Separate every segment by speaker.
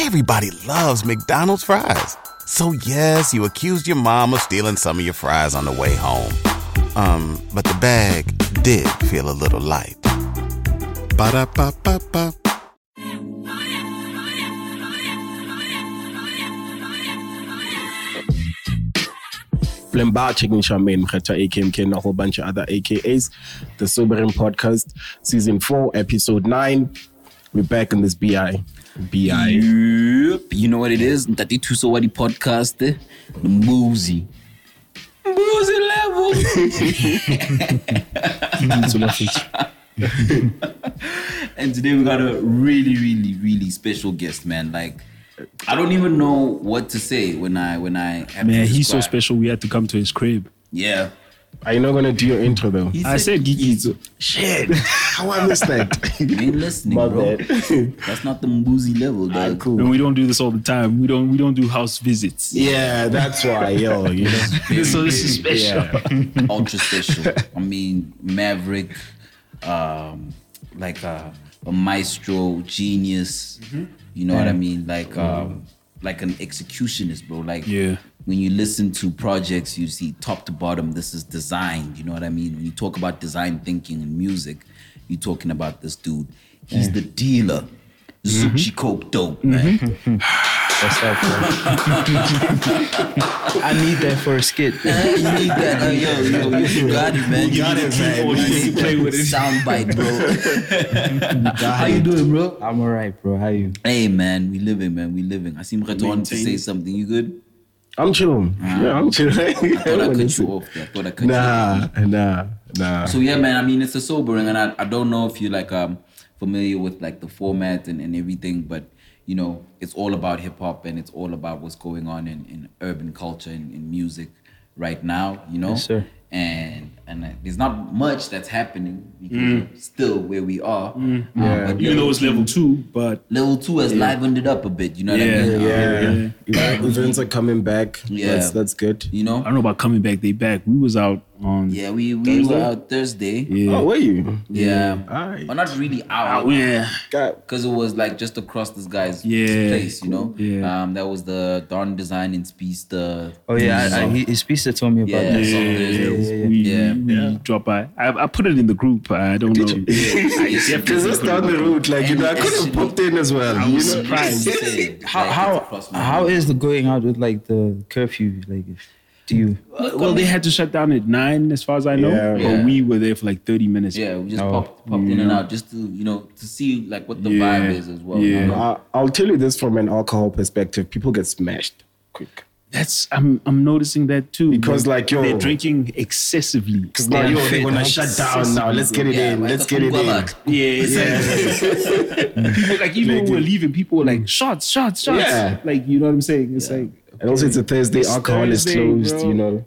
Speaker 1: everybody loves McDonald's fries. So yes, you accused your mom of stealing some of your fries on the way home. Um, but the bag did feel a little light. Ba-da-ba-ba-ba.
Speaker 2: Flimbar checking Charmaine Mkheta, AKMK, and a whole bunch of other AKAs. The Sobering Podcast, Season 4, Episode 9. We're back in this BI. BI.
Speaker 3: Yep. You know what it is? Ntati Tusowadi podcast. The Moozy. Moozy level. and today we got a really, really, really special guest, man. Like, I don't even know what to say when I when I have to
Speaker 4: Man, he's so special. We had to come to his crib.
Speaker 3: Yeah.
Speaker 2: Are you not going to do your intro, though?
Speaker 3: He
Speaker 4: I said Gigi. so-
Speaker 2: Shit. How I missed that?
Speaker 3: You ain't listening,
Speaker 2: My
Speaker 3: bro.
Speaker 2: bad.
Speaker 3: That's not the Moozy level, dog.
Speaker 2: cool.
Speaker 4: And we don't do this all the time. We don't. We don't do house visits.
Speaker 2: Yeah, that's why, yo, you know.
Speaker 4: so this is special.
Speaker 2: Yeah.
Speaker 3: ultra special. I mean, Maverick, um, like a, a maestro, genius.
Speaker 4: Mm-hmm.
Speaker 3: You know what I mean? Like, um, like an executionist, bro. Like,
Speaker 4: Yeah.
Speaker 3: when you listen to projects, you see top to bottom, this is designed. You know what I mean? When you talk about design thinking and music, you're talking about this dude. He's the dealer.
Speaker 4: Mm-hmm.
Speaker 3: Zoocci Coke Dope, man.
Speaker 5: What's up, bro? I need that for a skit.
Speaker 3: you need that. Uh, yo, yo, you got it, man. You
Speaker 2: got it, man. You
Speaker 3: need
Speaker 4: play with it.
Speaker 3: Sound bite, bro. How you doing, bro?
Speaker 5: I'm alright, bro. How you?
Speaker 3: Hey, man, we living, man. We living. I see Mokgethwa wanted to say something. You good?
Speaker 2: I'm chilling. Yeah, I'm chilling.
Speaker 3: I thought I cut you off. I thought I cut you off.
Speaker 2: Nah, nah, nah.
Speaker 3: So yeah, man. I mean, it's a sobering, and I, I don't know if you like um familiar with like the format and, and everything, but you know, it's all about hip hop and it's all about what's going on in, in urban culture and in music right now. You know,
Speaker 5: Yes, sir.
Speaker 3: and and uh, there's not much that's happening because of still where we are. Um,
Speaker 2: Yeah.
Speaker 3: but
Speaker 4: Even though it's level two, but
Speaker 3: level two has livened it up a bit. You know what
Speaker 4: Yeah,
Speaker 3: I mean?
Speaker 2: yeah,
Speaker 3: Um,
Speaker 2: yeah. Events are coming back.
Speaker 3: Yeah.
Speaker 2: That's, that's good.
Speaker 3: you know.
Speaker 4: I don't know about coming back. They back. We was out on.
Speaker 3: Yeah, we we were out Thursday.
Speaker 4: Yeah.
Speaker 2: Oh, were you?
Speaker 3: Yeah.
Speaker 2: Alright.
Speaker 3: Well, not really out.
Speaker 4: yeah.
Speaker 3: Because it was like just across this guy's
Speaker 4: Yeah.
Speaker 3: place, you know?
Speaker 4: Yeah.
Speaker 3: Um, that was the Dawn Design in Speedster.
Speaker 5: Oh yeah, I, I, he, his told me about
Speaker 3: Yeah,
Speaker 5: that.
Speaker 3: so
Speaker 4: Yeah,
Speaker 5: yeah, yeah.
Speaker 4: we,
Speaker 3: Yeah.
Speaker 4: drop by. I, I put it in the group. I don't know.
Speaker 2: you?
Speaker 4: Yeah, I definitely
Speaker 2: Because it's down the route. Like, you know, I could have
Speaker 3: actually-
Speaker 2: popped in as well.
Speaker 4: I
Speaker 2: you know?
Speaker 4: surprised.
Speaker 5: How how how is the going out with like the curfew? Like, do you?
Speaker 4: Well, they had to shut down at nine, as far as I know.
Speaker 2: Yeah.
Speaker 4: But
Speaker 3: Yeah.
Speaker 4: we were there for like thirty minutes.
Speaker 3: Yeah, we just
Speaker 5: Oh.
Speaker 3: popped, popped in and out just to, you know, to see like what the
Speaker 4: Yeah.
Speaker 3: vibe is as well.
Speaker 4: Yeah.
Speaker 3: you know?
Speaker 2: Uh, I'll tell you this from an alcohol perspective. People get smashed quick.
Speaker 4: That's I'm I'm noticing that too.
Speaker 2: Because, like, yo-
Speaker 4: they're drinking excessively.
Speaker 2: Because now, yo, they're going to shut down now. Let's get it
Speaker 3: Yeah,
Speaker 2: in.
Speaker 3: like
Speaker 2: Let's get it in.
Speaker 3: Kungwala.
Speaker 4: Yeah, it's like people like even when we're leaving, people were like shots, shots, shots.
Speaker 2: Yeah.
Speaker 4: Like you know what I'm saying? It's like
Speaker 2: And also, it's a Thursday.
Speaker 4: It's
Speaker 2: alcohol
Speaker 4: Thursday,
Speaker 2: is closed,
Speaker 4: bro.
Speaker 2: you know.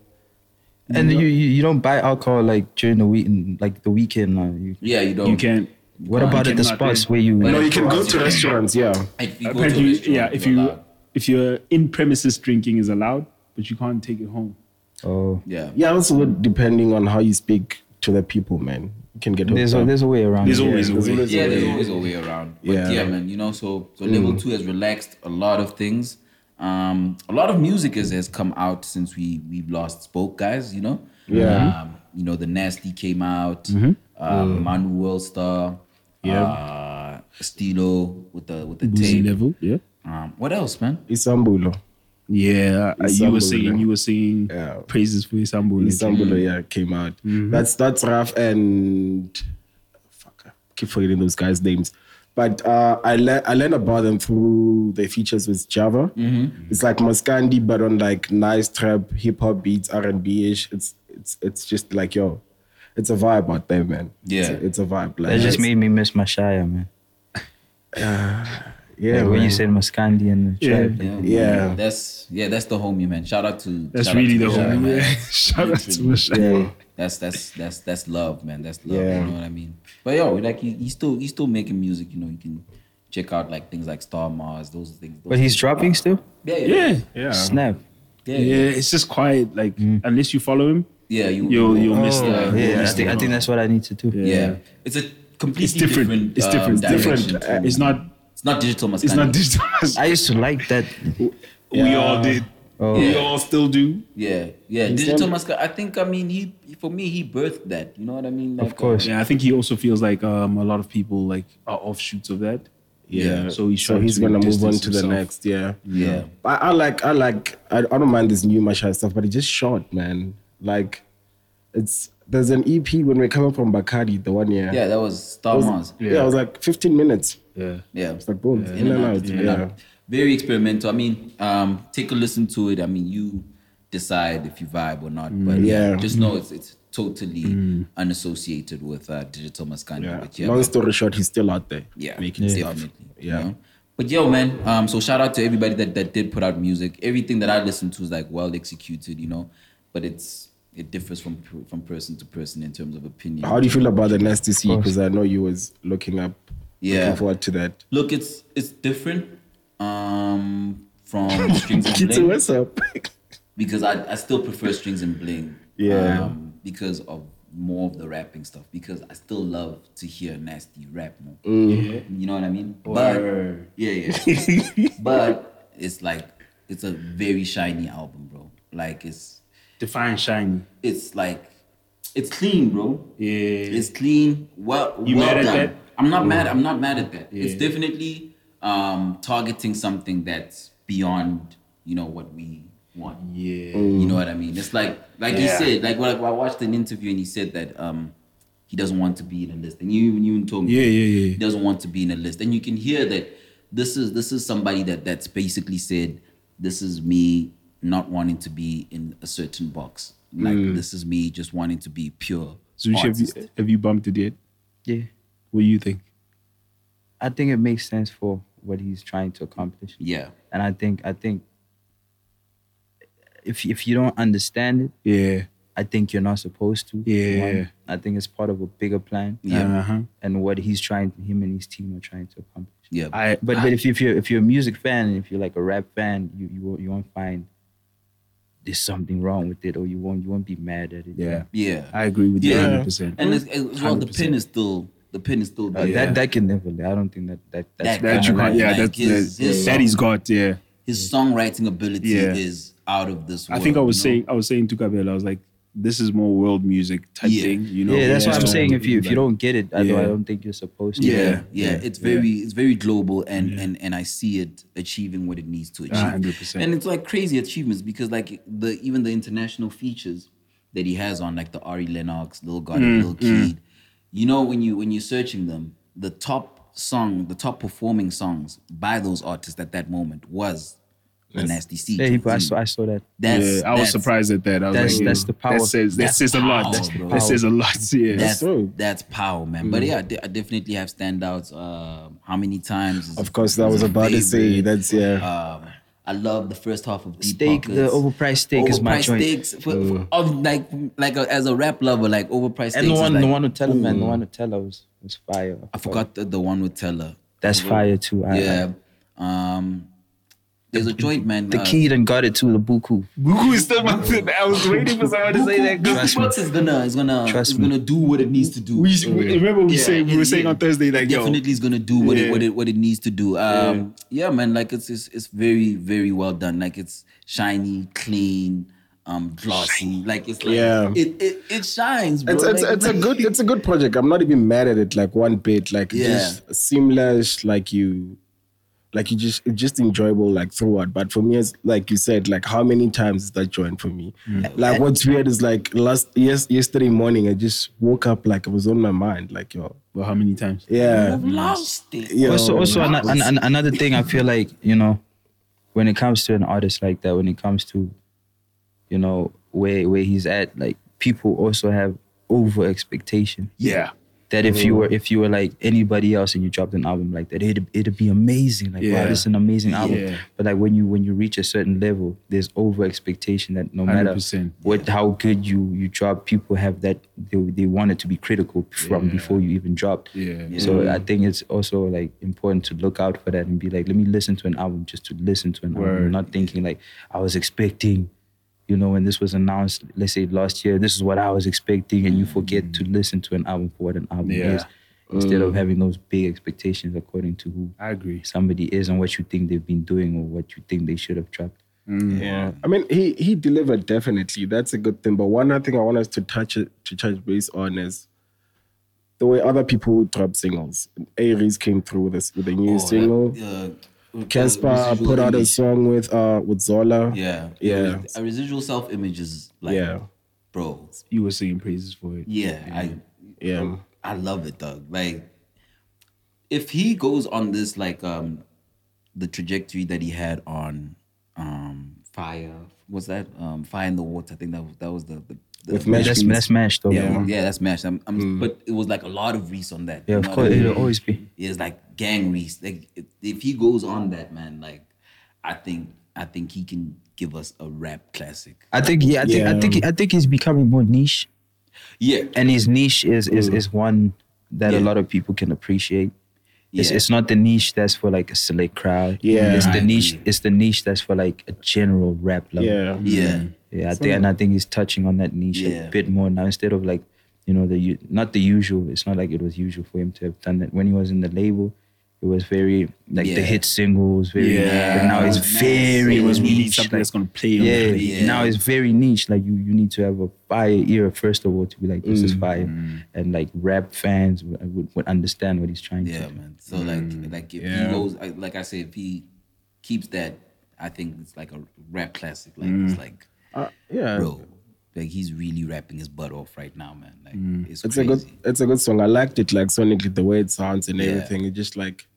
Speaker 5: And you, you you don't buy alcohol like during the week, like the weekend. Now. You,
Speaker 3: Yeah, you don't.
Speaker 4: you can't.
Speaker 5: what
Speaker 3: You
Speaker 5: about at the spots where you?
Speaker 2: No, you can go to restaurants, yeah.
Speaker 3: If you go to a
Speaker 4: Apparently, yeah. If
Speaker 3: you're
Speaker 4: you
Speaker 3: allowed.
Speaker 4: If you're in premises drinking is allowed, but you can't take it home.
Speaker 5: Oh,
Speaker 3: Yeah.
Speaker 2: Yeah, also depending on how you speak to the people, man. You can get hooked
Speaker 5: there's a
Speaker 2: up.
Speaker 5: there's a way around.
Speaker 4: There's
Speaker 5: it.
Speaker 4: always a
Speaker 2: there's
Speaker 4: way.
Speaker 2: always a
Speaker 3: Yeah, there's always a way around. But
Speaker 2: Yeah.
Speaker 3: yeah, man, you know, so so level two has relaxed a lot of things. Um, a lot of music has, has come out since we we've last spoke, guys. You know,
Speaker 2: Yeah.
Speaker 3: Um, you know, the nasty came out.
Speaker 4: Mm-hmm.
Speaker 3: Um, Manu Worldstar.
Speaker 2: Yeah.
Speaker 3: Uh, Stilo with the with the
Speaker 4: Boozy
Speaker 3: tape.
Speaker 4: level, yeah.
Speaker 3: Um, what else, man?
Speaker 2: Isambulo.
Speaker 4: Yeah, uh, you were singing,
Speaker 2: yeah.
Speaker 4: you were singing
Speaker 2: Yeah.
Speaker 4: praises for Istanbul.
Speaker 2: Isambulo, yeah, came out. That's that's rough and fuck, I keep forgetting those guys' names. But uh, I le- I learned about them through their features with Java. It's like Maskandi, but on like nice trap, hip hop beats, R and B ish. It's it's it's just like yo, it's a vibe out there, man.
Speaker 3: Yeah.
Speaker 2: it's a, it's a vibe. Like
Speaker 5: That just made me miss my Shire, man.
Speaker 2: yeah,
Speaker 5: like when
Speaker 2: man.
Speaker 5: you said Maskandi and the
Speaker 4: Yeah.
Speaker 5: tribe.
Speaker 3: Yeah,
Speaker 2: Yeah.
Speaker 3: man. that's yeah, that's the homie, man. Shout out to
Speaker 4: That's
Speaker 3: shout out
Speaker 4: really
Speaker 3: to
Speaker 4: the homie.
Speaker 3: man.
Speaker 4: Yeah. Shout out to
Speaker 3: Literally.
Speaker 4: Mashai.
Speaker 2: yeah.
Speaker 3: That's that's that's that's love, man. That's love.
Speaker 2: Yeah.
Speaker 3: You know what I mean? But yo, like he, he's still he's still making music. You know, you can check out like things like Star Mars. Those things. Those
Speaker 5: But he's
Speaker 3: things.
Speaker 5: dropping still.
Speaker 3: Yeah, yeah,
Speaker 4: Yeah,
Speaker 2: yeah.
Speaker 5: Snap.
Speaker 3: yeah.
Speaker 4: yeah.
Speaker 3: yeah.
Speaker 4: It's just quiet. Like unless you follow him,
Speaker 3: Yeah, you
Speaker 4: you'll you'll miss
Speaker 5: Oh,
Speaker 4: the.
Speaker 3: yeah,
Speaker 5: yeah, I
Speaker 3: yeah.
Speaker 5: think I think that's what I need to do.
Speaker 3: yeah. It's a completely
Speaker 4: It's different.
Speaker 3: different.
Speaker 4: It's
Speaker 3: um,
Speaker 4: different.
Speaker 3: direction
Speaker 2: Different.
Speaker 3: to-
Speaker 4: It's not
Speaker 3: It's not digital Maskandi.
Speaker 4: It's not digital.
Speaker 5: I used to like that.
Speaker 4: We all did.
Speaker 5: Oh.
Speaker 4: We all still do.
Speaker 3: Yeah, yeah.
Speaker 2: He's
Speaker 3: digital
Speaker 2: done-
Speaker 3: Maskandi. I think. I mean, he for me, he birthed that. You know what I mean? Like,
Speaker 5: Of course.
Speaker 4: Yeah, I think he also feels like um, a lot of people like are offshoots of that.
Speaker 2: Yeah.
Speaker 4: So he's
Speaker 2: so he's
Speaker 4: to
Speaker 2: gonna move on
Speaker 4: distance
Speaker 2: to the
Speaker 4: himself.
Speaker 2: next. Yeah.
Speaker 3: Yeah.
Speaker 2: I, I like I like I, I don't mind this new Masha stuff, but it's just short, man. Like it's there's an EP when we're coming from Bacardi the one year.
Speaker 3: Yeah, that was Star
Speaker 2: It was-
Speaker 3: Mars.
Speaker 2: yeah. it was like 15 minutes.
Speaker 4: Yeah.
Speaker 3: Yeah.
Speaker 2: It's like boom, in, and out.
Speaker 3: in
Speaker 2: Yeah.
Speaker 3: Very experimental. I mean, um, take a listen to it. I mean, you decide if you vibe or not. But yeah,
Speaker 2: Yeah.
Speaker 3: just know it's it's totally unassociated with uh, digital Maskandi.
Speaker 2: Yeah.
Speaker 3: But yeah,
Speaker 2: Long
Speaker 3: man.
Speaker 2: story short, he's still out there.
Speaker 3: Yeah,
Speaker 2: making stuff.
Speaker 3: definitely.
Speaker 2: Yeah.
Speaker 3: You know? But yo, man, um, so shout out to everybody that, that did put out music. Everything that I listened to is like well executed, you know. But it's it differs from from person to person in terms of opinion.
Speaker 2: How do you feel about the Nasty C? Because I know you was looking up,
Speaker 3: Yeah.
Speaker 2: looking forward to that.
Speaker 3: Look, it's it's different um, from strings and
Speaker 2: Kitty,
Speaker 3: bling
Speaker 2: what's up?
Speaker 3: because I, I still prefer strings and bling.
Speaker 2: Yeah.
Speaker 3: Um, because of more of the rapping stuff. Because I still love to hear nasty rap more.
Speaker 2: Mm.
Speaker 3: You know what I mean?
Speaker 4: Word.
Speaker 3: But yeah, yeah. but it's like it's a very shiny album, bro. Like it's
Speaker 4: Define shiny.
Speaker 3: it's like it's clean, bro.
Speaker 4: Yeah.
Speaker 3: It's clean. Well,
Speaker 4: You
Speaker 3: well
Speaker 4: mad at
Speaker 3: done.
Speaker 4: that?
Speaker 3: I'm not mad. I'm not mad at that. It's definitely um, targeting something that's beyond, you know, what we want.
Speaker 4: Yeah.
Speaker 3: You know what I mean? It's like, like he
Speaker 4: Yeah.
Speaker 3: said, like when I, watched an interview and he said that um, he doesn't want to be in a list, and you, you even told me,
Speaker 4: Yeah, yeah, yeah.
Speaker 3: he doesn't want to be in a list, and you can hear that this is this is somebody that that's basically said, this is me not wanting to be in a certain box. Like
Speaker 4: Mm.
Speaker 3: this is me just wanting to be pure.
Speaker 4: Zoocci, have you,
Speaker 3: artist.
Speaker 4: have you bumped it yet?
Speaker 5: Yeah.
Speaker 4: What do you think?
Speaker 5: I think it makes sense for what he's trying to accomplish.
Speaker 3: Yeah,
Speaker 5: And I think I think if if you don't understand it,
Speaker 4: Yeah.
Speaker 5: I think you're not supposed to.
Speaker 4: Yeah.
Speaker 5: One, I think it's part of a bigger plan.
Speaker 3: Yeah.
Speaker 4: Uh-huh.
Speaker 5: And what he's trying, him and his team are trying to accomplish.
Speaker 3: yeah.
Speaker 4: I,
Speaker 5: But but if, you, if you're if you're a music fan and if you're like a rap fan, you you won't, you won't find there's something wrong with it, or you won't you won't be mad at it.
Speaker 4: yeah.
Speaker 3: yeah,
Speaker 4: I agree with you 100%.
Speaker 3: and as, as well, the
Speaker 4: 100%.
Speaker 3: pin is still the pin is still
Speaker 5: Uh,
Speaker 3: there.
Speaker 5: That that can never. I don't think that that that's
Speaker 3: That
Speaker 4: that you
Speaker 3: kinda
Speaker 4: can't, yeah,
Speaker 3: like
Speaker 4: that's
Speaker 3: his-
Speaker 4: that,
Speaker 3: his
Speaker 4: that he's got, yeah.
Speaker 3: His songwriting ability
Speaker 4: Yeah.
Speaker 3: is out of this
Speaker 4: I think I was
Speaker 3: you know?
Speaker 4: saying, I was saying to Kabelo, I was like, this is more world music type
Speaker 3: Yeah.
Speaker 4: thing, you know?
Speaker 5: yeah, that's what I'm saying. If you if you don't get it, I, don't, I don't think you're supposed to.
Speaker 3: yeah,
Speaker 4: Yeah,
Speaker 3: yeah,
Speaker 4: yeah,
Speaker 3: it's very it's very global and and and I see it achieving what it needs to achieve.
Speaker 4: 100%.
Speaker 3: And it's like crazy achievements because like the even the international features that he has on like the Ari Lennox, Lil Gotti,
Speaker 4: Mm,
Speaker 3: Lil Keed, you know when you when you're searching them, the top song, the top performing songs by those artists at that moment was the Nasty C.
Speaker 5: Yeah, he, I saw I saw that.
Speaker 3: That's,
Speaker 4: yeah, I was surprised at that. I was
Speaker 5: That's-
Speaker 4: like,
Speaker 5: that's the power.
Speaker 4: That says, that
Speaker 3: That's
Speaker 4: says a lot.
Speaker 3: power,
Speaker 4: That's-
Speaker 3: bro.
Speaker 4: that says a lot, yeah.
Speaker 3: That's
Speaker 2: true.
Speaker 3: that's power, man. But yeah, I definitely have standouts. Um, how many times? is-
Speaker 2: Of course, that was
Speaker 3: is a
Speaker 2: about to say. That's yeah.
Speaker 3: Um, I love the first half of Deep
Speaker 5: Steak, the overpriced steak is my
Speaker 3: Overpriced
Speaker 5: joint.
Speaker 3: steaks for, for- of like like a, as a rap lover, like overpriced
Speaker 5: And
Speaker 3: steaks.
Speaker 5: the
Speaker 3: is
Speaker 5: one,
Speaker 3: like,
Speaker 5: the one Nutella, man, the one Nutella was was fire.
Speaker 3: I forgot the, the one with Teller.
Speaker 5: That's fire too. I,
Speaker 3: Yeah. Um, there's a joint, man.
Speaker 5: the
Speaker 3: uh,
Speaker 5: key done got it to the buku.
Speaker 4: Buku is still my I was waiting for someone to say that.
Speaker 5: Trust me.
Speaker 3: Bucks is gonna is gonna
Speaker 5: Trust
Speaker 3: is
Speaker 5: me.
Speaker 3: gonna do what it needs to do.
Speaker 4: We, we- remember we
Speaker 3: Yeah,
Speaker 4: say we
Speaker 3: it-
Speaker 4: were saying
Speaker 3: yeah.
Speaker 4: on Thursday like
Speaker 3: it
Speaker 4: yo,
Speaker 3: definitely is gonna do what it
Speaker 4: Yeah.
Speaker 3: what it what it needs to do. Um, yeah. man, like it's, it's it's very very well done. Like it's shiny, clean, um, glossy. Like it's like
Speaker 2: Yeah.
Speaker 3: it, it it shines, bro.
Speaker 2: It's it's,
Speaker 3: Like,
Speaker 2: it's a good it's a good project. I'm not even mad at it like one bit. Like
Speaker 3: Yeah.
Speaker 2: just seamless. Like you, like you just just enjoyable like throughout. But for me, it's like you said, like how many times is that joint for me? Mm. Like what's weird is like last yes yesterday morning I just woke up like it was on my mind. Like yo,
Speaker 4: well, how many times?
Speaker 2: yeah,
Speaker 3: I've mm. lost it.
Speaker 2: yo,
Speaker 5: also, also an,
Speaker 2: it's-
Speaker 5: an, an- another thing I feel like you know, when it comes to an artist like that, when it comes to, you know, where where he's at, like people also have over expectation.
Speaker 4: Yeah,
Speaker 5: That if you were if you were like anybody else and you dropped an album like that, it'd it'd be amazing. Like wow,
Speaker 4: Yeah.
Speaker 5: this is an amazing album.
Speaker 4: Yeah.
Speaker 5: But like when you when you reach a certain level, there's over expectation that no matter
Speaker 4: 100%.
Speaker 5: what how good you you drop, people have that they they want it to be critical from
Speaker 4: Yeah.
Speaker 5: before you even dropped.
Speaker 4: Yeah.
Speaker 5: So I think it's also like important to look out for that and be like, let me listen to an album just to listen to an album, not thinking like I was expecting, you know, when this was announced, let's say last year, this is what I was expecting, and you forget to listen to an album for what an album
Speaker 4: Yeah.
Speaker 5: is. instead of having those big expectations according to who
Speaker 4: I agree.
Speaker 5: somebody is and what you think they've been doing or what you think they should have dropped.
Speaker 2: Yeah, I mean, he he delivered definitely. That's a good thing. But one other thing I want us to touch to touch base on is the way other people drop singles. Aries came through with this with a new
Speaker 3: Oh,
Speaker 2: single.
Speaker 3: that, uh,
Speaker 2: Cassper
Speaker 3: residual
Speaker 2: put out a song with uh with Zola.
Speaker 3: Yeah,
Speaker 2: Yeah.
Speaker 3: A residual self image is like,
Speaker 2: Yeah.
Speaker 3: bro.
Speaker 4: You were singing praises for it.
Speaker 3: Yeah, I
Speaker 2: Yeah.
Speaker 3: I love it, dog. Like, if he goes on this like um the trajectory that he had on um fire, what's that? Um, fire in the water. I think that was that was the, the, the
Speaker 2: With Mesh
Speaker 5: That's,
Speaker 2: Beats.
Speaker 5: that's mashed though.
Speaker 2: Yeah.
Speaker 3: yeah, that's matched. I'm, I'm but it was like a lot of Reece on that.
Speaker 5: Yeah,
Speaker 3: you
Speaker 5: of
Speaker 3: know
Speaker 5: course, it'll always be.
Speaker 3: It's like gang Reece. Like if- if he goes on that, man, like I think I think he can give us a rap classic.
Speaker 5: I think yeah, I think I think I think he's becoming more niche.
Speaker 3: Yeah,
Speaker 5: And his niche is is, mm. is one that a lot of people can appreciate. It's,
Speaker 3: Yeah.
Speaker 5: it's not the niche that's for like a select crowd.
Speaker 2: Yeah.
Speaker 5: it's the niche. It's the niche that's for like a general rap level.
Speaker 2: Yeah.
Speaker 3: yeah.
Speaker 5: Yeah, I think, and I think he's touching on that niche
Speaker 3: Yeah.
Speaker 5: a bit more now instead of like, you know, the not the usual. It's not like it was usual for him to have done that when he was in the label. It was very like the hit singles, very.
Speaker 4: Yeah.
Speaker 5: But now it's
Speaker 3: Man,
Speaker 5: very.
Speaker 4: It was really
Speaker 5: niche,
Speaker 4: something
Speaker 5: like-
Speaker 4: that's gonna play
Speaker 5: yeah,
Speaker 3: Yeah.
Speaker 5: now it's very niche. Like you, you need to have a fire ear first of all to be like, this
Speaker 3: Mm.
Speaker 5: is fire, and like rap fans would, would, would understand what he's trying
Speaker 3: Yeah,
Speaker 5: to. do.
Speaker 3: man. So like, like if
Speaker 4: Yeah.
Speaker 3: he goes, like I said, if he keeps that, I think it's like a rap classic. Like it's like,
Speaker 2: Uh, yeah.
Speaker 3: bro, like he's really rapping his butt off right now, man. Like it's,
Speaker 2: It's
Speaker 3: crazy.
Speaker 2: a good it's a good song. I liked it like sonically the way it sounds and
Speaker 3: Yeah.
Speaker 2: everything. It just like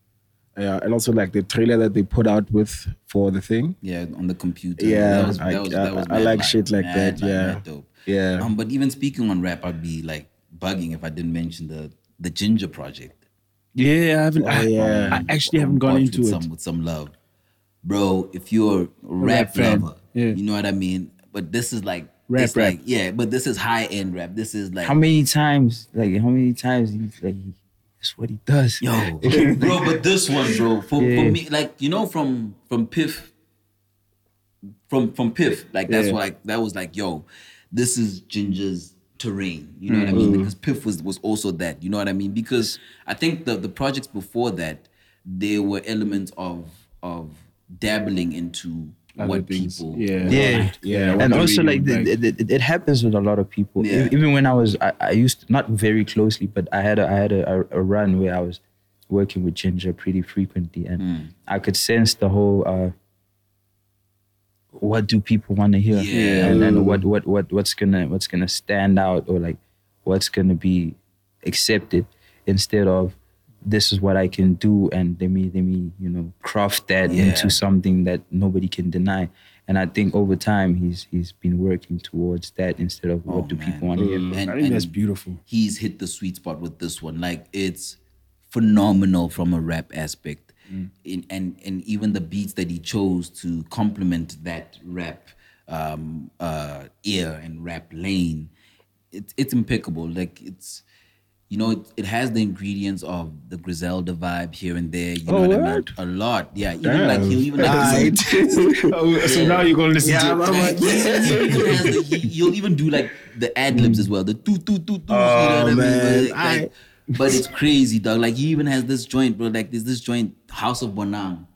Speaker 2: yeah, and also like the trailer that they put out with for the thing.
Speaker 3: yeah, on the computer.
Speaker 2: Yeah,
Speaker 3: that was,
Speaker 2: I-
Speaker 3: that was,
Speaker 2: I-
Speaker 3: that was
Speaker 2: I
Speaker 3: mad
Speaker 2: like
Speaker 3: line,
Speaker 2: shit like
Speaker 3: mad
Speaker 2: that,
Speaker 3: line,
Speaker 2: yeah.
Speaker 3: mad dope.
Speaker 2: Yeah.
Speaker 3: Um, but even speaking on rap, I'd be like bugging if I didn't mention the the Ginger Project.
Speaker 4: Yeah, I haven't.
Speaker 2: Oh,
Speaker 4: I,
Speaker 2: yeah.
Speaker 4: I actually haven't gone into
Speaker 3: with
Speaker 4: it.
Speaker 3: some with some love, bro. If you're a rap,
Speaker 4: fan,
Speaker 3: lover,
Speaker 4: yeah.
Speaker 3: you know what I mean. But this is like
Speaker 4: Rap,
Speaker 3: it's
Speaker 4: rap.
Speaker 3: like yeah, but this is high end rap. This is like
Speaker 5: How many times? Like how many times? He's like, that's what he does.
Speaker 3: yo, bro. But this one, bro, for, for me, like you know, from from Piff, from from Piff, like that's
Speaker 2: Yeah.
Speaker 3: what like that was like, yo, this is Ginger's terrain. You know what I mean?
Speaker 2: Mm.
Speaker 3: Because Piff was was also that. You know what I mean? Because I think the the projects before that, there were elements of of dabbling into
Speaker 4: Other
Speaker 3: what
Speaker 4: things.
Speaker 3: people
Speaker 4: Yeah.
Speaker 5: Yeah,
Speaker 2: Yeah,
Speaker 5: and also
Speaker 4: they
Speaker 5: like
Speaker 4: really
Speaker 5: the, the, it, it happens with a lot of people.
Speaker 3: Yeah.
Speaker 5: Even when I was, I, I used to, not very closely, but I had a, I had a, a, a run where I was working with Ginger pretty frequently, and
Speaker 3: Mm.
Speaker 5: I could sense the whole. Uh, what do people want to hear?
Speaker 3: Yeah.
Speaker 5: and then what what what what's gonna what's gonna stand out or like what's gonna be accepted instead of this is what I can do and let me let me you know craft that
Speaker 3: Yeah.
Speaker 5: into something that nobody can deny. And I think over time he's he's been working towards that instead of what
Speaker 3: Oh,
Speaker 5: do
Speaker 3: man.
Speaker 5: people want to hear.
Speaker 3: And-
Speaker 4: I think that's beautiful.
Speaker 3: he's hit the sweet spot with this one. Like it's phenomenal from a rap aspect, in, and and even the beats that he chose to complement that rap um, uh, ear and rap lane, it's it's impeccable. Like it's. You know, it, it has the ingredients of the Griselda vibe here and there. You know
Speaker 2: Oh,
Speaker 3: what I mean?
Speaker 2: word?
Speaker 3: A lot, yeah. Even like he'll even like
Speaker 2: Aight.
Speaker 4: Oh, so now you're gonna listen
Speaker 2: Yeah,
Speaker 4: to it.
Speaker 2: I'm
Speaker 3: like, he, he even has the, he, you'll even do like the ad libs as well. The two two two two. you know
Speaker 2: Oh,
Speaker 3: what I mean?
Speaker 2: man.
Speaker 3: But, like,
Speaker 2: I-
Speaker 3: but it's crazy, dog. Like he even has this joint, bro. Like there's this joint, House of Bonang,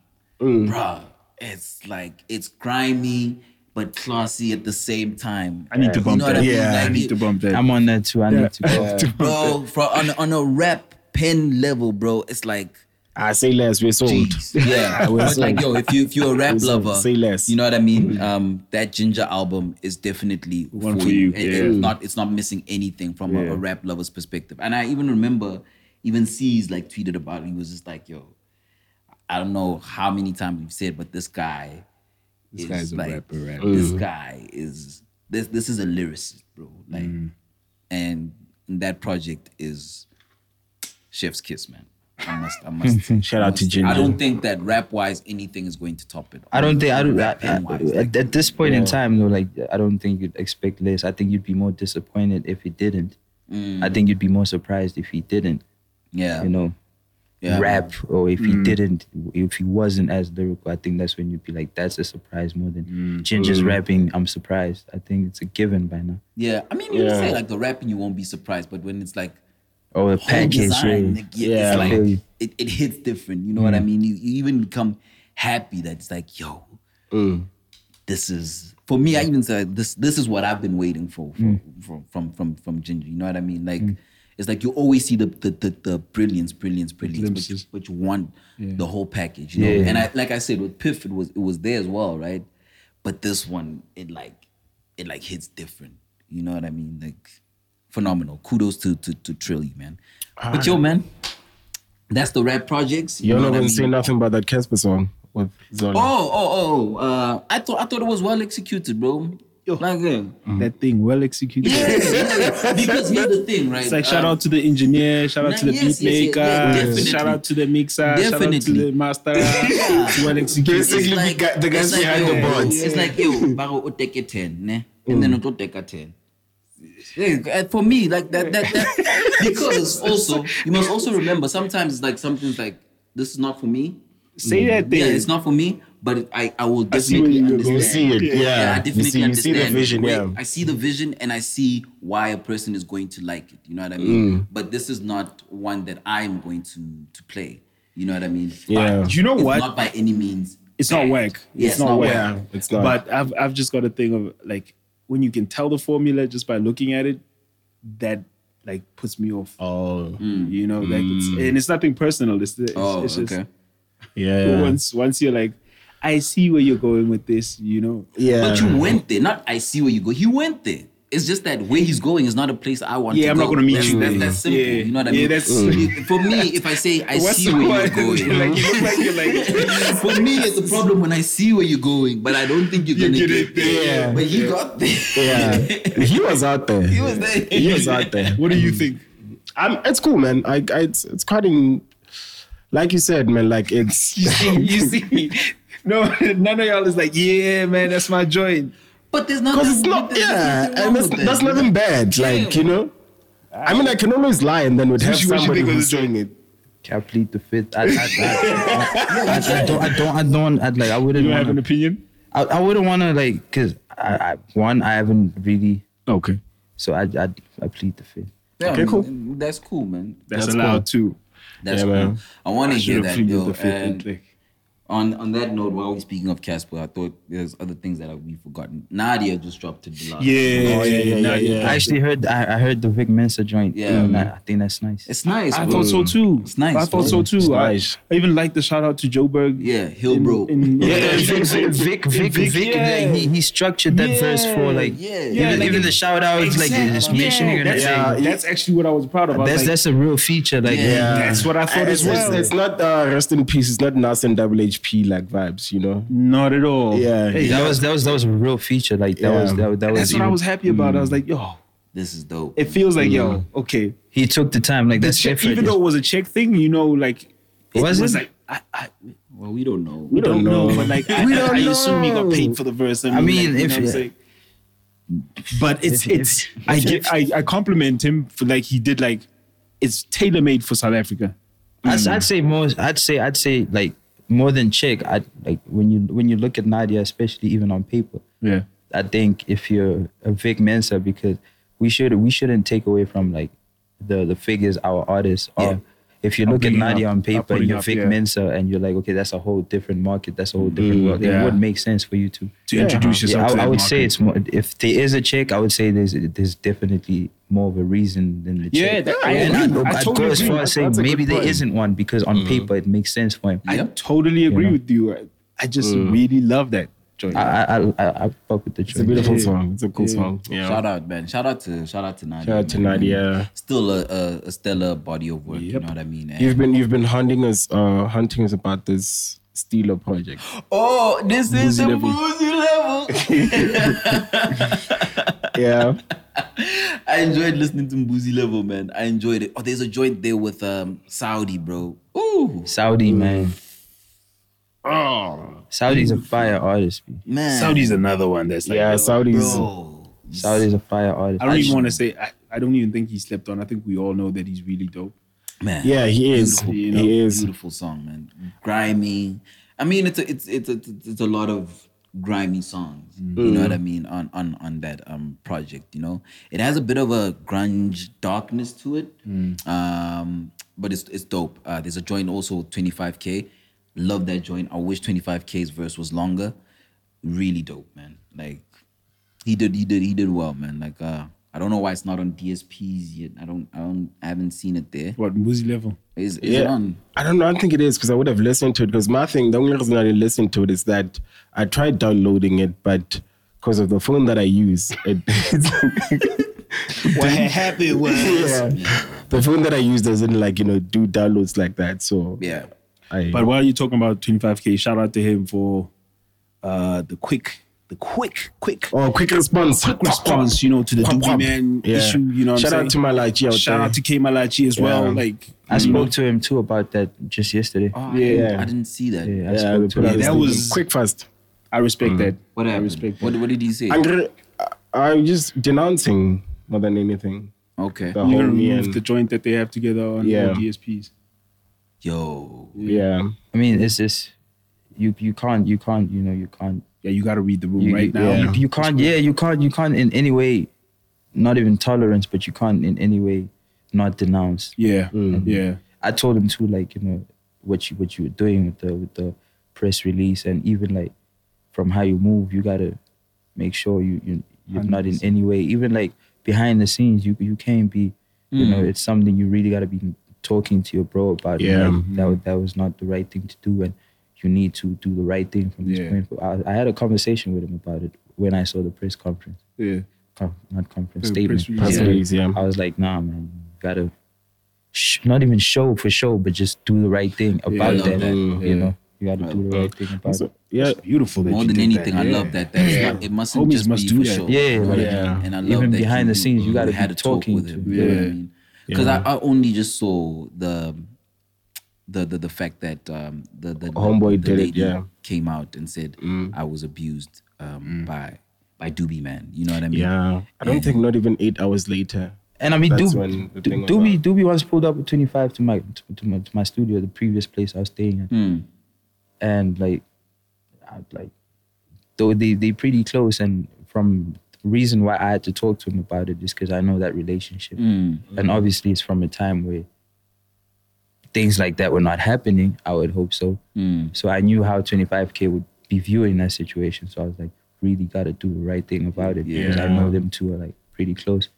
Speaker 2: Mm.
Speaker 3: Bruh, It's like it's grimy but classy at the same time.
Speaker 4: I need to
Speaker 3: You
Speaker 4: bump
Speaker 3: know what
Speaker 4: that.
Speaker 3: I mean?
Speaker 2: Yeah.
Speaker 4: I
Speaker 3: Like,
Speaker 4: need to bump that.
Speaker 5: I'm on that too. I need to bump go.
Speaker 3: bro. For on on a rap pen level, bro. It's like
Speaker 2: I say less, we're sold.
Speaker 3: Jeez. Yeah,
Speaker 2: We're
Speaker 3: but like yo, if you if you're a rap lover,
Speaker 2: Say less.
Speaker 3: You know what I mean? Um, that Ginger album is definitely
Speaker 4: One for you,
Speaker 3: And- and
Speaker 4: yeah.
Speaker 3: It's not it's not missing anything from a,
Speaker 4: Yeah.
Speaker 3: a rap lover's perspective. And I even remember, even C's like tweeted about it. He was just like, "Yo, I don't know how many times we've said, but this guy,
Speaker 4: This
Speaker 3: is
Speaker 4: guy's a
Speaker 3: like,
Speaker 4: rapper, rapper.
Speaker 2: Mm.
Speaker 3: This guy is this this is a lyricist, bro. Like,
Speaker 4: Mm.
Speaker 3: and that project is Chef's Kiss, man. I must, I must.
Speaker 2: Shout out to
Speaker 3: I don't think that rap wise anything is going to top it.
Speaker 5: I don't think I don't. I,
Speaker 3: Rap pen-wise,
Speaker 5: I-
Speaker 3: like,
Speaker 5: at, at this point in time, though, like I don't think you'd expect less. I think you'd be more disappointed if he didn't. I think you'd be more surprised if he didn't.
Speaker 3: yeah,
Speaker 5: You know,
Speaker 3: yeah,
Speaker 5: rap, or if he mm. didn't, if he wasn't as lyrical. I think that's when you'd be like, "That's a surprise." More than mm. Ginger's rapping, I'm surprised. I think it's a given by now.
Speaker 3: Yeah, I mean, you can
Speaker 2: Yeah.
Speaker 3: say like the rapping, you won't be surprised, but when it's like
Speaker 5: Oh, a
Speaker 3: whole
Speaker 5: package,
Speaker 3: design,
Speaker 5: yeah.
Speaker 3: like, yeah,
Speaker 2: Yeah,
Speaker 3: it's like
Speaker 5: you.
Speaker 3: it, it hits different. You know what I mm. mean? You, you even become happy that it's like, yo, this is for me. I even said this. This is what I've been waiting for, for from from from from Ginger. You know what I mean? Like. It's like you always see the the, the, the brilliance, brilliance, brilliance, but you, but you want the whole package, you know.
Speaker 5: Yeah.
Speaker 3: And I, like I said, with Piff, it was it was there as well, right? But this one, it like it like hits different. You know what I mean? Like phenomenal. Kudos to to to Trilly, man. But yo, man, that's the rap projects.
Speaker 2: You're
Speaker 3: know
Speaker 2: not
Speaker 3: I
Speaker 2: gonna
Speaker 3: mean?
Speaker 2: say nothing about that Cassper song with Zola.
Speaker 3: Oh, oh, oh! Uh, I thought I thought it was well executed, bro. Like, yeah.
Speaker 4: That thing well executed.
Speaker 3: Yeah, yeah. because here's the thing, right?
Speaker 4: It's like shout
Speaker 3: Um,
Speaker 4: out to the engineer, shout out to the
Speaker 3: Nah,
Speaker 4: beat
Speaker 3: yes, yes, yes,
Speaker 4: maker,
Speaker 3: yeah,
Speaker 4: shout out to the mixer, shout out to the master. It's well executed.
Speaker 2: Basically, the guy- the guys
Speaker 3: it's
Speaker 2: behind
Speaker 3: yo,
Speaker 2: the boards.
Speaker 3: It's like yo, baro o take a ten, ne? And then o take a ten. For me, like that, that, that, because also you must also remember sometimes it's like something's like this is not for me.
Speaker 4: Say that thing.
Speaker 3: Yeah, it's not for me, but it, I I will
Speaker 4: I see
Speaker 3: definitely understand.
Speaker 2: You see it, yeah.
Speaker 3: Yeah, I
Speaker 2: you
Speaker 3: definitely
Speaker 2: see, you see the vision,
Speaker 3: way-
Speaker 2: yeah.
Speaker 3: I see the vision and I see why a person is going to like it. You know what I
Speaker 2: Mm.
Speaker 3: mean? But this is not one that I'm going to to play. You know what I mean?
Speaker 2: Yeah.
Speaker 3: But
Speaker 4: You know
Speaker 3: it's
Speaker 4: what?
Speaker 3: Not by any means.
Speaker 4: It's not
Speaker 3: bad.
Speaker 4: whack.
Speaker 3: Yeah,
Speaker 4: it's, not whack.
Speaker 2: Yeah, it's not.
Speaker 4: But I've I've just got a thing of like when you can tell the formula just by looking at it, that like puts me off.
Speaker 2: oh,
Speaker 4: You know, like it's and it's nothing personal. It's, it's,
Speaker 3: Oh,
Speaker 4: it's just
Speaker 3: okay.
Speaker 2: yeah,
Speaker 4: once once you're like, I see where you're going with this. You know,
Speaker 2: yeah.
Speaker 3: But you went there. Not I see where you go. He went there. It's just that where he's going is not a place I want
Speaker 4: Yeah,
Speaker 3: to Yeah,
Speaker 4: I'm
Speaker 3: go.
Speaker 4: not gonna meet
Speaker 3: that's,
Speaker 4: you
Speaker 3: That's, that's simple.
Speaker 4: Yeah.
Speaker 3: You know what I mean?
Speaker 4: Yeah, that's- mm.
Speaker 3: It- For me, if I say I
Speaker 4: What's
Speaker 3: see where
Speaker 4: point?
Speaker 3: you're going,
Speaker 4: like you look like you're like.
Speaker 3: For me, it's a problem when I see where you're going, but I don't think you're gonna
Speaker 4: get
Speaker 3: get,
Speaker 4: it there.
Speaker 3: there.
Speaker 2: Yeah.
Speaker 3: But he got there.
Speaker 2: yeah, he was out there.
Speaker 3: he was there.
Speaker 2: He was out there.
Speaker 4: What do you think?
Speaker 2: I'm, it's cool, man. I, I it's, it's quite in, like you said, man. Like it's
Speaker 4: You see, you see. No, none of y'all is like, yeah, man, that's my joint.
Speaker 3: But there's nothing.
Speaker 2: because it's not,
Speaker 3: there's
Speaker 2: yeah,
Speaker 3: nothing
Speaker 2: and that's, that's
Speaker 3: you know?
Speaker 2: nothing bad. Like you know, I mean, I can always lie and then would have
Speaker 4: Zoocci, what you
Speaker 2: somebody who's
Speaker 4: this
Speaker 2: doing it.
Speaker 5: Can I plead the fifth? I, I, I, I, I don't, I don't, I don't, I'd like, I wouldn't
Speaker 4: You have an
Speaker 5: want
Speaker 4: opinion?
Speaker 5: I, I wouldn't want to like, cause I, I, one, I haven't really,
Speaker 4: Okay.
Speaker 5: so I, I, I plead the fifth.
Speaker 3: Yeah,
Speaker 2: Okay, cool.
Speaker 3: That's cool, man.
Speaker 4: That's,
Speaker 2: That's
Speaker 4: allowed too.
Speaker 3: That's
Speaker 2: Yeah,
Speaker 3: cool.
Speaker 2: man.
Speaker 3: I want to hear
Speaker 4: Should've
Speaker 3: that,
Speaker 4: pleaded
Speaker 3: yo.
Speaker 4: the fifth,
Speaker 3: and
Speaker 4: like-
Speaker 3: on on that note, while we're speaking of Cassper, I thought there's other things that we've forgotten. Nadia just dropped to the last.
Speaker 4: Yeah,
Speaker 2: Oh, yeah, yeah, yeah, yeah.
Speaker 5: I actually heard, I, I heard the Vic Mensa joint.
Speaker 3: Yeah.
Speaker 5: and I, I think that's nice.
Speaker 3: It's nice.
Speaker 4: I
Speaker 3: bro.
Speaker 4: thought so too.
Speaker 3: It's nice,
Speaker 4: I thought
Speaker 3: bro.
Speaker 4: so too.
Speaker 2: It's
Speaker 4: I,
Speaker 2: nice.
Speaker 4: I even like the shout out to Joe Berg.
Speaker 3: Yeah, Hillbrow.
Speaker 4: in-
Speaker 5: Yeah, Vic, Vic, Vic, Vic,
Speaker 4: Vic,
Speaker 5: Vic,
Speaker 4: yeah.
Speaker 5: he, he structured that verse for like,
Speaker 3: Yeah.
Speaker 5: even,
Speaker 4: Yeah, like
Speaker 5: even
Speaker 4: it-
Speaker 5: the shout outs, like it's mentioning
Speaker 4: yeah, that's,
Speaker 5: like,
Speaker 4: that's actually what I was proud of. I
Speaker 5: that's
Speaker 4: like,
Speaker 5: that's a real feature. Like,
Speaker 3: Yeah.
Speaker 4: that's what I thought
Speaker 2: It's,
Speaker 4: as well.
Speaker 2: it's, it's not uh, rest in peace. It's not Nas and Double HP like vibes, you know.
Speaker 4: not at all.
Speaker 2: Yeah.
Speaker 4: Hey,
Speaker 5: that was that was that was a real feature. Like that
Speaker 2: Yeah.
Speaker 5: was that, that was.
Speaker 4: that's what I was happy about. I was mm. like, yo,
Speaker 3: This is dope.
Speaker 4: it feels like yo, mm. okay.
Speaker 5: He took the time. Like
Speaker 4: The
Speaker 5: that's
Speaker 4: check,
Speaker 5: effort.
Speaker 4: even though it was a check thing, you know, like it
Speaker 5: Was
Speaker 4: was
Speaker 5: it?
Speaker 4: like I, I
Speaker 3: well, we don't know.
Speaker 4: we don't know,
Speaker 2: know.
Speaker 4: but like I,
Speaker 2: We don't
Speaker 4: I assume he got paid for the verse.
Speaker 5: I mean,
Speaker 4: like, you
Speaker 5: if
Speaker 4: know what I'm saying? but it's
Speaker 5: If- if-
Speaker 4: it's I get I, I compliment him for like he did like it's tailor made for South Africa.
Speaker 5: I'd, I'd mm. say more. I'd say I'd say like more than check. I like when you when you look at Nadia, especially even on paper.
Speaker 4: Yeah.
Speaker 5: I think if you're a Vic Mensa, because we should we shouldn't take away from like the the figures our artists are.
Speaker 3: Yeah.
Speaker 5: If you look at Nadia
Speaker 4: up-
Speaker 5: on paper and you're
Speaker 4: up,
Speaker 5: Vic
Speaker 4: yeah.
Speaker 5: Mensa and you're like, okay, that's a whole different market. That's a whole different mm, world.
Speaker 4: yeah.
Speaker 5: It would make sense for you to
Speaker 4: To introduce
Speaker 5: Yeah,
Speaker 4: yourself
Speaker 5: I,
Speaker 4: to
Speaker 5: I
Speaker 4: that
Speaker 5: would say it's more. If there is a check, I would say there's there's definitely more of a reason than the
Speaker 4: Yeah,
Speaker 5: check.
Speaker 4: that- I
Speaker 5: and
Speaker 4: agree.
Speaker 5: I'd,
Speaker 4: I
Speaker 5: I'd
Speaker 4: totally
Speaker 5: go as far as saying maybe
Speaker 4: good
Speaker 5: there
Speaker 4: point.
Speaker 5: isn't one because on mm-hmm. paper it makes sense for him.
Speaker 4: I
Speaker 3: Yep.
Speaker 4: totally agree
Speaker 5: know?
Speaker 4: with you. I, I just mm. really love that joint.
Speaker 5: I I I, I, I fuck with the
Speaker 2: It's a beautiful
Speaker 4: Yeah.
Speaker 2: song. It's a cool
Speaker 4: Yeah.
Speaker 2: song. Yeah.
Speaker 3: Shout out, man. Shout out to shout out to Nadia.
Speaker 2: Shout out to. Nadia.
Speaker 3: Still a, a, a stellar body of work. You know what I mean? And-
Speaker 2: You've been you've been hunting us uh hunting us about this Stilo project.
Speaker 3: oh, this is
Speaker 2: Boozy
Speaker 3: a
Speaker 2: level.
Speaker 3: boozy level.
Speaker 2: Yeah.
Speaker 3: I enjoyed listening to Boozy Level, man. I enjoyed it. Oh, there's a joint there with um Saudi, bro. Ooh,
Speaker 5: Saudi man.
Speaker 4: Oh,
Speaker 5: Saudi's a fire artist. B.
Speaker 3: man.
Speaker 4: Saudi's another one that's like,
Speaker 2: Yeah,
Speaker 4: yo,
Speaker 2: Saudis.
Speaker 3: bro.
Speaker 5: Saudi's a fire artist.
Speaker 4: I don't even want to say. I, I don't even think he slept on. I think we all know that he's really dope.
Speaker 3: Man.
Speaker 2: Yeah, he is.
Speaker 3: Beautiful,
Speaker 4: you know,
Speaker 2: he is.
Speaker 3: Beautiful song, man. Grimy. I mean, it's a, it's it's a, it's a lot of grimy songs. You know what I mean on on on that um project. You know, it has a bit of a grunge darkness to it, um, but it's it's dope. Uh, there's a joint also 25k. Love that joint. I wish 25k's verse was longer. Really dope, man. Like he did he did he did well, man. Like uh, I don't know why it's not on DSPs yet. I don't I don't I haven't seen it there.
Speaker 4: What Muzi level?
Speaker 3: Is is it
Speaker 2: Yeah.
Speaker 3: on?
Speaker 2: I don't know. I don't think it is because I would have listened to it. Because my thing, the only reason I didn't listen to it is that I tried downloading it, but because of the phone that I use, it,
Speaker 4: What happened was
Speaker 2: yeah, the phone that I use doesn't like you know do downloads like that. So
Speaker 3: Yeah.
Speaker 2: I,
Speaker 4: But while you're talking about 25k, shout out to him for uh the quick, the quick, quick
Speaker 2: oh, quick response,
Speaker 4: quick response, you know, to the
Speaker 2: Quap,
Speaker 4: Doobie. Man
Speaker 2: Yeah.
Speaker 4: issue. You know, what
Speaker 2: Shout
Speaker 4: I'm
Speaker 2: out
Speaker 4: saying?
Speaker 2: to Malachi out
Speaker 4: Shout
Speaker 2: there.
Speaker 4: out to K Malachi as well.
Speaker 2: Yeah.
Speaker 4: Like
Speaker 5: I spoke to him too about that just yesterday.
Speaker 3: Oh,
Speaker 2: Yeah.
Speaker 3: I, didn't, I didn't see that.
Speaker 5: yeah, I
Speaker 2: Yeah,
Speaker 5: spoke to him.
Speaker 2: this
Speaker 4: that was-
Speaker 2: quick fast.
Speaker 4: I respect that.
Speaker 3: What
Speaker 4: I respect
Speaker 3: What, what did he say?
Speaker 2: I'm gonna, I'm just denouncing more than anything.
Speaker 3: Okay.
Speaker 2: The
Speaker 4: You're
Speaker 2: whole
Speaker 4: gonna
Speaker 2: me
Speaker 4: remove
Speaker 2: and
Speaker 4: the joint that they have together on
Speaker 2: Yeah.
Speaker 4: DSPs.
Speaker 3: Yo.
Speaker 2: yeah.
Speaker 5: I mean, it's just you you can't you can't you know you can't
Speaker 4: Yeah, you got to read the room
Speaker 5: you,
Speaker 4: right
Speaker 5: you,
Speaker 4: now.
Speaker 5: you, you can't yeah you can't you can't in any way not even tolerance but you can't in any way not denounce
Speaker 4: Yeah,
Speaker 2: Mm.
Speaker 4: yeah.
Speaker 5: i told him too like you know what you what you were doing with the with the press release and even like from how you move you gotta make sure you you you're not in any way even like behind the scenes you you can't be you know it's something you really gotta be talking to your bro about
Speaker 2: Yeah.
Speaker 5: Like, that was that was not the right thing to do and you need to do the right thing from this
Speaker 4: Yeah.
Speaker 5: point forward. I, I had a conversation with him about it when I saw the press conference
Speaker 4: Yeah.
Speaker 5: com- not conference
Speaker 4: The
Speaker 5: statement.
Speaker 4: press release.
Speaker 5: Yeah.
Speaker 2: release, yeah.
Speaker 5: I was like, nah, man, you gotta sh- not even show for show, but just do the right thing about
Speaker 3: love
Speaker 5: that.
Speaker 3: that.
Speaker 5: You know, you gotta do the right thing about
Speaker 2: So,
Speaker 5: it.
Speaker 2: yeah,
Speaker 4: It's beautiful
Speaker 3: More than anything,
Speaker 4: that.
Speaker 3: I
Speaker 4: Yeah.
Speaker 3: love that. That is not, it mustn't
Speaker 4: Homies
Speaker 3: just
Speaker 4: must
Speaker 3: be
Speaker 4: do
Speaker 3: for
Speaker 4: that.
Speaker 3: show.
Speaker 5: Yeah,
Speaker 3: You know what I
Speaker 2: yeah.
Speaker 3: And I love
Speaker 5: Even
Speaker 3: that
Speaker 5: behind the scenes, you gotta
Speaker 3: had
Speaker 5: be
Speaker 3: to talk
Speaker 5: talking
Speaker 3: with
Speaker 5: to-
Speaker 3: him. You know what I
Speaker 4: Yeah.
Speaker 3: Because I, I only just saw the the the, the fact that um, the the
Speaker 2: Homeboy
Speaker 3: the
Speaker 2: did it, yeah. Mm.
Speaker 3: came out and said I was abused um, by by Doobie Man. You know what I mean?
Speaker 2: yeah. I don't think not even eight hours later.
Speaker 5: And I mean,
Speaker 2: That's
Speaker 5: Doobie,
Speaker 2: when the thing was
Speaker 5: Doobie. Doobie once pulled up with 25 to my, to, to my to my studio, the previous place I was staying at,
Speaker 3: Mm.
Speaker 5: and like, I, like, though they they pretty close, and from the reason why I had to talk to him about it is because I know that relationship.
Speaker 3: Mm.
Speaker 5: And obviously, it's from a time where things like that were not happening. I would hope so.
Speaker 3: Mm.
Speaker 5: So I knew how 25K would be viewing that situation. So I was like, really got to do the right thing about it because I know them two are like pretty close.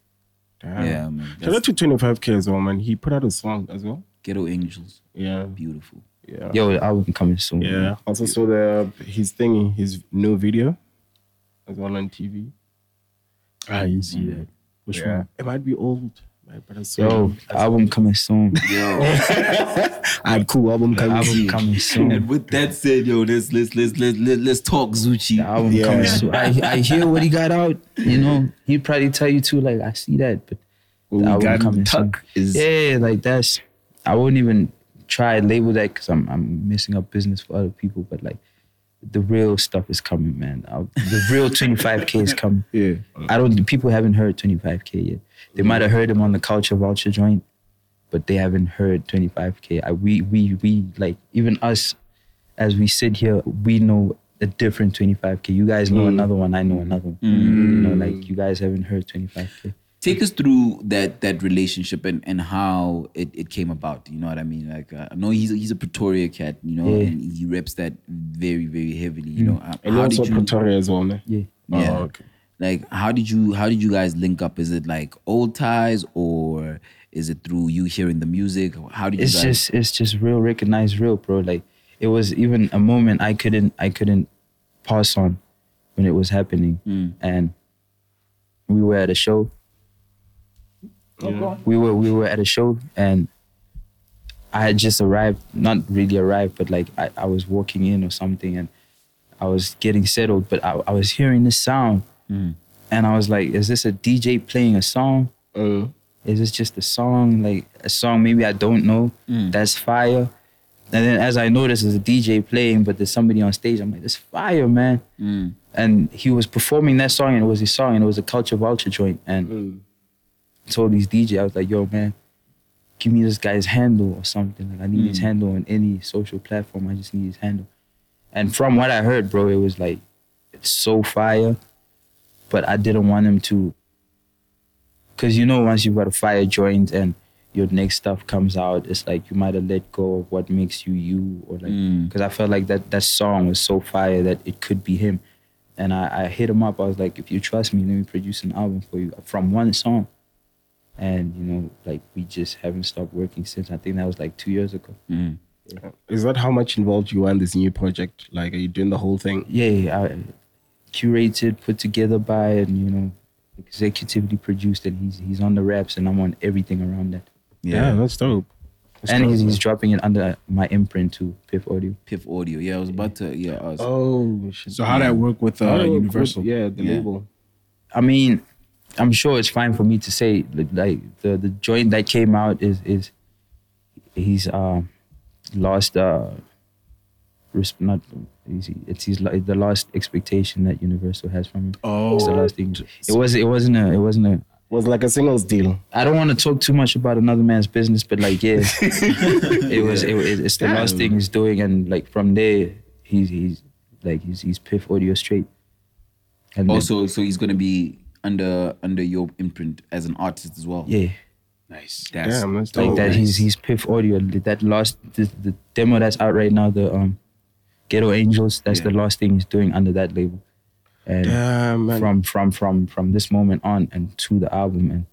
Speaker 2: Damn.
Speaker 3: Yeah, man.
Speaker 2: Shout out
Speaker 3: That's
Speaker 2: to 25K as well, man. He put out a song as well.
Speaker 3: Ghetto Angels.
Speaker 2: Yeah.
Speaker 3: Beautiful.
Speaker 2: Yeah.
Speaker 5: Yo, the album coming soon.
Speaker 2: Yeah. Also saw the his thing, his new video as well on TV.
Speaker 4: Ah, I didn't see mm. that. What's
Speaker 2: Yeah.
Speaker 4: wrong?
Speaker 2: It might be old. But I saw
Speaker 5: Yo,
Speaker 2: it.
Speaker 5: album coming soon.
Speaker 3: Yo.
Speaker 2: I had cool album
Speaker 5: The
Speaker 2: coming.
Speaker 5: album coming soon.
Speaker 3: and with that said, yo, let's let's let's let's let's, let's talk Zoocci.
Speaker 5: The album
Speaker 2: Yeah.
Speaker 5: coming soon. I, I hear what he got out. You know, he'd probably tell you too. Like I see that, but
Speaker 4: What
Speaker 5: the album
Speaker 4: got in
Speaker 5: coming soon.
Speaker 4: is
Speaker 5: Yeah, like that's. I wouldn't even try to label that because I'm I'm messing up business for other people. But like, the real stuff is coming, man. i the real 25k is coming.
Speaker 4: yeah.
Speaker 5: I don't. People haven't heard 25k yet. They might have heard him on the Culture Vulture joint, but they haven't heard 25k. I, we we we like even us, as we sit here, we know a different 25k. You guys know mm. another one. I know another one. You know, mm. like you guys haven't heard 25k.
Speaker 3: Take us through that that relationship and, and how it, it came about. You know what I mean? Like uh, I know he's a, he's a Pretoria cat, you know,
Speaker 5: Yeah.
Speaker 3: and he reps that very very heavily. You know, Uh,
Speaker 2: And
Speaker 3: how
Speaker 2: also
Speaker 3: did you?
Speaker 2: Pretoria as well, man.
Speaker 5: Yeah.
Speaker 3: Yeah.
Speaker 2: Oh, okay.
Speaker 3: Like how did you how did you guys link up? Is it like old ties or is it through you hearing the music? How did you
Speaker 5: It's
Speaker 3: guys?
Speaker 5: just it's just real recognized real, bro. Like it was even a moment I couldn't I couldn't pass on when it was happening, and we were at a show. We were we were at a show and I had just arrived, not really arrived, but like I, I was walking in or something and I was getting settled, but I, I was hearing this sound hmm. and I was like, is this a DJ playing a song?
Speaker 2: Uh,
Speaker 5: Is this just a song, like a song maybe I don't know? Hmm. That's fire. And then as I noticed, there's a DJ playing, but there's somebody on stage. I'm like, that's fire, man. Hmm. And he was performing that song, and it was his song, and it was a Culture Vulture joint. And I told these DJ, I was like, yo, man, give me this guy's handle or something. Like I need his hmm. handle on any social platform. I just need his handle. And from what I heard, bro, it was like it's so fire, but I didn't want him to. Cause you know, once you've got a fire joint and your next stuff comes out, it's like you might have let go of what makes you you, or like. Hmm. Cause I felt like that that song was so fire that it could be him, and I, I hit him up. I was like, if you trust me, let me produce an album for you from one song. And you know, like we just haven't stopped working since. I think that was like two years ago.
Speaker 2: Is that how much involved you are in this new project? Like, are you doing the whole thing?
Speaker 5: yeah, I curated, put together by, and you know, executively produced, and he's he's on the raps, and I'm on everything around that.
Speaker 2: Yeah, that's dope. That's
Speaker 5: and
Speaker 2: dope,
Speaker 5: he's,
Speaker 2: man.
Speaker 5: he's dropping it under my imprint to Piff Audio.
Speaker 3: Piff Audio. Yeah, I was about to. Yeah, I was,
Speaker 2: Oh.
Speaker 4: So how did that work with uh,
Speaker 2: Oh, cool.
Speaker 4: Universal?
Speaker 2: Yeah, the
Speaker 3: Yeah.
Speaker 2: label.
Speaker 5: I mean, I'm sure it's fine for me to say like, like the the joint that came out is is he's uh lost uh res- not easy it's his lo- the last expectation that Universal has from him.
Speaker 4: Oh.
Speaker 5: it's the last thing. It was it wasn't a it wasn't a
Speaker 2: Was like a singles deal.
Speaker 5: I don't want to talk too much about another man's business, but like, yeah, it was. It, it- it's the last thing he's doing, and like from there, he's he's like he's he's Piff Audio straight. And then-
Speaker 3: so he's gonna be under under your imprint as an artist as well.
Speaker 5: yeah,
Speaker 4: Nice.
Speaker 3: That's
Speaker 2: Damn, that's
Speaker 5: like
Speaker 2: dope.
Speaker 5: that. He's he's Piff Audio. That last the, the demo that's out right now, the um, Ghetto Angels. That's the last thing he's doing under that label. And
Speaker 2: Damn, man.
Speaker 5: from from from from this moment on and to the album and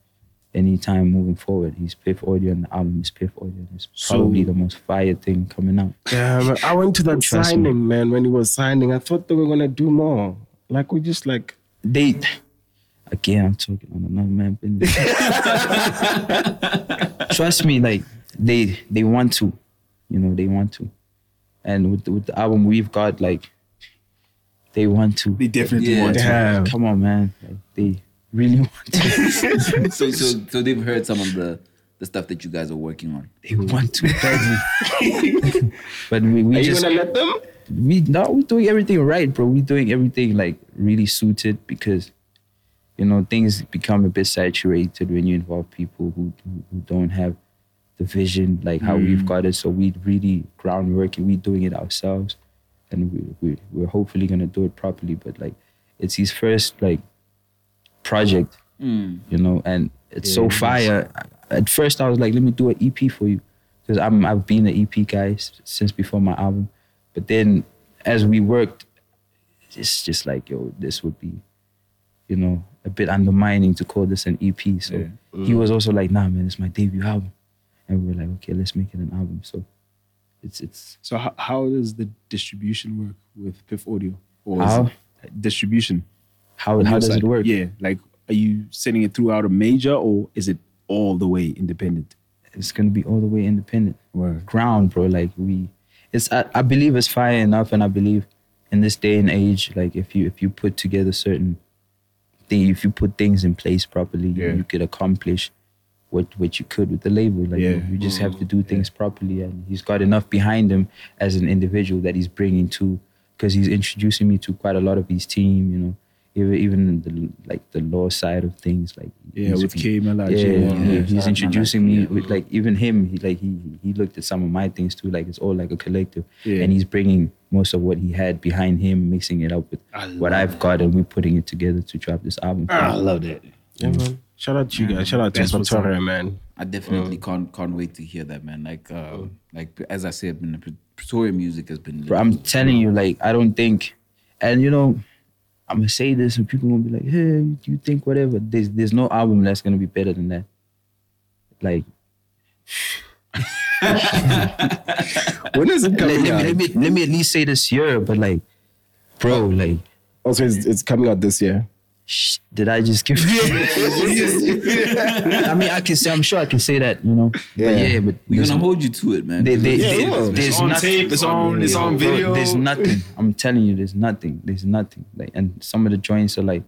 Speaker 5: anytime moving forward, he's Piff Audio and the album is Piff Audio. It's probably the most fire thing coming out.
Speaker 2: Damn, man. I went to that
Speaker 5: Trust me.
Speaker 2: signing, man. When he was signing, I thought they were gonna do more. Like we just like.
Speaker 5: They again, I'm talking on another man business. Trust me, like they they want to, you know, they want to, and with the, with the album we've got, like they want to.
Speaker 4: They definitely
Speaker 3: Yeah.
Speaker 4: want to.
Speaker 2: Damn.
Speaker 5: Come on, man, like, they really want to.
Speaker 3: so so so they've heard some of the the stuff that you guys are working on.
Speaker 5: they want to badly. but we, we
Speaker 2: Are you
Speaker 5: just
Speaker 2: gonna let them?
Speaker 5: we no, we're doing everything right, bro. We're doing everything like really suited because you know things become a bit saturated when you involve people who who, don't have the vision like how we've mm. got it. So we really groundwork and we're doing it ourselves, and we, we we're hopefully gonna do it properly. But like it's his first like project, mm. you know, and it's so fire. At first, I was like, let me do an EP for you because I'm I've been an EP guy since before my album. But then as we worked, it's just like, yo, this would be, you know, a bit undermining to call this an EP. So he was also like, nah, man, it's my debut album. And we were like, okay, let's make it an album. So it's it's
Speaker 4: So how, how does the distribution work with Piff Audio? Or
Speaker 5: How?
Speaker 4: distribution?
Speaker 5: how how does
Speaker 4: side?
Speaker 5: it work?
Speaker 4: Yeah, like are you sending it throughout a major or is it all the way independent?
Speaker 5: It's gonna be all the way independent.
Speaker 4: Word.
Speaker 5: ground, bro. Like we, it's I, I believe it's fire enough, and I believe in this day and age, like if you if you put together certain thing, if you put things in place properly, you-
Speaker 4: Yeah.
Speaker 5: you could accomplish what what you could with the label. Like
Speaker 4: Yeah.
Speaker 5: you just have to do things properly, and he's got enough behind him as an individual that he's bringing to, because he's introducing me to quite a lot of his team. You know, even even the like the law side of things, like
Speaker 4: Yeah,
Speaker 5: he's-
Speaker 4: with K Melach,
Speaker 5: yeah,
Speaker 4: yeah.
Speaker 3: Yeah,
Speaker 5: he's introducing me with like even him. He like he he looked at some of my things too. Like it's all like a collective,
Speaker 4: Yeah.
Speaker 5: and he's bringing most of what he had behind him, mixing it up with what I've got, and we're putting it together to drop this album.
Speaker 4: I love that.
Speaker 2: Yeah, man. Shout out to you guys. Shout out to
Speaker 4: That's.
Speaker 2: Pretoria, man.
Speaker 3: I definitely can't can't wait to hear that, man. Like uh, like as I said, man, the Pre- Pretoria music has been.
Speaker 5: Bro, I'm telling you, like I don't think, and you know, I'm gonna say this, and people gonna be like, "Hey, you think whatever?" There's there's no album that's gonna be better than that. Like
Speaker 2: When is it
Speaker 5: let,
Speaker 2: coming
Speaker 5: let me,
Speaker 2: out?
Speaker 5: let me let me at least say this year, but like, bro, oh. like.
Speaker 2: Oh, also, it's, it's coming out this year.
Speaker 5: Shh, did I just give? I mean, I can say. I'm sure I can say that. You know.
Speaker 2: Yeah.
Speaker 5: But yeah, but
Speaker 3: We're gonna hold you to it, man.
Speaker 5: they, they,
Speaker 2: Yeah,
Speaker 5: they-
Speaker 2: yeah.
Speaker 5: there's
Speaker 4: It's on
Speaker 5: nothing.
Speaker 4: tape, it's on- it's on
Speaker 5: Bro,
Speaker 4: video.
Speaker 5: There's nothing. I'm telling you, there's nothing. There's nothing. Like, and some of the joints are like,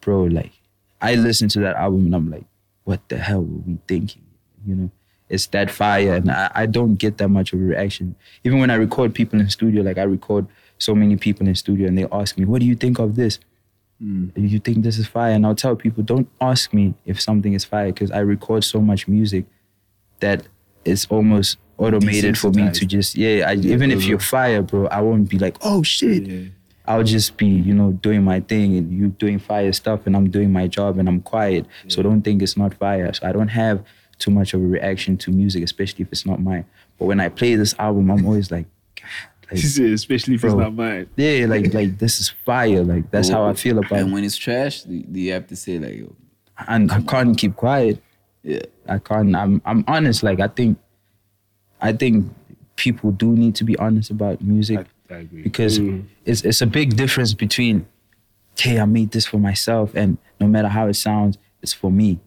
Speaker 5: bro, like, I listen to that album and I'm like, what the hell were we thinking? You know, it's that fire, and I, I don't get that much of a reaction. Even when I record people in studio, like I record so many people in studio, and they ask me, "What do you think of this?" Hmm. You think this is fire? And I'll tell people, don't ask me if something is fire, because I record so much music that it's almost automated for me to just yeah. I, even if you're fire, bro, I won't be like, "Oh shit."
Speaker 4: Yeah.
Speaker 5: I'll just be, you know, doing my thing and you doing fire stuff and I'm doing my job and I'm quiet. So don't think it's not fire. So I don't have too much of a reaction to music, especially if it's not mine. But when I play this album, I'm always like, God, like
Speaker 4: Especially if it's not mine.
Speaker 5: yeah, like like this is fire. Like that's how I feel about it.
Speaker 3: And when it's trash, do do you have to say like, yo,
Speaker 5: And I can't keep quiet.
Speaker 3: yeah,
Speaker 5: I can't. I'm I'm honest. Like I think, I think people do need to be honest about music
Speaker 4: I, I agree.
Speaker 5: because mm. it's it's a big difference between, hey, I made this for myself, and no matter how it sounds, it's for me.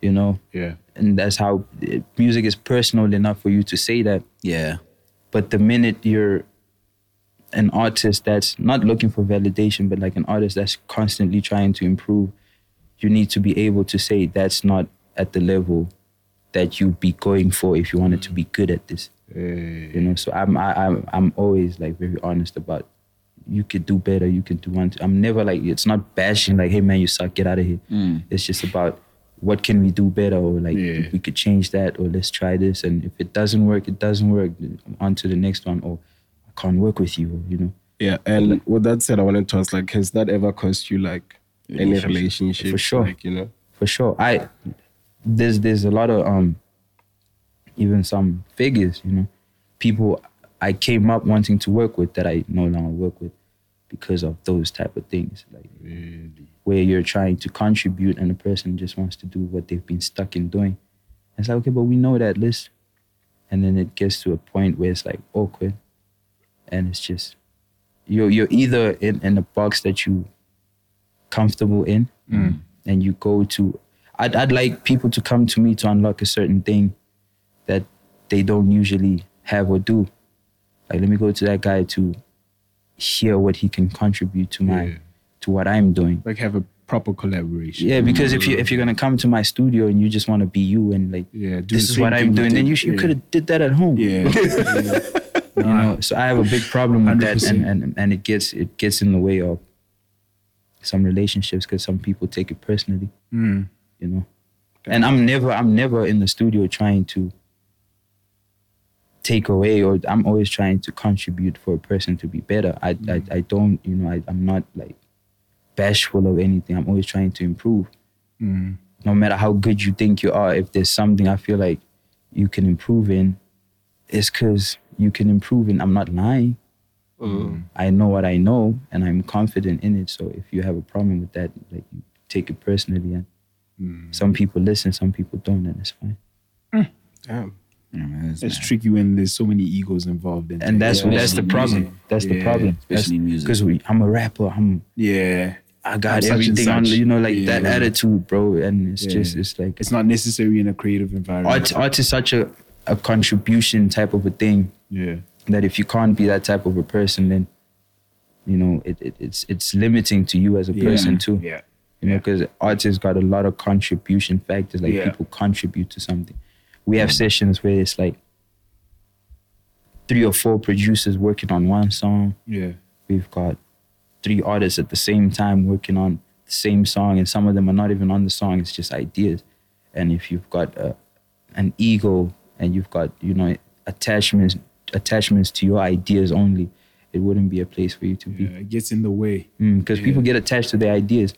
Speaker 5: You know,
Speaker 4: yeah.
Speaker 5: And that's how eh, music is personal enough for you to say that.
Speaker 3: yeah,
Speaker 5: But the minute you're an artist that's not looking for validation, but like an artist that's constantly trying to improve, you need to be able to say that's not at the level that you'd be going for if you wanted to be good at this. Eh. You know, so I'm I, I'm I'm always like very honest about you could do better, you could do one. I'm never like it's not bashing like, hey man, you suck, get out of here. Mm. It's just about what can we do better or like
Speaker 4: Yeah.
Speaker 5: we could change that or let's try this and if it doesn't work, it doesn't work. On to the next one or I can't work with you, you know.
Speaker 2: Yeah, and with that said, I wanted to ask, like, has that ever cost you like any relationship?
Speaker 5: For sure.
Speaker 2: Like, you know.
Speaker 5: for sure. I there's there's a lot of um even some figures, you know, people I came up wanting to work with that I no longer work with because of those type of things. Like where you're trying to contribute and the person just wants to do what they've been stuck in doing. It's like, okay, but we know that list. And then it gets to a point where it's like awkward. And it's just you're you're either in, in a box that you comfortable in mm. and you go to I'd I'd like people to come to me to unlock a certain thing that they don't usually have or do. Like let me go to that guy to hear what he can contribute to my
Speaker 4: Yeah.
Speaker 5: To what I'm doing.
Speaker 4: Like have a proper collaboration.
Speaker 5: Yeah, because if you if you're gonna come to my studio and you just want to be you and like
Speaker 4: Yeah, do
Speaker 5: this is what I'm doing, then you, sh- you could have did that at home.
Speaker 4: Yeah.
Speaker 5: you know. So I have a big problem with that,
Speaker 4: 100%.
Speaker 5: and, and and it gets it gets in the way of some relationships because some people take it personally.
Speaker 4: Mm.
Speaker 5: You know, and I'm never I'm never in the studio trying to take away or I'm always trying to contribute for a person to be better. I I, I don't you know I, I'm not like bashful of anything. I'm always trying to improve.
Speaker 4: Mm.
Speaker 5: No matter how good you think you are, if there's something I feel like you can improve in, it's because you can improve in. I'm not lying. I know what I know, and I'm confident in it. So if you have a problem with that, like you take it personally, and some people listen, some people don't, and it's fine.
Speaker 2: Damn.
Speaker 3: Yeah, man, it's
Speaker 4: It's tricky when there's so many egos involved in
Speaker 5: And
Speaker 4: it.
Speaker 5: that's
Speaker 3: Yeah.
Speaker 5: that's the problem.
Speaker 3: music.
Speaker 5: That's the problem.
Speaker 3: Especially in music.
Speaker 5: Because I'm a rapper. I'm
Speaker 4: yeah.
Speaker 5: I got
Speaker 4: I'm
Speaker 5: everything on. You know, like that
Speaker 4: Yeah.
Speaker 5: attitude, bro. And it's
Speaker 4: Yeah.
Speaker 5: just it's like
Speaker 4: It's not necessary in a creative environment.
Speaker 5: art. Art is such a a contribution type of a thing.
Speaker 4: Yeah.
Speaker 5: that if you can't be that type of a person, then you know it, it it's it's limiting to you as a person too.
Speaker 4: Yeah.
Speaker 5: You know, because art artists got a lot of contribution factors. Like
Speaker 4: Yeah.
Speaker 5: people contribute to something. We have mm. sessions where it's like three or four producers working on one song.
Speaker 4: Yeah.
Speaker 5: We've got three artists at the same time working on the same song, and some of them are not even on the song. It's just ideas. And if you've got a, an ego and you've got you know attachments attachments to your ideas only, it wouldn't be a place for you to
Speaker 4: Yeah.
Speaker 5: be.
Speaker 4: It gets in the way.
Speaker 5: Because people get attached to their ideas.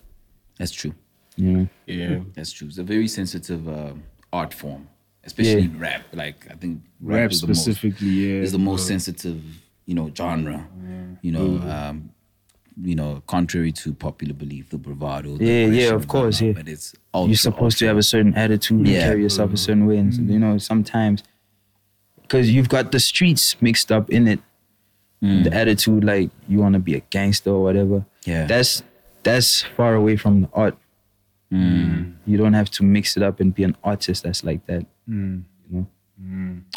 Speaker 3: That's true.
Speaker 5: You know.
Speaker 2: Yeah.
Speaker 3: That's true. It's a very sensitive uh, art form, especially
Speaker 5: Yeah.
Speaker 3: in rap. Like I think
Speaker 4: Rap
Speaker 3: is the most-
Speaker 4: specifically, yeah.
Speaker 3: is the most sensitive, you know, genre. You know, um, you know, contrary to popular belief, the bravado. the
Speaker 5: Yeah, yeah, of course,
Speaker 3: whatnot,
Speaker 5: yeah.
Speaker 3: But it's ultra,
Speaker 5: You're supposed to have a certain attitude and carry yourself a certain way. And, you know, sometimes, because you've got the streets mixed up in it, mm. the attitude like you want to be a gangster or whatever.
Speaker 3: Yeah.
Speaker 5: That's that's far away from the art. Mm. You don't have to mix it up and be an artist that's like that. Mm. You know?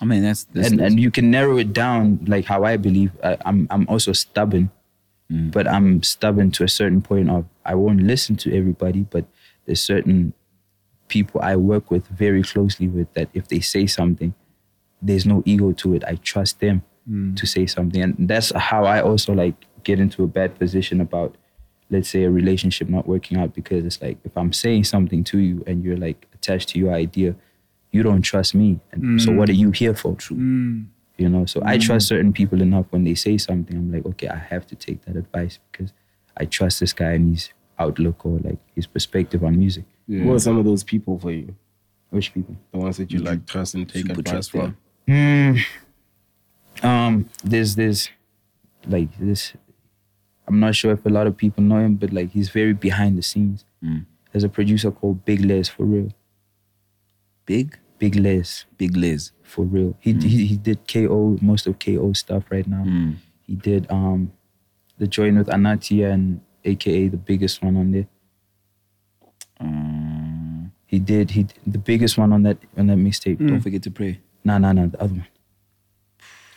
Speaker 3: I mean, that's, that's
Speaker 5: and and you can narrow it down like how I believe. I, I'm I'm also stubborn, Mm. but I'm stubborn to a certain point of I won't listen to everybody, but there's certain people I work with very closely with that if they say something, there's no ego to it. I trust them mm. to say something, and that's how I also like get into a bad position about let's say a relationship not working out because it's like if I'm saying something to you and you're like attached to your idea, you don't trust me. And so mm. what are you here for? True. You You know, so I trust mm. certain people enough when they say something. I'm like, okay, I have to take that advice because I trust this guy and his outlook or like his perspective on music.
Speaker 2: Who are some of those people for you?
Speaker 5: Which people?
Speaker 2: The ones that you like trust and take
Speaker 3: Super
Speaker 2: advice
Speaker 3: from. yeah.
Speaker 2: from?
Speaker 5: Um, there's there's like this. I'm not sure if a lot of people know him, but like he's very behind the scenes. There's a producer called Big Lez for real.
Speaker 3: Big,
Speaker 5: Big Lez,
Speaker 3: big Lez.
Speaker 5: for real. He mm. he he did KO most of KO stuff right now. Mm. He did um the joint with Anatii and AKA the biggest one on there. Mm. He did he the biggest one on that on that mixtape.
Speaker 3: Don't forget to pray.
Speaker 5: Nah nah nah the other one.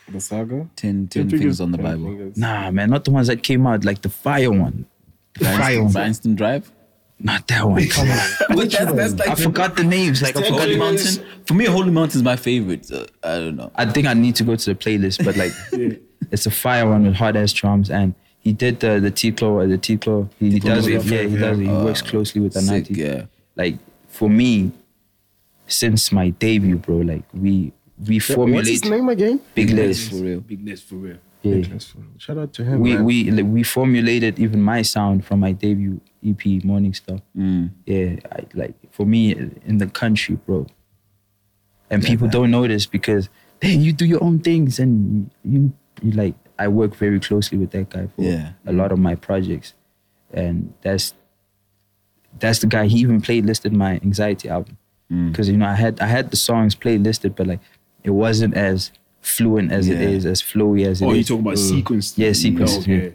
Speaker 2: The saga?
Speaker 3: Ten, ten
Speaker 4: fingers-
Speaker 3: fingers on the Bible.
Speaker 2: fingers.
Speaker 5: Nah man, not the ones that came out like the fire one. The fire one.
Speaker 3: Bryanston Drive.
Speaker 5: Not that one. Come on.
Speaker 3: But that's, that's like
Speaker 5: I forgot the names. Like I forgot
Speaker 3: Holy
Speaker 5: the
Speaker 3: Mountain. For me, Holy Mountain is my favorite. So I don't know.
Speaker 5: I think I need to go to the playlist, but like it's a fire one with hard ass drums and he did the the T Claw uh, the T Claw. He, he does it. Yeah, he does it. He works closely with ah,
Speaker 3: Sick,
Speaker 5: Anatii.
Speaker 3: yeah.
Speaker 5: Like for me, since my debut, bro, like we we
Speaker 2: What's
Speaker 5: formulate
Speaker 2: his name again?
Speaker 5: Big Lez.
Speaker 3: For real.
Speaker 4: Big Lez for real.
Speaker 5: Yeah.
Speaker 2: Shout out to him.
Speaker 5: We
Speaker 2: man.
Speaker 5: we like, we formulated even my sound from my debut EP Morning Star.
Speaker 3: Mm.
Speaker 5: Yeah, I, like for me in the country, bro. And people don't know this because hey, you do your own things and you you like I work very closely with that guy for
Speaker 3: Yeah.
Speaker 5: a lot of my projects. And that's that's the guy he even playlisted my anxiety album.
Speaker 3: Mm.
Speaker 5: Because you know I had I had the songs playlisted but like it wasn't as fluent as it
Speaker 3: Yeah.
Speaker 5: is, as flowy as it
Speaker 4: Oh,
Speaker 5: is
Speaker 4: you talking about mm. sequence?
Speaker 5: Yeah, sequences, oh,
Speaker 4: Okay.
Speaker 5: yeah.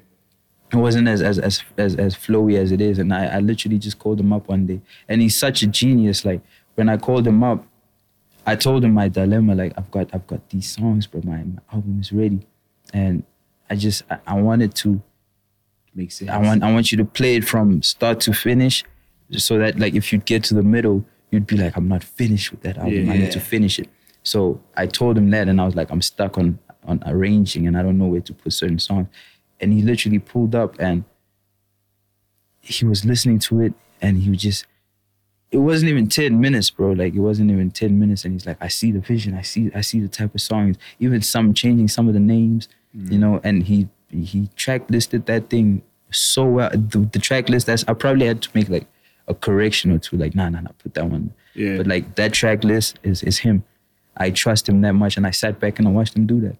Speaker 5: it wasn't as as as as, as flowy as it is. And I, I literally just called him up one day. And he's such a genius. Like when I called him up, I told him my dilemma. Like I've got I've got these songs, but my, my album is ready. And I just I, I wanted to
Speaker 4: Makes sense.
Speaker 5: I want I want you to play it from start to finish, so that like if you get to the middle, you'd be like, I'm not finished with that album. I need to finish it. So I told him that, and I was like, I'm stuck on on arranging, and I don't know where to put certain songs. And he literally pulled up, and he was listening to it, and he was just. It wasn't even ten minutes, bro. Like it wasn't even ten minutes, and he's like, "I see the vision. I see, I see the type of songs. Even some changing some of the names, you mm. know." And he he track listed that thing so well. The, the track list that's I probably had to make like a correction or two. Like, nah, nah, nah, put that one.
Speaker 4: Yeah.
Speaker 5: But like that track list is is him. I trust him that much, and I sat back and I watched him do that.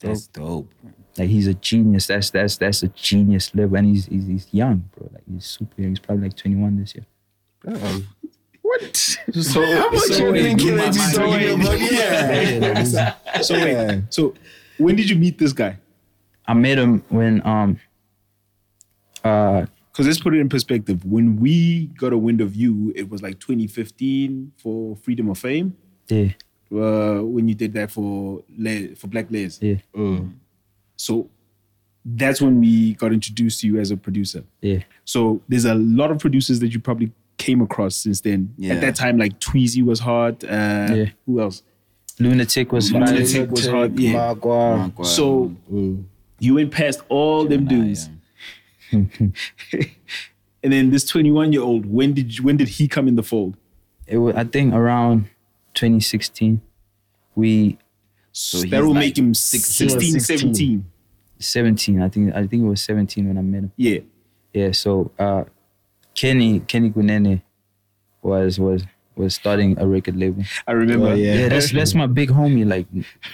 Speaker 3: That's dope.
Speaker 5: Like he's a genius. That's that's that's a genius level, and he's he's, he's young, bro. Like he's super young. He's probably like 21 this year.
Speaker 2: Damn.
Speaker 4: What?
Speaker 2: So, how much
Speaker 3: so
Speaker 2: you
Speaker 3: wait,
Speaker 2: thinking
Speaker 3: you
Speaker 2: that
Speaker 3: might-
Speaker 2: you
Speaker 3: might-
Speaker 2: doing about yeah.
Speaker 4: So wait. So when did you meet this guy?
Speaker 5: I met him when um uh
Speaker 4: Because let's put it in perspective. When we got a wind of you, it was like 2015 for Freedom of Fame.
Speaker 5: yeah
Speaker 4: Uh, when you did that for Le- for Blaklez.
Speaker 5: yeah
Speaker 4: So that's when we got introduced to you as a producer.
Speaker 5: yeah
Speaker 4: So there's a lot of producers that you probably came across since then.
Speaker 3: Yeah.
Speaker 4: At that time, like Tweezy was hot. Uh,
Speaker 5: Yeah.
Speaker 4: Who else?
Speaker 5: Lunatic was
Speaker 4: Lunatic.
Speaker 5: fire.
Speaker 4: was hard, yeah.
Speaker 2: Magua.
Speaker 3: Magua.
Speaker 4: So you went past all them dudes. and then this 21 year old, when did you, when did he come in the fold?
Speaker 5: It was I think around 2016. We
Speaker 3: So
Speaker 4: that will
Speaker 3: like
Speaker 4: make him
Speaker 3: 16,
Speaker 4: 16,
Speaker 2: 16.
Speaker 4: 17.
Speaker 5: 17. I think I think it was 17 when I met him.
Speaker 4: Yeah.
Speaker 5: Yeah, so uh, Kenny Kenny Kunene was was was starting a record label.
Speaker 4: I remember.
Speaker 2: Oh, yeah.
Speaker 5: Yeah, that's that's my big homie. Like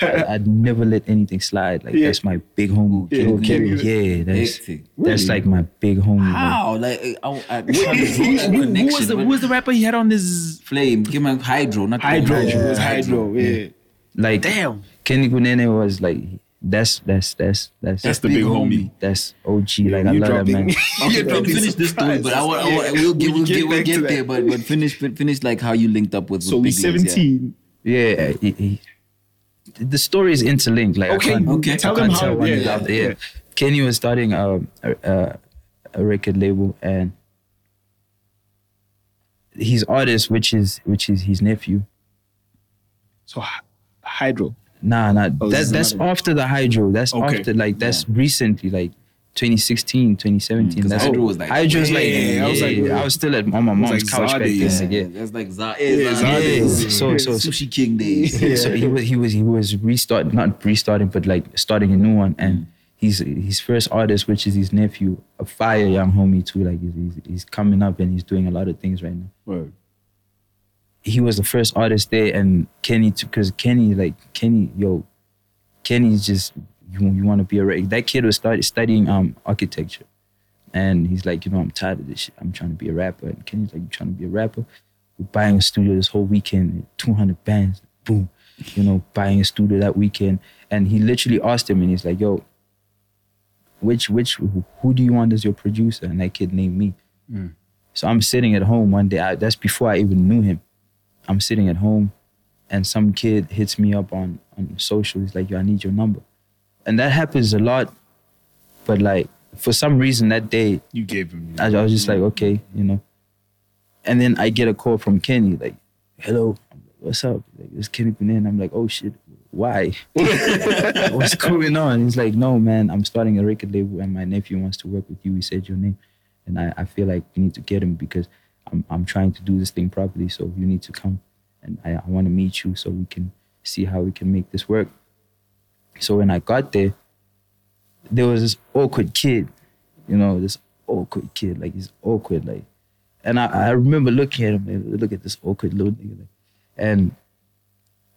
Speaker 5: I, I'd never let anything slide. Like
Speaker 4: Yeah.
Speaker 5: that's my big homie.
Speaker 4: Yeah,
Speaker 5: Kenny Yeah, that's
Speaker 3: Hectic.
Speaker 5: that's like my big homie. like.
Speaker 3: How? Like, I, I, I,
Speaker 4: Who, who was the, who was the rapper he had on this
Speaker 3: flame? Give him Hydro, not
Speaker 4: Hydro?
Speaker 3: Hydro.
Speaker 4: It was Hydro. Yeah.
Speaker 5: Like
Speaker 4: Damn.
Speaker 5: Kenny Kunene was like that's that's that's that's
Speaker 4: That's the big homie.
Speaker 5: that's OG. Like I
Speaker 4: You
Speaker 5: love that
Speaker 4: dropping-
Speaker 5: man.
Speaker 3: Okay,
Speaker 4: You're
Speaker 3: bro, finish this story, but I want, I want,
Speaker 4: Yeah.
Speaker 3: we'll get,
Speaker 4: We
Speaker 3: we'll
Speaker 4: get
Speaker 3: get, we'll
Speaker 4: back to
Speaker 3: get
Speaker 4: that.
Speaker 3: there, but but finish, finish like how you linked up with.
Speaker 4: So
Speaker 3: with
Speaker 4: we
Speaker 3: Big Leagues, yeah.
Speaker 4: 17.
Speaker 5: Yeah, he, he, the story is interlinked. Like
Speaker 4: Okay,
Speaker 5: I can't,
Speaker 3: okay.
Speaker 5: I
Speaker 4: Tell
Speaker 5: can't
Speaker 4: them how,
Speaker 5: tell one
Speaker 4: yeah,
Speaker 5: without the
Speaker 4: yeah.
Speaker 5: other. Kenny was starting a, a, a, a record label, and his artist, which is which is his nephew.
Speaker 4: So Hy- Hydro.
Speaker 5: Nah, nah,
Speaker 4: Oh,
Speaker 5: that, that's
Speaker 4: another
Speaker 5: after the hydro. That's
Speaker 4: Okay.
Speaker 5: after like that's recently. Like 2016, 2017.
Speaker 3: Mm, 'cause
Speaker 5: That's
Speaker 3: Hydro was like-
Speaker 5: Hydro was like,
Speaker 4: Yeah,
Speaker 5: yeah,
Speaker 4: I was like-
Speaker 5: I was still at on my mom's
Speaker 4: like
Speaker 5: couch back
Speaker 4: Zades.
Speaker 5: then. Yeah.
Speaker 3: That's like Za-
Speaker 4: Yeah,
Speaker 3: yeah.
Speaker 5: So- so-
Speaker 3: Sushi King days.
Speaker 5: So he was he was he was restart not restarting, but like starting a new one. And he's his first artist, which is his nephew, a fire young homie too. Like he's, he's he's coming up and he's doing a lot of things right now.
Speaker 4: Word.
Speaker 5: He was the first artist there, and Kenny because Kenny like Kenny yo, Kenny's just you you want to be a ra- that kid was started studying um architecture. And he's like, you know, I'm tired of this shit. I'm trying to be a rapper. And Kenny's like, you trying to be a rapper? We're buying a studio this whole weekend, 200 bands, boom. You know, buying a studio that weekend. And he literally asked him, and he's like, yo, which, which, who, do you want as your producer? And that kid named me. So I'm sitting at home one day. I, that's before I even knew him. I'm sitting at home, and some kid hits me up on on social. He's like, yo, I need your number. And that happens a lot. But like, for some reason that day,
Speaker 4: You gave him.
Speaker 5: I, I was just like, okay, you know. And then I get a call from Kenny, like, hello, I'm like, what's up? Like, it's Kenny Benin. I'm like, oh shit, why? what's going on? He's like, no, man, I'm starting a record label and my nephew wants to work with you. He said your name. And I, I feel like you need to get him because I'm, I'm trying to do this thing properly. So you need to come and I, I want to meet you so we can see how we can make this work. So when I got there, there was this awkward kid, you know, this awkward kid, like he's awkward, like. And I, I remember looking at him, look at this awkward little nigga, like, and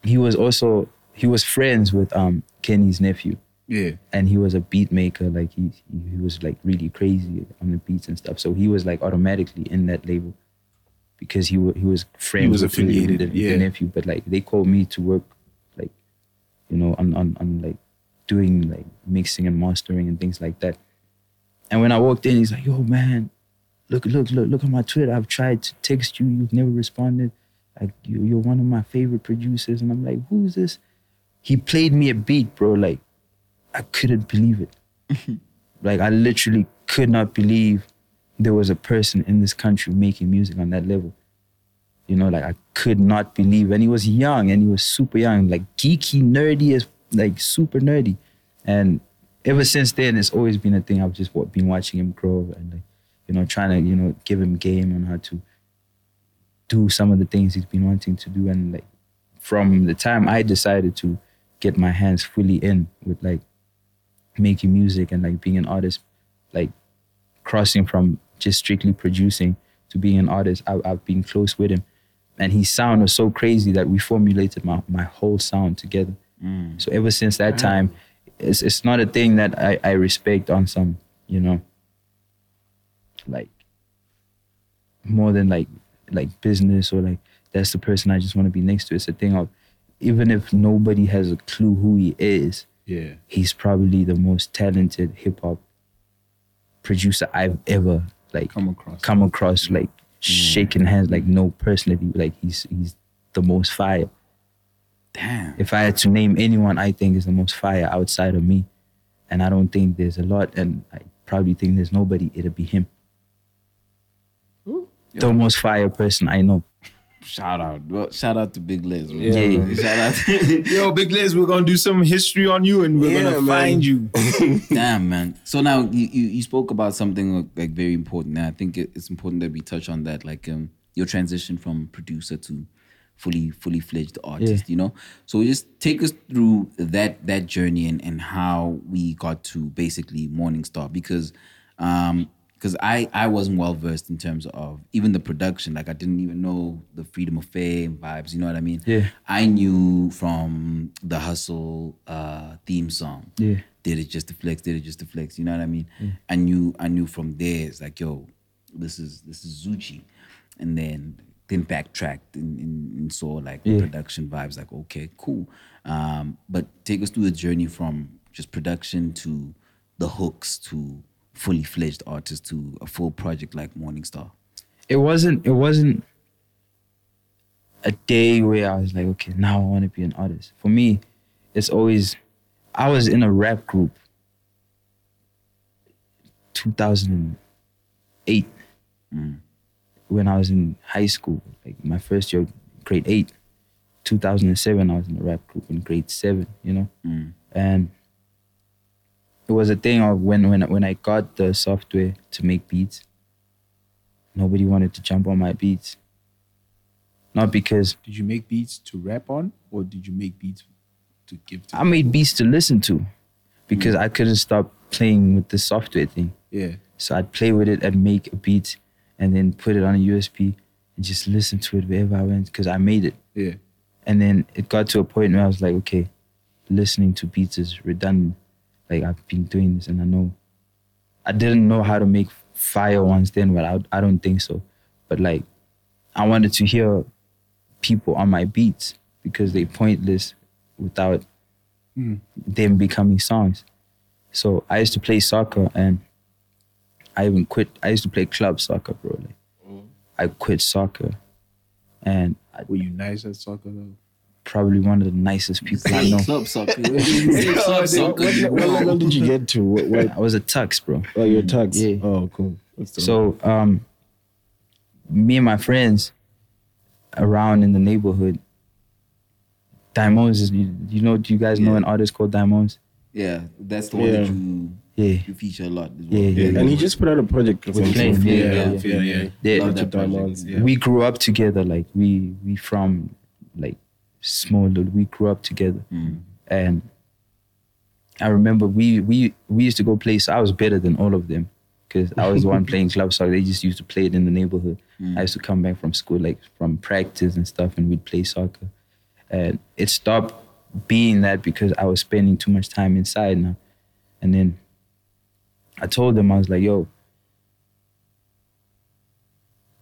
Speaker 5: he was also he was friends with um Kenny's nephew,
Speaker 4: Yeah.
Speaker 5: and he was a beat maker, like he he, was like really crazy on the beats and stuff. So he was like automatically in that label because he wa- he was friends He
Speaker 4: was
Speaker 5: with the-
Speaker 4: affiliated,
Speaker 5: the, the nephew. But like they called me to work, like you know, on on on like doing like mixing and mastering and things like that. And when I walked in, he's like, "Yo, man, look, look, look, look at my Twitter. I've tried to text you. You've never responded. Like you, you're one of my favorite producers." And I'm like, "Who's this?" He played me a beat, bro. Like I couldn't believe it. like I literally could not believe there was a person in this country making music on that level. You know, like I could not believe. And he was young and he was super young, like geeky, nerdy as like super nerdy. And ever since then, it's always been a thing. I've just been watching him grow and like, you know, trying to, you know, give him game on how to do some of the things he's been wanting to do. And like from the time I decided to get my hands fully in with like making music and like being an artist, like crossing from just strictly producing to being an artist, I, I've been close with him. And his sound was so crazy that we formulated my, my whole sound together. Mm. So ever since that time, it's, it's not a thing that I, I respect on some, you know, like more than like like business or like that's the person I just want to be next to. It's a thing of even if nobody has a clue who he is,
Speaker 4: Yeah.
Speaker 5: he's probably the most talented hip hop producer I've ever like
Speaker 4: Come across.
Speaker 5: come across like mm. shaking hands like no personally like he's he's the most fire.
Speaker 3: Damn.
Speaker 5: If I had to name anyone I think is the most fire outside of me, and I don't think there's a lot, and I probably think there's nobody, it'll be him. The most fire person I know.
Speaker 3: Shout out. Well, shout out to Big Lez. bro.
Speaker 5: Yeah.
Speaker 3: Shout out.
Speaker 4: Yo, Big Liz, we're gonna do some history on you, and we're
Speaker 2: Yeah,
Speaker 4: gonna
Speaker 2: man.
Speaker 4: find you.
Speaker 3: Damn, man. So now you, you, you spoke about something like, very important. And I think it, it's important that we touch on that, like um, your transition from producer to fully fully fledged artist. You know, so just take us through that that journey and and how we got to basically Morningstar because um because I I wasn't well versed in terms of even the production. Like I didn't even know the Freedom of Fame vibes. You know what I mean?
Speaker 5: Yeah.
Speaker 3: I knew from the Hustle uh, theme song
Speaker 5: Yeah.
Speaker 3: did it just to flex, did it just to flex. You know what I mean? I knew I knew from there it's like, yo, this is this is Zoocci. And then then backtracked and, and, and saw like the
Speaker 5: Yeah.
Speaker 3: production vibes, like, okay, cool. Um, but take us through the journey from just production to the hooks to fully fledged artist to a full project like Morningstar.
Speaker 5: it wasn't it wasn't a day where I was like, okay, now I want to be an artist. For me, it's always I was in a rap group 2008 mm. when I was in high school, like my first year, grade eight. 2007, I was in a rap group in grade seven, you know, mm. and it was a thing of when when when I got the software to make beats, nobody wanted to jump on my beats. Not because
Speaker 4: Did you make beats to rap on, or did you make beats to give to?
Speaker 5: I made beats to listen to, because I couldn't stop playing with the software thing.
Speaker 4: yeah.
Speaker 5: So I'd play with it and make a beat, and then put it on a USB and just listen to it wherever I went because I made it.
Speaker 4: Yeah.
Speaker 5: And then it got to a point where I was like, okay, listening to beats is redundant. Like I've been doing this and I know. I didn't know how to make fire once then, but I, I don't think so. But like, I wanted to hear people on my beats because they pointless without hmm. them becoming songs. So I used to play soccer and I even quit. I used to play club soccer, bro. Like, oh. I quit soccer and I
Speaker 4: Were you nice at soccer though?
Speaker 5: Probably one of the nicest people I know.
Speaker 3: Club soccer. Club soccer.
Speaker 2: What, what level did you get to? What, what,
Speaker 5: I was a Tuks, bro.
Speaker 2: oh, your tugs.
Speaker 5: Yeah.
Speaker 2: Oh, cool.
Speaker 5: So, um, me and my friends around in the neighborhood, Diamonds is, you, you know, do you guys know an artist called Diamonds?
Speaker 3: Yeah, that's the one
Speaker 2: Yeah.
Speaker 3: that you
Speaker 5: Yeah.
Speaker 3: you feature a lot. As well.
Speaker 5: Yeah, yeah.
Speaker 2: And he just put out a project with
Speaker 5: With Flame,
Speaker 2: himself.
Speaker 5: yeah,
Speaker 2: yeah,
Speaker 5: yeah,
Speaker 2: yeah, yeah.
Speaker 5: Yeah.
Speaker 3: Love that project.
Speaker 2: Yeah.
Speaker 5: We grew up together. Like we we from like small little. We grew up together, mm. and I remember we we we used to go play. So I was better than all of them because I was the one playing club soccer. They just used to play it in the neighborhood. Mm. I used to come back from school, like from practice and stuff, and we'd play soccer. And it stopped being that because I was spending too much time inside now. And then I told them I was like, "Yo,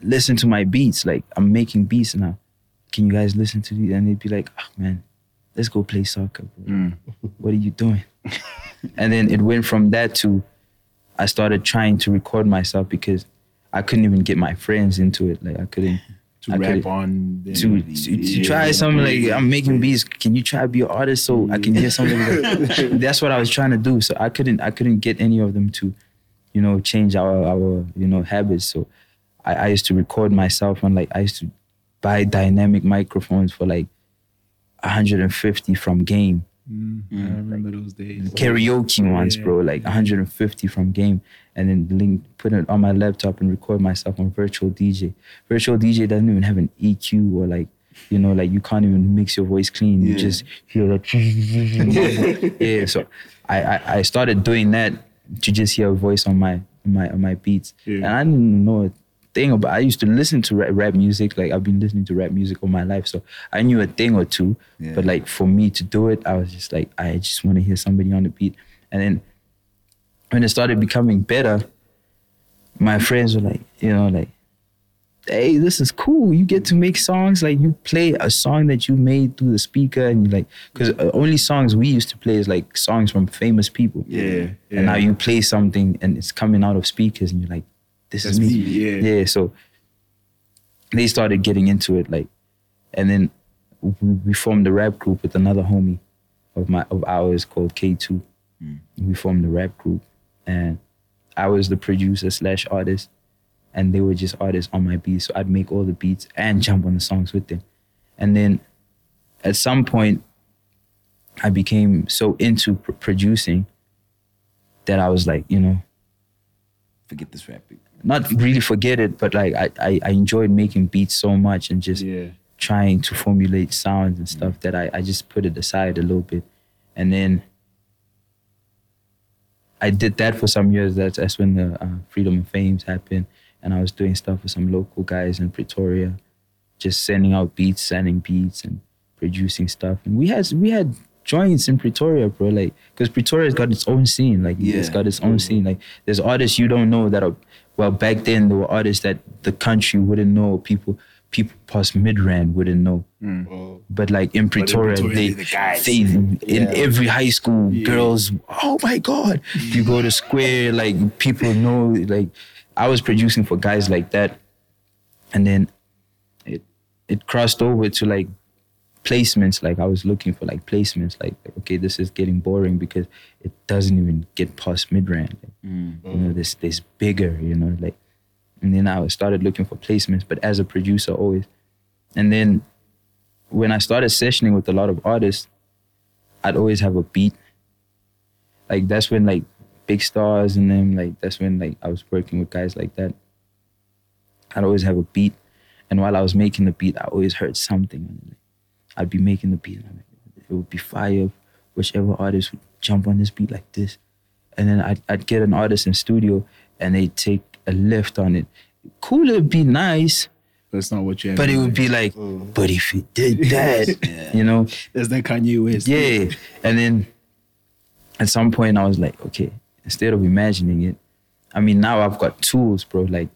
Speaker 5: listen to my beats. Like I'm making beats now. Can you guys listen to these?" And they'd be like, "Oh man, let's go play soccer, bro. Mm. What are you doing?" and then it went from that to I started trying to record myself because I couldn't even get my friends into it. Like I couldn't
Speaker 4: To
Speaker 5: I
Speaker 4: rap on.
Speaker 5: to, to, to try something like I'm making beats. Can you try to be an artist so I can hear something? Like, that's what I was trying to do. So I couldn't I couldn't get any of them to, you know, change our our you know habits. So I, I used to record myself and like I used to buy dynamic microphones for like 150 from Game mm,
Speaker 4: I mm. remember those days.
Speaker 5: karaoke ones,
Speaker 4: Yeah.
Speaker 5: bro, like 150 from game, and then link put it on my laptop and record myself on virtual DJ. Virtual DJ doesn't even have an EQ or like, you know, like you can't even mix your voice clean. You just hear that. yeah, so I, I I started doing that to just hear a voice on my on my on my beats,
Speaker 4: Yeah.
Speaker 5: and I didn't know a thing about. I used to listen to rap, rap music, like I've been listening to rap music all my life, so I knew a thing or two.
Speaker 3: Yeah.
Speaker 5: But like for me to do it, I was just like, I just want to hear somebody on the beat. And then when it started becoming better, my friends were like, you know, like, hey, this is cool. You get to make songs. Like you play a song that you made through the speaker, and you like, because uh, only songs we used to play is like songs from famous people.
Speaker 4: Yeah,
Speaker 5: And now you play something and it's coming out of speakers, and you're like, this is me.
Speaker 4: me, yeah.
Speaker 5: Yeah. So they started getting into it, like, and then we, formed a rap group with another homie of my of ours called K2. Mm. We formed a rap group, and I was the producer slash artist, and they were just artists on my beats. So I'd make all the beats and jump on the songs with them, and then at some point, I became so into pr- producing that I was like, you know,
Speaker 3: Forget this rapping.
Speaker 5: Not really forget it, but like I, I, I enjoyed making beats so much and just
Speaker 4: Yeah.
Speaker 5: trying to formulate sounds and stuff that I, I just put it aside a little bit. And then I did that for some years. That's, that's when the uh, Freedom and Fames happened. And I was doing stuff with some local guys in Pretoria, just sending out beats, sending beats and producing stuff. And we had we had joints in Pretoria, bro. Like, because Pretoria's got its own scene. Like, it's got its own scene. Like, there's artists you don't know that are, well, back then there were artists that the country wouldn't know, people people past Midrand wouldn't know. Mm. But like in Pretoria,
Speaker 4: Pretoria,
Speaker 5: they,
Speaker 4: the guys.
Speaker 5: they in every high school, girls, oh my God. You go to square, like people know, like I was producing for guys like that. And then it it crossed over to like placements. Like I was looking for like placements, like, okay, this is getting boring because it doesn't even get past Midrand. Like, mm. You know, this this bigger, you know, like and then I started looking for placements, but as a producer always. And then when I started sessioning with a lot of artists, I'd always have a beat. Like that's when like big stars and them. Like that's when like I was working with guys like that. I'd always have a beat, and while I was making the beat, I always heard something. And, like, I'd be making the beat, and it would be fire. Whichever artist would jump on this beat like this, and then I'd, I'd get an artist in studio, and they'd take a lift on it. Cool, it'd be nice,
Speaker 4: That's not what you. Are.
Speaker 5: But it would be like, mm. but if you did that, you know,
Speaker 4: That's that Kanye West.
Speaker 5: yeah. And then at some point I was like, okay, instead of imagining it, I mean now I've got tools, bro. Like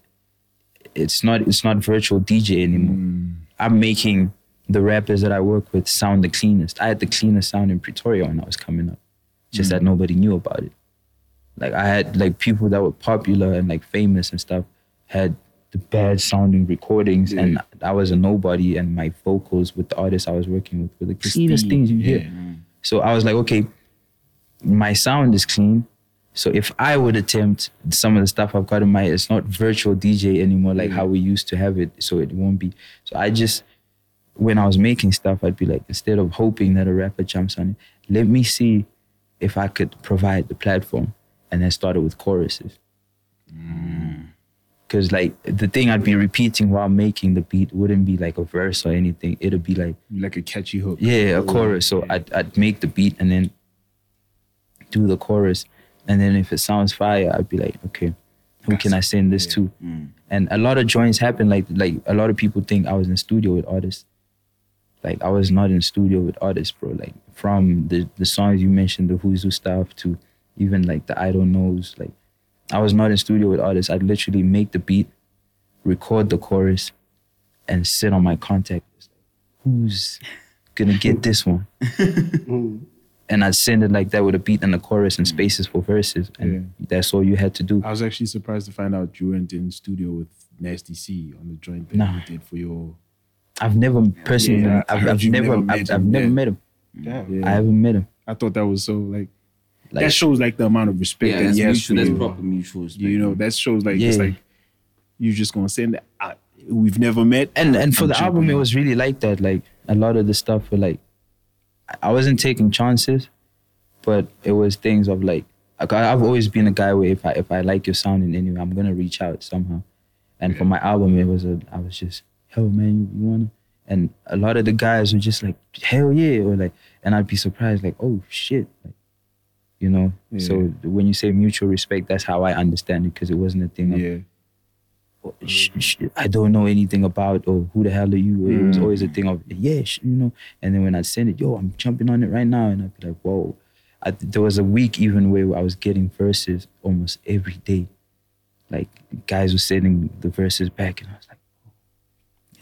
Speaker 5: it's not it's not virtual DJ anymore. Mm. I'm making the rappers that I work with sound the cleanest. I had the cleanest sound in Pretoria when I was coming up. Just that mm. nobody knew about it. Like I had like people that were popular and like famous and stuff had the bad sounding recordings and I was a nobody and my vocals with the artists I was working with were the cleanest things you hear. Yeah. So I was like, okay, my sound is clean. So if I would attempt some of the stuff I've got in my, it's not virtual DJ anymore like how we used to have it. So it won't be. So I just, when I was making stuff, I'd be like, instead of hoping that a rapper jumps on it, let me see if I could provide the platform. And then started with choruses. Mm. Cause like the thing I'd be repeating while making the beat wouldn't be like a verse or anything. It'd be like
Speaker 4: like a catchy hook.
Speaker 5: yeah, a chorus. So I'd, I'd make the beat and then do the chorus. And then if it sounds fire, I'd be like, okay, who can I send this to? Mm. And a lot of joints happen. Like like a lot of people think I was in studio with artists. Like I was not in studio with artists, bro. Like from the the songs you mentioned, the Who's Who stuff to even like the I don't knows. Like I was not in studio with artists. I'd literally make the beat, record the chorus, and sit on my contact list. Who's gonna get this one? and I'd send it like that with a beat and a chorus and mm. spaces for verses, and that's all you had to do.
Speaker 4: I was actually surprised to find out you weren't in studio with Nasty C on the joint that
Speaker 5: Nah.
Speaker 4: you did for your.
Speaker 5: I've never personally,
Speaker 4: Yeah, I
Speaker 5: I've, I've never,
Speaker 4: never met
Speaker 5: I've, I've
Speaker 4: him,
Speaker 5: never
Speaker 4: yeah.
Speaker 5: met him.
Speaker 4: Yeah.
Speaker 5: I haven't met him.
Speaker 4: I thought that was so like,
Speaker 5: Like,
Speaker 4: that shows like the amount of respect
Speaker 3: Yeah,
Speaker 4: that
Speaker 3: that's mutual. That's proper mutual respect.
Speaker 4: You know, that shows like it's
Speaker 5: Yeah.
Speaker 4: like you're just gonna send that. I, we've never met.
Speaker 5: and and for
Speaker 4: I'm
Speaker 5: the album,
Speaker 4: jumping
Speaker 5: it was really like that. Like a lot of the stuff were like, I- I wasn't taking chances, but it was things of like, like, I- I've always been a guy where if I if I like your sound in any way, I'm gonna reach out somehow. And for my album, it was a I was just, hell man, you, you wanna? And a lot of the guys were just like, hell yeah, or like, and I'd be surprised, like, oh shit, like, you know. So when you say mutual respect, that's how I understand it because it wasn't a thing of
Speaker 4: Yeah.
Speaker 5: Oh, sh- sh- I don't know anything about or who the hell are you? It was mm. always a thing of yeah, sh- you know. And then when I send it, yo, I'm jumping on it right now, and I'd be like, whoa. I, there was a week even where I was getting verses almost every day. Like guys were sending the verses back, and I was like,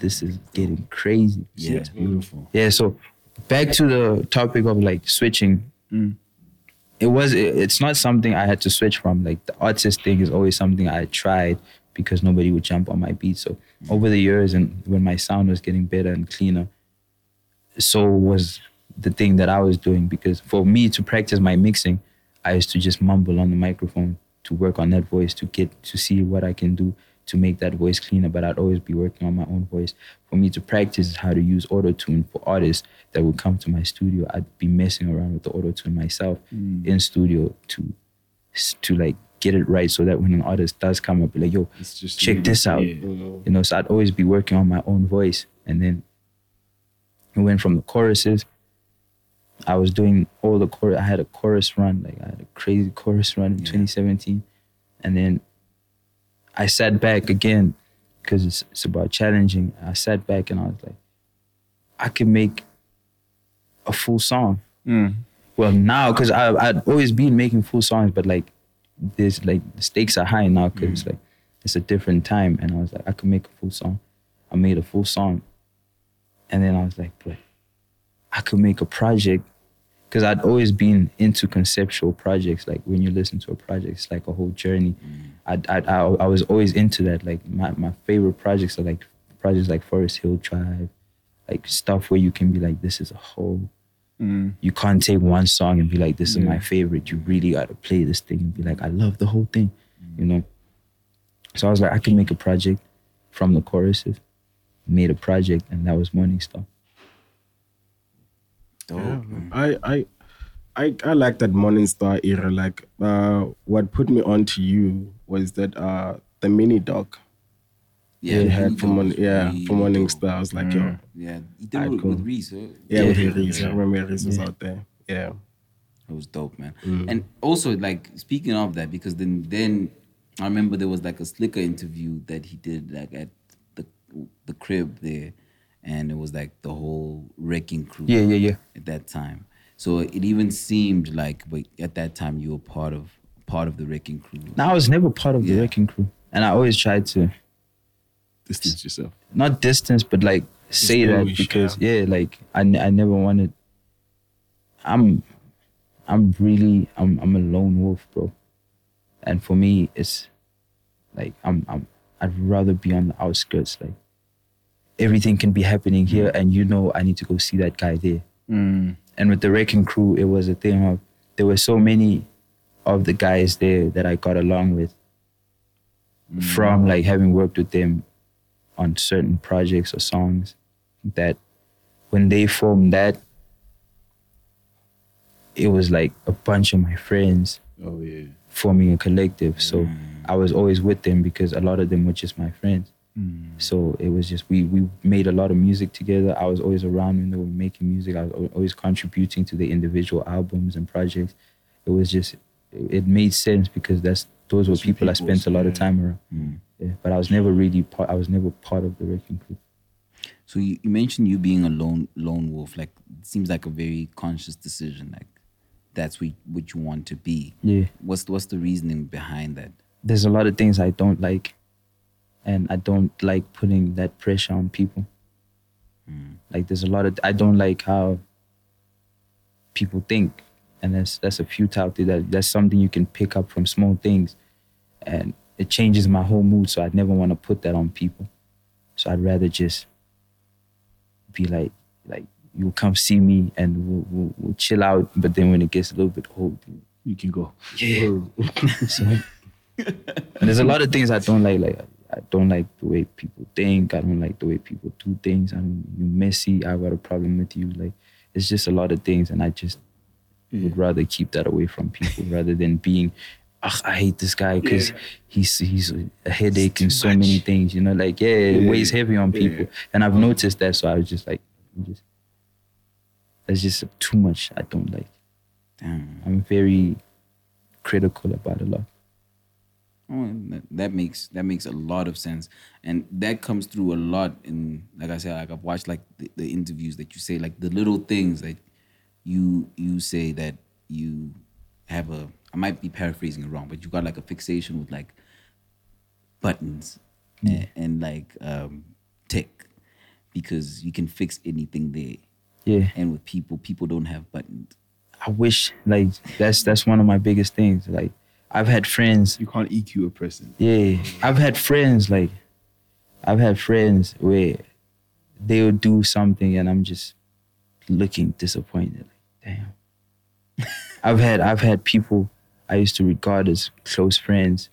Speaker 5: this is getting crazy.
Speaker 3: Yeah.
Speaker 4: It's beautiful.
Speaker 5: Yeah, so back to the topic of like switching. Mm. It was it- it's not something I had to switch from. Like the artist thing is always something I tried because nobody would jump on my beat. So mm. over the years and when my sound was getting better and cleaner, so was the thing that I was doing because for me to practice my mixing, I used to just mumble on the microphone to work on that voice to get to see what I can do to make that voice cleaner. But I'd always be working on my own voice. For me to practice how to use auto tune for artists that would come to my studio, I'd be messing around with the auto tune myself in studio to to like get it right so that when an artist does come up, be like, yo, check this out.
Speaker 4: Yeah.
Speaker 5: You know, so I'd always be working on my own voice. And then it went from the choruses. I was doing all the chorus. I had a chorus run, like I had a crazy chorus run in 2017. And then I sat back again because it's, it's about challenging. I sat back and I was like, I can make a full song. Hmm. Well, now, because I'd always been making full songs, but like, there's like the stakes are high now because it's hmm. like it's a different time. And I was like, I could make a full song. I made a full song. And then I was like, but I could make a project because I'd always been into conceptual projects. Like when you listen to a project, it's like a whole journey. Mm. I, I, I, I was always into that. Like my, my favorite projects are like projects like Forest Hill Drive, like stuff where you can be like, this is a whole. Mm. You can't take one song and be like, this is my favorite. You really got to play this thing and be like, I love the whole thing, mm. you know? So I was like, I can make a project from the choruses. Made a project, and that was Morning Star.
Speaker 2: I I I, I like that Morning Star era. Like, uh, what put me on to you was that uh, the mini doc
Speaker 3: Yeah,
Speaker 2: he
Speaker 3: he
Speaker 2: had for
Speaker 3: was
Speaker 2: yeah,
Speaker 3: really
Speaker 2: for Morning I was like, yo,
Speaker 3: Yeah, he did it with,
Speaker 2: cool.
Speaker 3: with Reece. huh?
Speaker 2: yeah,
Speaker 5: Yeah.
Speaker 2: with Reece. I remember Reece was out there. Yeah.
Speaker 3: It was dope, man.
Speaker 2: Mm.
Speaker 3: And also, like speaking of that, because then then I remember there was like a Slikour interview that he did like at the the crib there, and it was like the whole wrecking crew.
Speaker 5: Yeah, yeah, yeah.
Speaker 3: At that time, so it even seemed like, but at that time you were part of part of the wrecking crew.
Speaker 5: Now I was never part of the wrecking crew, and I always tried to
Speaker 4: Distance yourself.
Speaker 5: not distance, but like say that because yeah, like I, n- I never wanted. I'm, I'm really I'm I'm a lone wolf, bro, and for me it's, like I'm I'm I'd rather be on the outskirts. Like everything can be happening here, mm. and you know I need to go see that guy there. Mm. And with the wrecking crew, it was a thing of there were so many of the guys there that I got along with mm. from like having worked with them on certain projects or songs that when they formed that it was like a bunch of my friends
Speaker 4: Oh yeah.
Speaker 5: forming a collective. So i was always with them because a lot of them were just my friends Mm. so it was just we we made a lot of music together. I was always around when they were making music. I was always contributing to the individual albums and projects. It was just it made sense because that's those were people i spent a lot of time around. Mm. Yeah, but i was never really part i was never part of the wrecking crew.
Speaker 3: So you, you mentioned you being a lone lone wolf. Like it seems like a very conscious decision. Like that's what what you want to be.
Speaker 5: yeah.
Speaker 3: What's what's the reasoning behind that?
Speaker 5: there's a lot of things I don't like, and I don't like putting that pressure on people. Like there's a lot of I don't like how people think, and that's that's a futility. That that's something you can pick up from small things, and it changes my whole mood. So I'd never want to put that on people. So I'd rather just be like like you'll come see me and we'll, we'll, we'll chill out. But then when it gets a little bit old,
Speaker 4: You can go.
Speaker 5: yeah. so, and there's a lot of things I don't like. Like I don't like the way people think. I don't like the way people do things. I don't. You messy. I got a problem with you. Like it's just a lot of things, and I just would rather keep that away from people rather than being. Ugh, I hate this guy because he's he's a headache in so many things. You know, like yeah, it weighs heavy on people, and I've noticed that. So I was just like, I'm just that's just too much. I don't like.
Speaker 3: Damn.
Speaker 5: I'm very critical about a lot.
Speaker 3: Oh, that, that makes that makes a lot of sense, and that comes through a lot. In like I said, like I've watched like the, the interviews that you say, like the little things that you you say that you have a. I might be paraphrasing it wrong, but you got like a fixation with like buttons and, and like um, tech because you can fix anything there.
Speaker 5: Yeah.
Speaker 3: And with people, people don't have buttons.
Speaker 5: I wish like that's that's one of my biggest things. Like I've had friends.
Speaker 4: You can't EQ a person.
Speaker 5: Yeah. I've had friends like I've had friends where they'll do something and I'm just looking disappointed. Like, damn. I've had I've had people I used to regard as close friends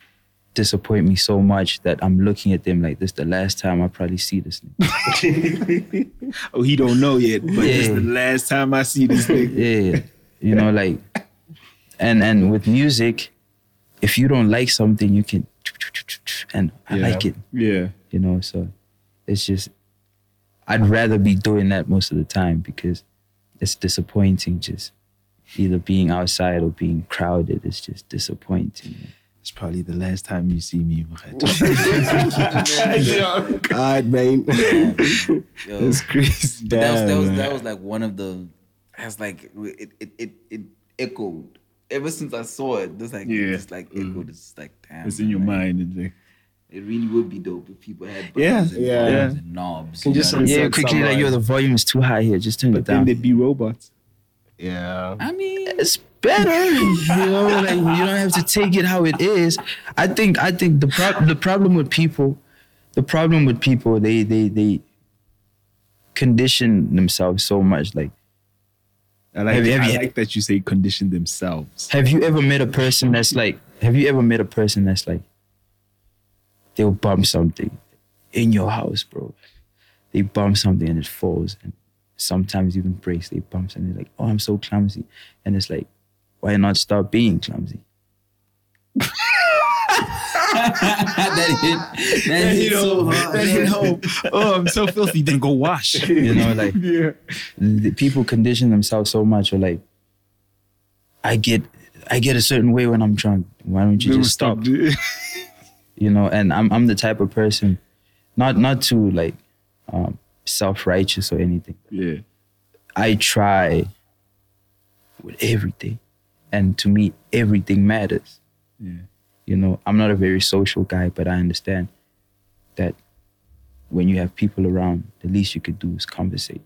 Speaker 5: disappoint me so much that I'm looking at them like this the last time I probably see this nigga.
Speaker 4: Oh, he don't know yet, but this
Speaker 5: Yeah.
Speaker 4: the last time I see this thing.
Speaker 5: yeah you know like and and with music if you don't like something you can and i
Speaker 4: Yeah.
Speaker 5: like it
Speaker 4: Yeah.
Speaker 5: you know so it's just i'd rather be doing that most of the time because it's disappointing just either being outside or being crowded it's just disappointing
Speaker 4: It's probably the last time you see me.
Speaker 2: God, man.
Speaker 3: Yo.
Speaker 2: It's crazy.
Speaker 3: But that was that was that was like one of the. I was like it it it, it echoed ever since I saw it. Just like
Speaker 4: Yeah.
Speaker 3: just like echoed. Mm. It's just like damn.
Speaker 4: It's in your
Speaker 3: like,
Speaker 4: mind. It's like,
Speaker 3: It really would be dope if people had
Speaker 4: Yeah.
Speaker 3: buttons and
Speaker 2: Yeah.
Speaker 3: buttons and knobs.
Speaker 2: Can just
Speaker 3: know what I mean?
Speaker 5: yeah
Speaker 2: Except
Speaker 5: quickly like yo the volume is too high here just turn
Speaker 4: but
Speaker 5: it
Speaker 4: then
Speaker 5: down
Speaker 4: there'd be robots.
Speaker 2: Yeah.
Speaker 3: I mean,
Speaker 5: it's better. You know, like you don't have to take it how it is. I think I think the pro- the problem with people, the problem with people, they they they condition themselves so much. Like,
Speaker 4: I like,
Speaker 5: Have you- have
Speaker 4: I
Speaker 5: you-
Speaker 4: like that you say condition themselves.
Speaker 5: have you ever met a person that's like? Have you ever met a person that's like? They'll bump something in your house, bro. They bump something and it falls, and sometimes even breaks their bumps and they're like, oh, I'm so clumsy. And it's like, why not stop being clumsy?
Speaker 3: that hit. That hit so hard.
Speaker 4: That hit home. Oh, I'm so filthy. Then go wash.
Speaker 5: You know, like the people condition themselves so much or like I get I get a certain way when I'm drunk. Why don't you just stop? You know, and I'm I'm the type of person not not to like um self righteous or anything.
Speaker 4: yeah.
Speaker 5: I try with everything. And to me, everything matters.
Speaker 4: Yeah.
Speaker 5: You know, I'm not a very social guy, but I understand that when you have people around, the least you could do is conversate.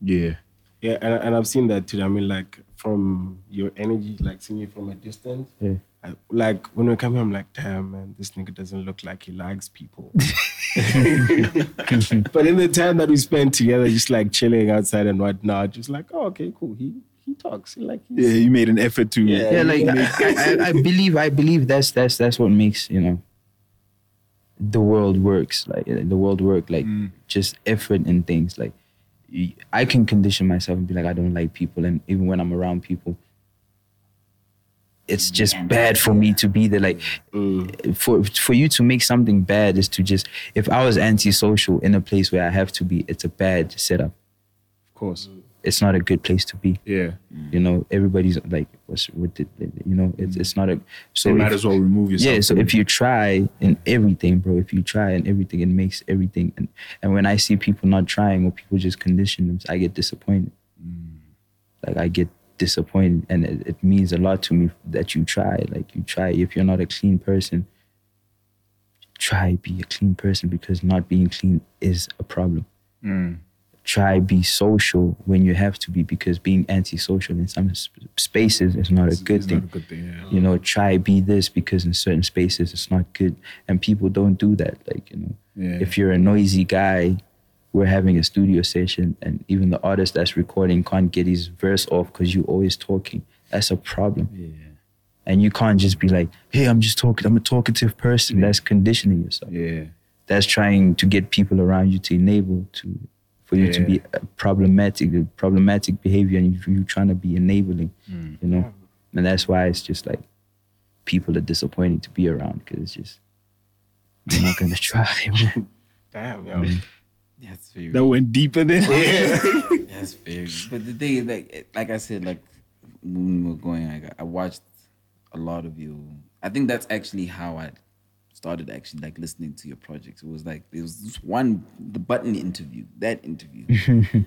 Speaker 4: Yeah.
Speaker 2: Yeah, and, and I've seen that too. I mean, like from your energy, like seeing you from a distance.
Speaker 5: Yeah.
Speaker 2: I, like when we come here, I'm like, damn man, this nigga doesn't look like he likes people. but in the time that we spent together, just like chilling outside and whatnot, just like, oh, okay, cool. He he talks. He like he's,
Speaker 4: Yeah, you made an effort to.
Speaker 2: Yeah.
Speaker 5: Yeah, like I, I, I believe I believe that's that's that's what makes, you know, the world works. Like the world work, like mm. just effort and things. Like I can condition myself and be like, I don't like people, and even when I'm around people, it's just bad for me to be there. Like mm. for for you to make something bad is to just if I was antisocial in a place where I have to be, it's a bad setup.
Speaker 4: Of course. Mm.
Speaker 5: It's not a good place to be.
Speaker 4: Yeah.
Speaker 5: You know, everybody's like, what's with it? You know, it's it's not a. So
Speaker 4: you might as well remove yourself.
Speaker 5: yeah. So if you try in everything, bro, if you try in everything, it makes everything. And and when I see people not trying or people just condition them, I get disappointed. Mm. Like I get disappointed, and it, it means a lot to me that you try. Like you try. If you're not a clean person, try be a clean person because not being clean is a problem mm. Try be social when you have to be because being antisocial in some spaces is not a good
Speaker 4: it's
Speaker 5: thing.
Speaker 4: a good thing. Yeah.
Speaker 5: You know, try be this because in certain spaces it's not good, and people don't do that. Like you know,
Speaker 4: Yeah.
Speaker 5: if you're a noisy guy, we're having a studio session, and even the artist that's recording can't get his verse off because you're always talking. That's a problem.
Speaker 4: Yeah.
Speaker 5: And you can't just be like, "Hey, I'm just talking. I'm a talkative person." That's conditioning yourself
Speaker 4: Yeah.
Speaker 5: that's trying to get people around you to enable to for you to be uh, problematic problematic behavior and you, you're trying to be enabling
Speaker 4: Mm.
Speaker 5: you know and that's why it's just like people are disappointing to be around because it's just they're not gonna try man.
Speaker 2: damn, yo.
Speaker 3: That's very.
Speaker 4: That went deeper than. yeah.
Speaker 3: That's very. But the thing is, like, like I said, like when we were going, like, I watched a lot of you. I think that's actually how I started actually like listening to your projects. It was like there was this one, the button interview. That interview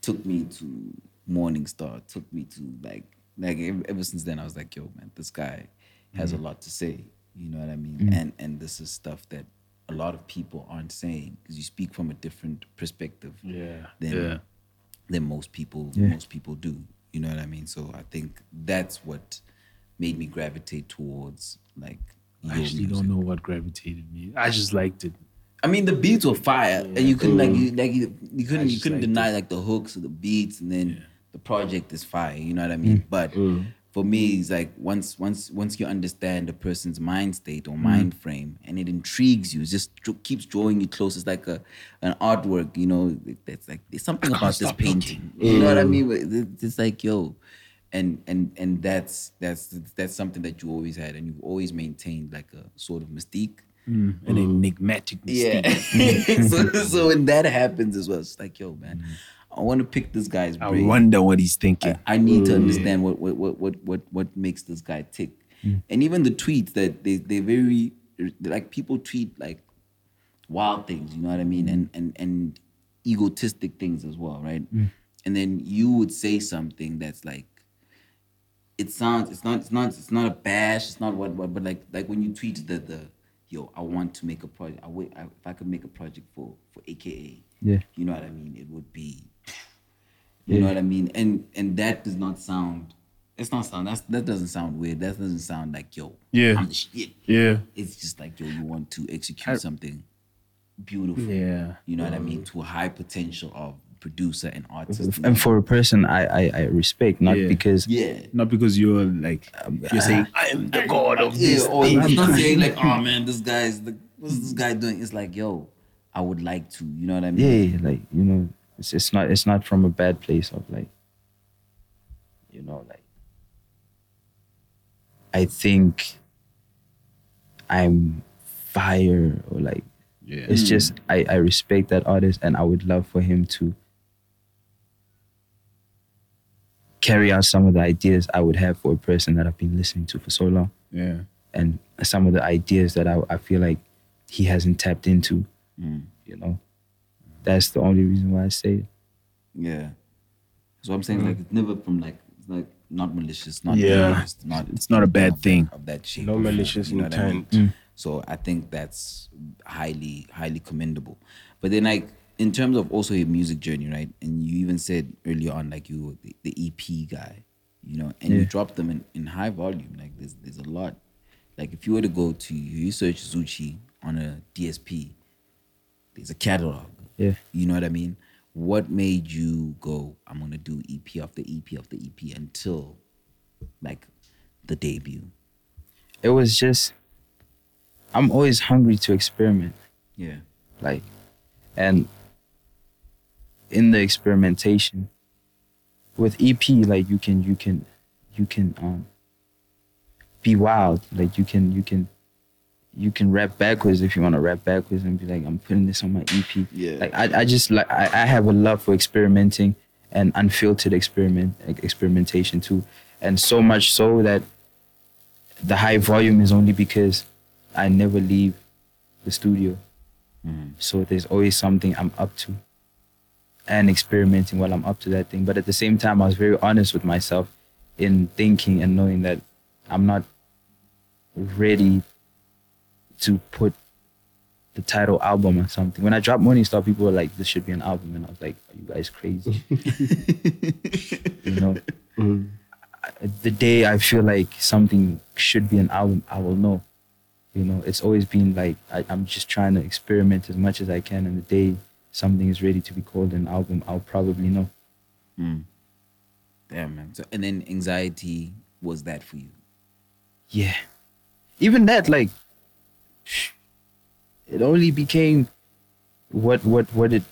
Speaker 3: took me to Morning Star. Took me to like, like ev- ever since then, I was like, yo, man, this guy has a mm. lot to say. You know what I mean? Mm. And and this is stuff that a lot of people aren't saying because you speak from a different perspective
Speaker 4: Yeah.
Speaker 3: than
Speaker 4: Yeah.
Speaker 3: than most people
Speaker 5: Yeah.
Speaker 3: most people do. You know what I mean? So I think that's what made me gravitate towards like your
Speaker 4: I actually
Speaker 3: music.
Speaker 4: don't know what gravitated me. I just liked it.
Speaker 3: I mean, the beats were fire, and you couldn't like you like you, you couldn't you couldn't
Speaker 4: liked
Speaker 3: deny like the hooks or the beats, and then the project is fire. You know what I mean? Mm. But mm. for me, it's like once once once you understand a person's mind state or mm. mind frame, and it intrigues you, it just dr- keeps drawing you close. It's like a an artwork. You know, that's like there's something about this painting. You know what I mean? But It's it's like yo. And and and that's that's that's something that you always had, and you've always maintained like a sort of mystique. Mm-hmm.
Speaker 4: An enigmatic
Speaker 3: Yeah.
Speaker 4: mystique.
Speaker 3: so, so when that happens as well, it's like, yo, man, mm-hmm. I want to pick this guy's brain.
Speaker 4: I wonder what he's thinking.
Speaker 3: I, I need to mm. understand what, what what what what what makes this guy tick. Mm. And even the tweets that they they very like people tweet like wild things, you know what I mean? Mm. And and and egotistic things as well, right? And then you would say something that's like it sounds it's not it's not it's not a bash, it's not what what but like like when you tweet the the yo, I want to make a project. I wait I, if I could make a project for for AKA.
Speaker 5: Yeah.
Speaker 3: You know what I mean? It would be you know what I mean? And and that does not sound it's not sound that's that doesn't sound weird. That doesn't sound like yo,
Speaker 4: Yeah.
Speaker 3: I'm the shit.
Speaker 4: yeah.
Speaker 3: It's just like yo, you want to execute something beautiful.
Speaker 4: Yeah.
Speaker 3: You know what I mean? Mm. To a high potential of producer and artist.
Speaker 5: and for a person I I, I respect not
Speaker 4: Yeah.
Speaker 5: because
Speaker 3: yeah.
Speaker 4: Not because you're like um, you're saying I am the god of this.
Speaker 3: or. I'm not saying like, oh man, this guy's the what's this guy doing? It's like, yo, I would like to. You know what I mean?
Speaker 5: yeah like you know It's it's not it's not from a bad place of like, you know, like. I think I'm fire or like
Speaker 2: Yeah.
Speaker 5: it's just I, I respect that artist and I would love for him to carry out some of the ideas I would have for a person that I've been listening to for so long.
Speaker 2: Yeah.
Speaker 5: And some of the ideas that I, I feel like he hasn't tapped into. Mm. You know. That's the only reason why I say it.
Speaker 3: Yeah. So I'm saying like it's never from like like not malicious, not
Speaker 4: Yeah.
Speaker 3: malicious, not
Speaker 4: It's not a bad
Speaker 3: of-
Speaker 4: thing.
Speaker 3: of that shape.
Speaker 2: No malicious
Speaker 3: you know what I mean?
Speaker 2: intent. Mm.
Speaker 3: So I think that's highly, highly commendable. But then like in terms of also your music journey, right? And you even said earlier on like you were the, the EP guy, you know, and you dropped them in, in high volume. Like there's there's a lot. Like if you were to go to you search Zoocci on a DSP, there's a catalog.
Speaker 5: Yeah.
Speaker 3: You know what I mean? What made you go, I'm gonna do EP after EP after EP until like the debut?
Speaker 5: It was just I'm always hungry to experiment.
Speaker 3: Yeah.
Speaker 5: like and in the experimentation with ep like you can you can you can um be wild. Like you can you can you can rap backwards if you want to rap backwards and be like i'm putting this on my ep
Speaker 3: Yeah.
Speaker 5: like i, I just like I, I have a love for experimenting and unfiltered experiment experimentation too. And so much so that the high volume is only because i never leave the studio. So there's always something I'm up to and experimenting while I'm up to that thing. But at the same time, I was very honest with myself in thinking and knowing that I'm not ready to put the title album or something. When I dropped Morning Star, people were like, this should be an album. And I was like, are you guys crazy? you know? I- The day I feel like something should be an album, I will know. You know, it's always been like I, I'm just trying to experiment as much as I can. And the day something is ready to be called an album, I'll probably know. Hmm.
Speaker 3: Damn man. So and then anxiety was that for you?
Speaker 5: Yeah. Even that, like, it only became what what what it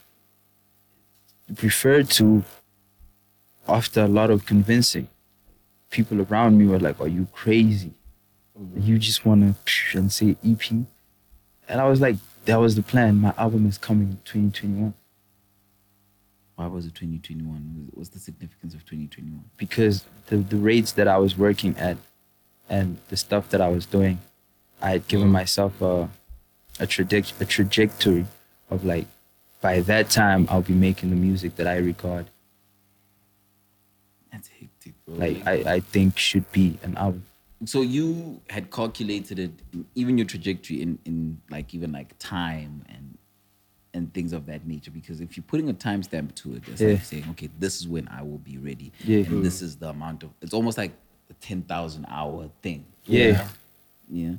Speaker 5: referred to after a lot of convincing. People around me were like, "Are you crazy? Mm-hmm. You just want to and say EP?" And I was like, "That was the plan. My album is coming in 2021."
Speaker 3: Why was it 2021? What's the significance of 2021?
Speaker 5: because the, the rates that I was working at and the stuff that I was doing, I had given mm-hmm. myself a a, traje- a trajectory of like by that time I'll be making the music that I record.
Speaker 3: That's hectic, bro.
Speaker 5: like I, I think should be an album.
Speaker 3: So you had calculated it, even your trajectory in in like even like time and and things of that nature. Because if you're putting a timestamp to it, it's
Speaker 5: Yeah.
Speaker 3: like saying, okay, this is when I will be ready,
Speaker 5: Yeah.
Speaker 3: and this is the amount of. It's almost like a ten thousand hour thing.
Speaker 5: Yeah.
Speaker 3: Yeah.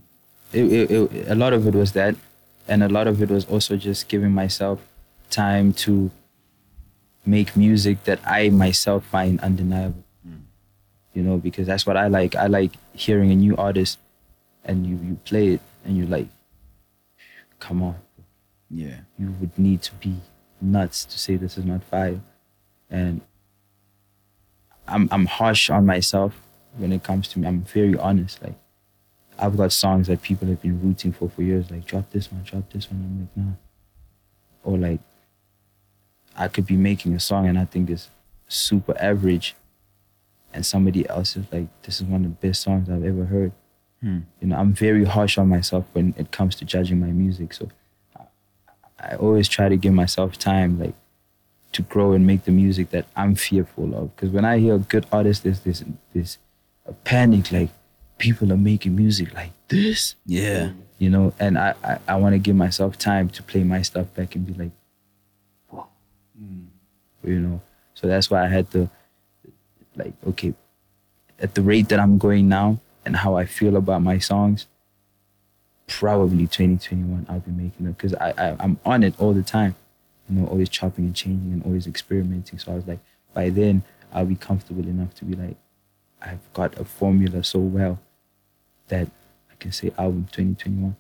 Speaker 5: It, it, it, a lot of it was that and a lot of it was also just giving myself time to make music that I myself find undeniable. You know, because that's what I like. I like hearing a new artist and you, you play it and you're like, come on,
Speaker 3: Yeah.
Speaker 5: you would need to be nuts to say this is not fire. And I'm I'm harsh on myself when it comes to me. I'm very honest. Like I've got songs that people have been rooting for for years. Like drop this one, drop this one. I'm like nah. Or like I could be making a song and I think it's super average, and somebody else is like, this is one of the best songs I've ever heard. Hmm. You know, I'm very harsh on myself when it comes to judging my music. So I always try to give myself time, like, to grow and make the music that I'm fearful of. Because when I hear a good artist, there's this this a panic, like people are making music like this,
Speaker 3: Yeah.
Speaker 5: you know. And I I, I want to give myself time to play my stuff back and be like, whoa, hmm. you know. So that's why I had to, like, okay, at the rate that I'm going now and how I feel about my songs, probably 2021 I'll be making them because I, I I'm on it all the time, you know, always chopping and changing and always experimenting. So I was like, by then I'll be comfortable enough to be like, I've got a formula so well that I can say album 2021.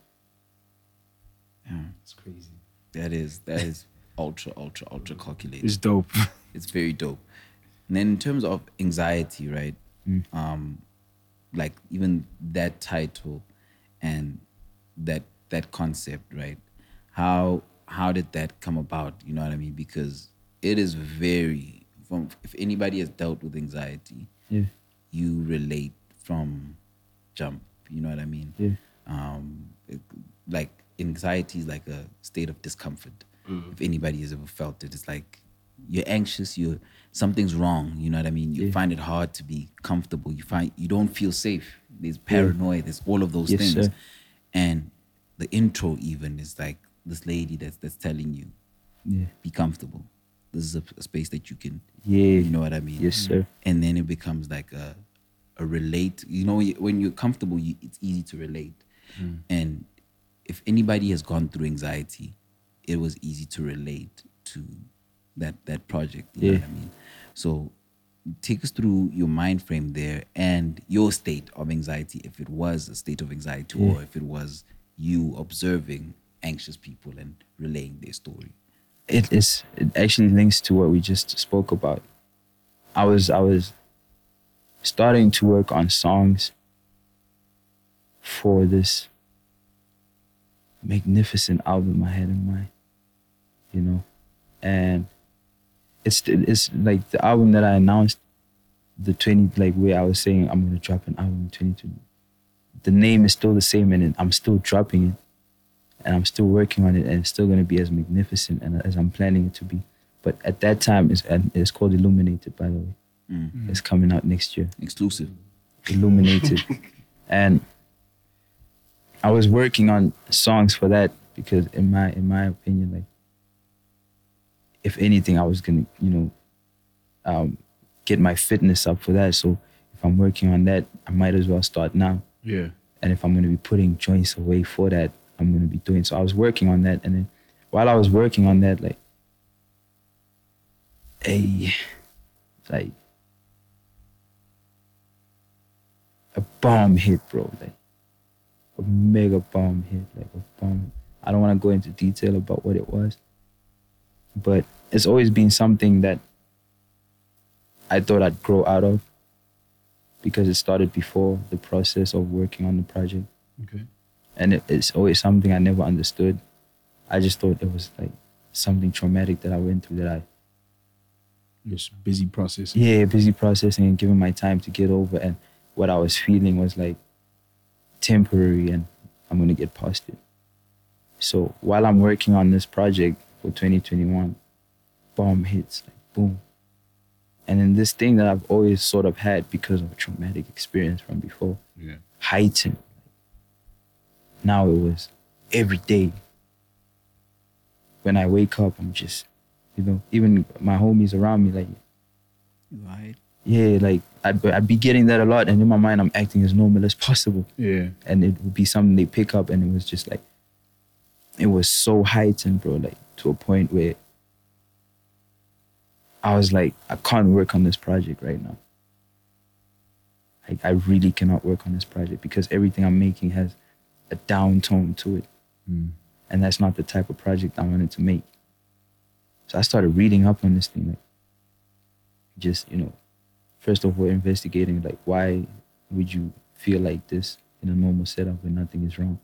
Speaker 3: Yeah. It's crazy. That is that is ultra, ultra, ultra calculated.
Speaker 4: It's dope.
Speaker 3: It's very dope. And then in terms of anxiety, right? Um, like even that title and that that concept, right? How how did that come about? You know what I mean? Because it is very from if anybody has dealt with anxiety,
Speaker 5: Yeah.
Speaker 3: you relate from jump. You know what I mean?
Speaker 5: Yeah.
Speaker 3: Um, it- like anxiety is like a state of discomfort. If anybody has ever felt it, it's like you're anxious. You're something's wrong. You know what I mean? You
Speaker 5: Yeah.
Speaker 3: find it hard to be comfortable. You find you don't feel safe. There's paranoia. There's all of those
Speaker 5: Yes,
Speaker 3: things.
Speaker 5: sir.
Speaker 3: And the intro even is like this lady that's that's telling you,
Speaker 5: Yeah.
Speaker 3: be comfortable. This is a, a space that you can.
Speaker 5: Yeah.
Speaker 3: You know what I mean?
Speaker 5: Yes, sir.
Speaker 3: and then it becomes like a a relate you know when you're comfortable you, it's easy to relate mm. and if anybody has gone through anxiety it was easy to relate to that that project you know
Speaker 5: Yeah.
Speaker 3: what i mean so take us through your mind frame there and your state of anxiety if it was a state of anxiety or if it was you observing anxious people and relaying their story
Speaker 5: it is it actually links to what we just spoke about. I was I was starting to work on songs for this magnificent album I had in mind, you know, and it's it's like the album that I announced, the twenty like where I was saying I'm gonna drop an album in twenty twenty. The name is still the same, and I'm still dropping it and I'm still working on it, and it's still going to be as magnificent and as I'm planning it to be. But at that time, it's and it's called Illuminated, by the way. Mm. It's coming out next year.
Speaker 3: exclusive
Speaker 5: Illuminated, and I was working on songs for that because, in my in my opinion, like if anything, I was gonna you know um, get my fitness up for that. So if I'm working on that, I might as well start now
Speaker 4: yeah.
Speaker 5: and if I'm going to be putting joints away for that, I'm going to be doing. So I was working on that, and then while I was working on that, like, a like a bomb hit, bro, like a mega bomb hit, like a bomb. I don't want to go into detail about what it was, but it's always been something that I thought I'd grow out of because it started before the process of working on the project.
Speaker 4: Okay.
Speaker 5: And it, it's always something I never understood. I just thought it was like something traumatic that I went through that I,
Speaker 4: Just busy processing.
Speaker 5: yeah, busy processing and giving my time to get over. And what I was feeling was like temporary and I'm going to get past it. So while I'm working on this project for 2021, bomb hits, like boom. And then this thing that I've always sort of had because of a traumatic experience from before,
Speaker 4: Yeah.
Speaker 5: heightened. Now it was every day. When I wake up, I'm just, you know, even my homies around me, like,
Speaker 3: right
Speaker 5: yeah, like I'd, be- I'd be getting that a lot. And in my mind, I'm acting as normal as possible.
Speaker 4: Yeah.
Speaker 5: And it would be something they pick up. And it was just like, it was so heightened, bro, like to a point where I was like, I can't work on this project right now. Like, I really cannot work on this project because everything I'm making has a down tone to it. Mm. And that's not the type of project I wanted to make. So I started reading up on this thing, like, just, you know, first of all, investigating, like, why would you feel like this in a normal setup when nothing is wrong?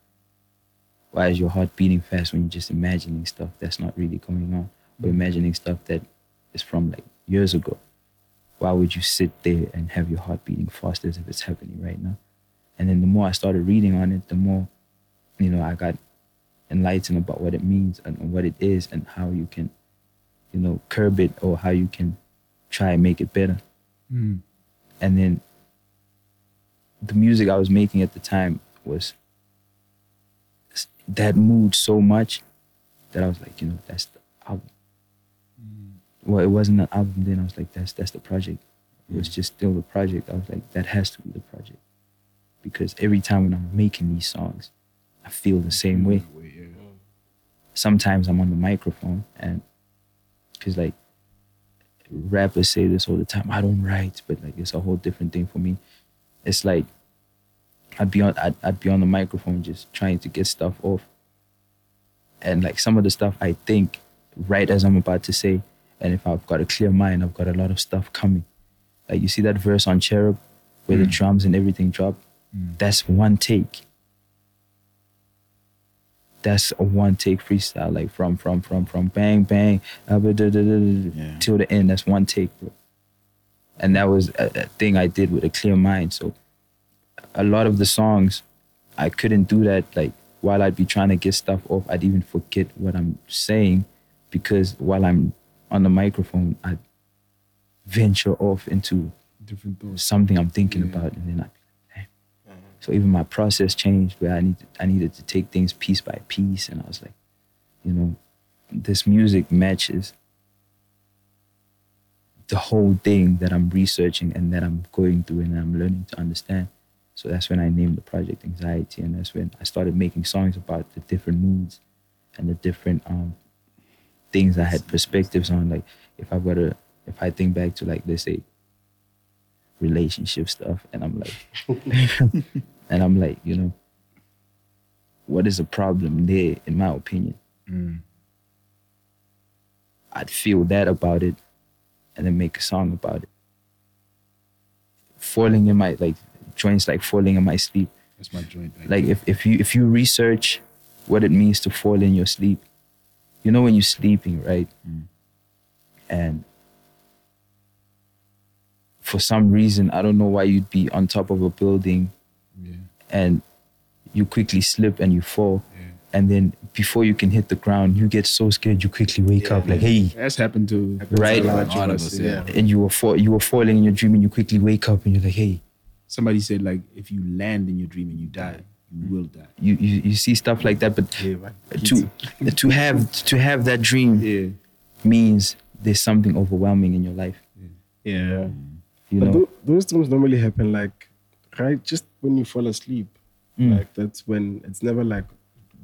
Speaker 5: Why is your heart beating fast when you're just imagining stuff that's not really going on? Or imagining stuff that is from like years ago? Why would you sit there and have your heart beating fast as if it's happening right now? And then the more I started reading on it, the more, you know, I got enlightened about what it means and what it is and how you can, you know, curb it or how you can try and make it better. Mm. And then the music I was making at the time was that mood so much that I was like, you know, that's the. Well, it wasn't an album then. I was like, that's that's the project. It was just still the project. I was like, that has to be the project. Because every time when I'm making these songs, I feel the same way. Sometimes I'm on the microphone and because like rappers say this all the time. I don't write, but like it's a whole different thing for me. It's like I'd be on I'd, I'd be on the microphone just trying to get stuff off. And like some of the stuff I think right as I'm about to say. And if I've got a clear mind, I've got a lot of stuff coming. Like you see that verse on Cherub where the drums and everything drop? That's one take. That's a one take freestyle, like from from from from bang bang uh,
Speaker 3: Yeah.
Speaker 5: till the end. That's one take, bro. And that was a, a thing I did with a clear mind. So a lot of the songs, I couldn't do that. Like while I'd be trying to get stuff off, I'd even forget what I'm saying because while I'm on the microphone, I'd venture off into
Speaker 4: Different thoughts.
Speaker 5: something I'm thinking about, and then I. So even my process changed where I need I needed to take things piece by piece, and I was like, you know, this music matches the whole thing that I'm researching and that I'm going through and I'm learning to understand. So that's when I named the project Anxiety, and that's when I started making songs about the different moods and the different um, things I had perspectives on. Like if I were to, if I think back to like let's say relationship stuff, and I'm like, and I'm like, you know, what is the problem there? In my opinion, mm. I'd feel that about it, and then make a song about it. Falling in my like joints, like falling in my sleep.
Speaker 4: That's my joint. Right
Speaker 5: Like if, if you if you research what it means to fall in your sleep, you know when you're sleeping, right? Mm. And for some reason, I don't know why you'd be on top of a building
Speaker 4: Yeah.
Speaker 5: and you quickly slip and you fall.
Speaker 4: Yeah.
Speaker 5: And then before you can hit the ground, you get so scared you quickly wake up like, hey,
Speaker 4: That's happened to
Speaker 5: Right.
Speaker 4: to a
Speaker 3: A
Speaker 4: lot
Speaker 3: lot
Speaker 4: of
Speaker 3: of
Speaker 4: us.
Speaker 3: us,
Speaker 4: Yeah.
Speaker 3: yeah.
Speaker 5: and you were fall, you were falling in your dream and you quickly wake up and you're like, hey,
Speaker 4: Somebody said like if you land in your dream and you die, you will die.
Speaker 5: you you, you see stuff like that, but
Speaker 2: Yeah, man.
Speaker 5: to to have to have that dream
Speaker 4: Yeah.
Speaker 5: means there's something overwhelming in your life.
Speaker 2: Yeah. Mm-hmm.
Speaker 5: You
Speaker 2: But
Speaker 5: know,
Speaker 2: tho- those dreams normally happen like right just when you fall asleep.
Speaker 5: Mm.
Speaker 2: Like that's when it's never like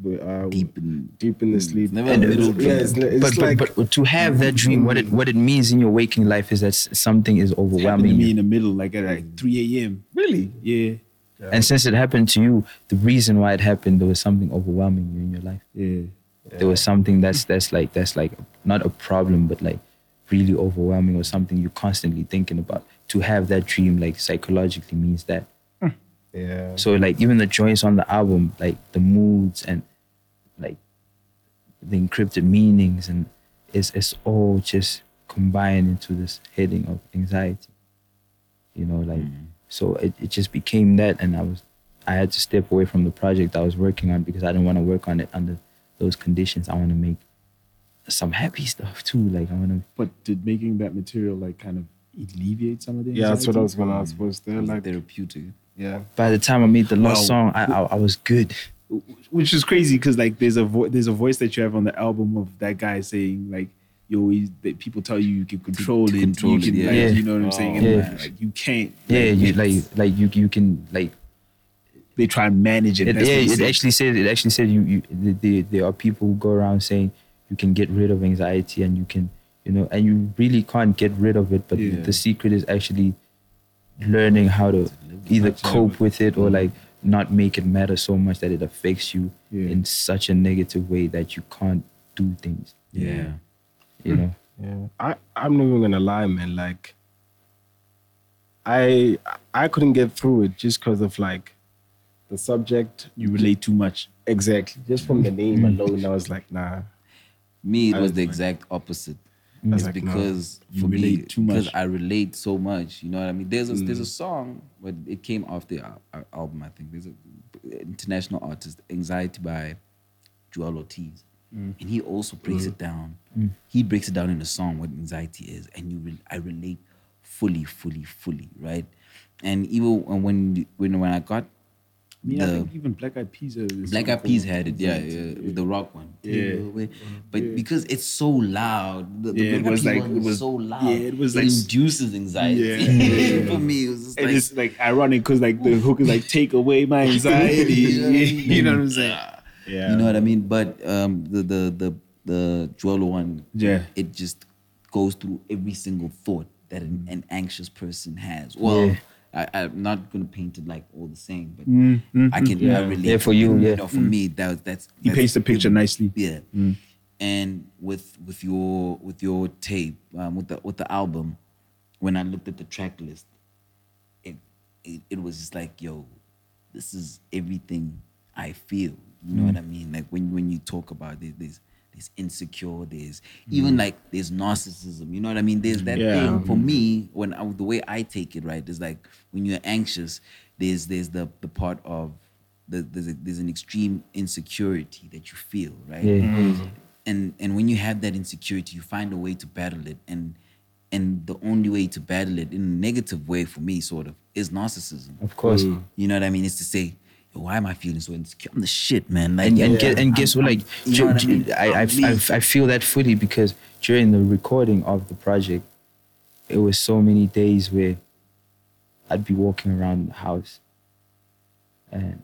Speaker 2: we are
Speaker 3: Deep in
Speaker 2: deep in the mm. sleep.
Speaker 3: never
Speaker 5: And
Speaker 3: a middle
Speaker 2: yeah, it's,
Speaker 3: dream.
Speaker 2: it's
Speaker 5: but, but,
Speaker 2: like
Speaker 5: but to have that dream, what it what it means in your waking life is that something is
Speaker 4: Happened to
Speaker 5: overwhelming
Speaker 4: me in the middle, like at like mm. 3 a.m.
Speaker 2: really
Speaker 4: Yeah.
Speaker 5: And since it happened to you, the reason why it happened, there was something overwhelming you in your life.
Speaker 4: Yeah.
Speaker 5: There was something that's that's like that's like not a problem, but like really overwhelming or something you're constantly thinking about. To have that dream, like psychologically, means that. Hmm.
Speaker 2: yeah.
Speaker 5: So like even the joints on the album, like the moods and like the encrypted meanings and it's it's all just combined into this heading of anxiety. You know, like mm-hmm. So it, it just became that and I was I had to step away from the project I was working on because I didn't want to work on it under those conditions. I want to make some happy stuff too. Like I want to
Speaker 4: But did making that material like kind of alleviate some of the
Speaker 2: Yeah, that's what I was gonna ask. Was there like
Speaker 3: therapeutic.
Speaker 2: yeah.
Speaker 5: by the time I made the last
Speaker 4: Wow.
Speaker 5: song, I, I I was good.
Speaker 4: which is crazy because like there's a vo- there's a voice that you have on the album of that guy saying like you always that people tell you you can control
Speaker 3: to
Speaker 4: it,
Speaker 3: control
Speaker 4: you
Speaker 3: it,
Speaker 4: can
Speaker 3: yeah.
Speaker 4: like
Speaker 5: Yeah.
Speaker 4: you know what I'm saying, and
Speaker 5: Yeah.
Speaker 4: like, you can't.
Speaker 5: Yeah, you
Speaker 4: it's-
Speaker 5: like like you you can like
Speaker 4: they try and manage it.
Speaker 5: It, yeah, it
Speaker 4: said.
Speaker 5: actually said it actually said you you there, there are people who go around saying you can get rid of anxiety and you can you know and you really can't get rid of it, but
Speaker 4: Yeah.
Speaker 5: the secret is actually learning how to either cope with it or mm. like not make it matter so much that it affects you
Speaker 4: Yeah.
Speaker 5: in such a negative way that you can't do things.
Speaker 3: Yeah.
Speaker 5: You know.
Speaker 2: Yeah, I I'm not even gonna lie, man. Like, I I couldn't get through it just because of like the subject.
Speaker 4: you relate too much.
Speaker 2: Exactly, just from the name alone, I was like, nah.
Speaker 3: Me, it
Speaker 2: I
Speaker 3: was
Speaker 2: was
Speaker 3: the
Speaker 2: like-
Speaker 3: exact opposite.
Speaker 2: I
Speaker 3: It's
Speaker 2: like,
Speaker 3: because
Speaker 4: You
Speaker 3: for me,
Speaker 4: relate too
Speaker 3: because. I relate so much. You know what I mean? There's a mm. there's a
Speaker 2: Mm.
Speaker 3: song, but it came off the al- al- album. I think there's a international artist, "Anxiety" by Joell Ortiz,
Speaker 4: Mm.
Speaker 3: and he also breaks it down. He breaks it down in a song what anxiety is, and you re- I relate fully, fully, fully, right? And even when when when, when I got
Speaker 4: Me, I
Speaker 3: the-
Speaker 4: think even Black Eyed Peas. Are
Speaker 3: Black Eyed Peas had it, yeah, yeah, with the rock one.
Speaker 4: Yeah.
Speaker 3: But because it's so loud, the, the
Speaker 4: Yeah, it
Speaker 3: Black Eyed
Speaker 4: was
Speaker 3: Peas
Speaker 4: like-
Speaker 3: one
Speaker 4: it
Speaker 3: was,
Speaker 4: was-
Speaker 3: so loud.
Speaker 4: yeah, it was like-
Speaker 3: induces anxiety.
Speaker 4: Yeah.
Speaker 3: For me, it was just
Speaker 4: And
Speaker 3: like,
Speaker 4: it's like ironic because like the hook is like take away my anxiety.
Speaker 3: You know what I mean?
Speaker 4: you know what I'm saying?
Speaker 2: Yeah,
Speaker 3: you know what I mean. But um, the the the the Joell one,
Speaker 4: Yeah.
Speaker 3: it just goes through every single thought that an, an anxious person has. Well.
Speaker 5: Yeah.
Speaker 3: I, I'm not gonna paint it like all the same, but
Speaker 4: Mm, mm,
Speaker 3: I can I relate.
Speaker 5: Yeah, for you, yeah.
Speaker 3: know, for me, that was, that's
Speaker 4: He paints the picture nicely.
Speaker 3: Yeah. and with with your with your tape um, with the with the album, when I looked at the track list, it, it it was just like yo, this is everything I feel. You know what mm. I mean? Like when when you talk about it, there's there's insecure, there's even mm. like there's narcissism. You know what I mean? There's that
Speaker 2: Yeah.
Speaker 3: thing for mm. me when I, the way I take it right is like when you're anxious, there's there's the the part of the, there's a, there's an extreme insecurity that you feel right
Speaker 5: Yeah. Mm-hmm.
Speaker 3: and and when you have that insecurity you find a way to battle it and and the only way to battle it in a negative way for me sort of is narcissism
Speaker 5: Of course.
Speaker 3: you know what i mean it's to say Yo, why am i feeling so insecure i'm the shit man like
Speaker 5: and, and,
Speaker 3: yeah,
Speaker 5: get, and
Speaker 3: I'm-
Speaker 5: guess what?
Speaker 3: I'm-
Speaker 5: Like,
Speaker 3: what I, mean?
Speaker 5: I, I,
Speaker 3: I'm.
Speaker 5: I, I feel that fully because during the recording of the project, it was so many days where I'd be walking around the house and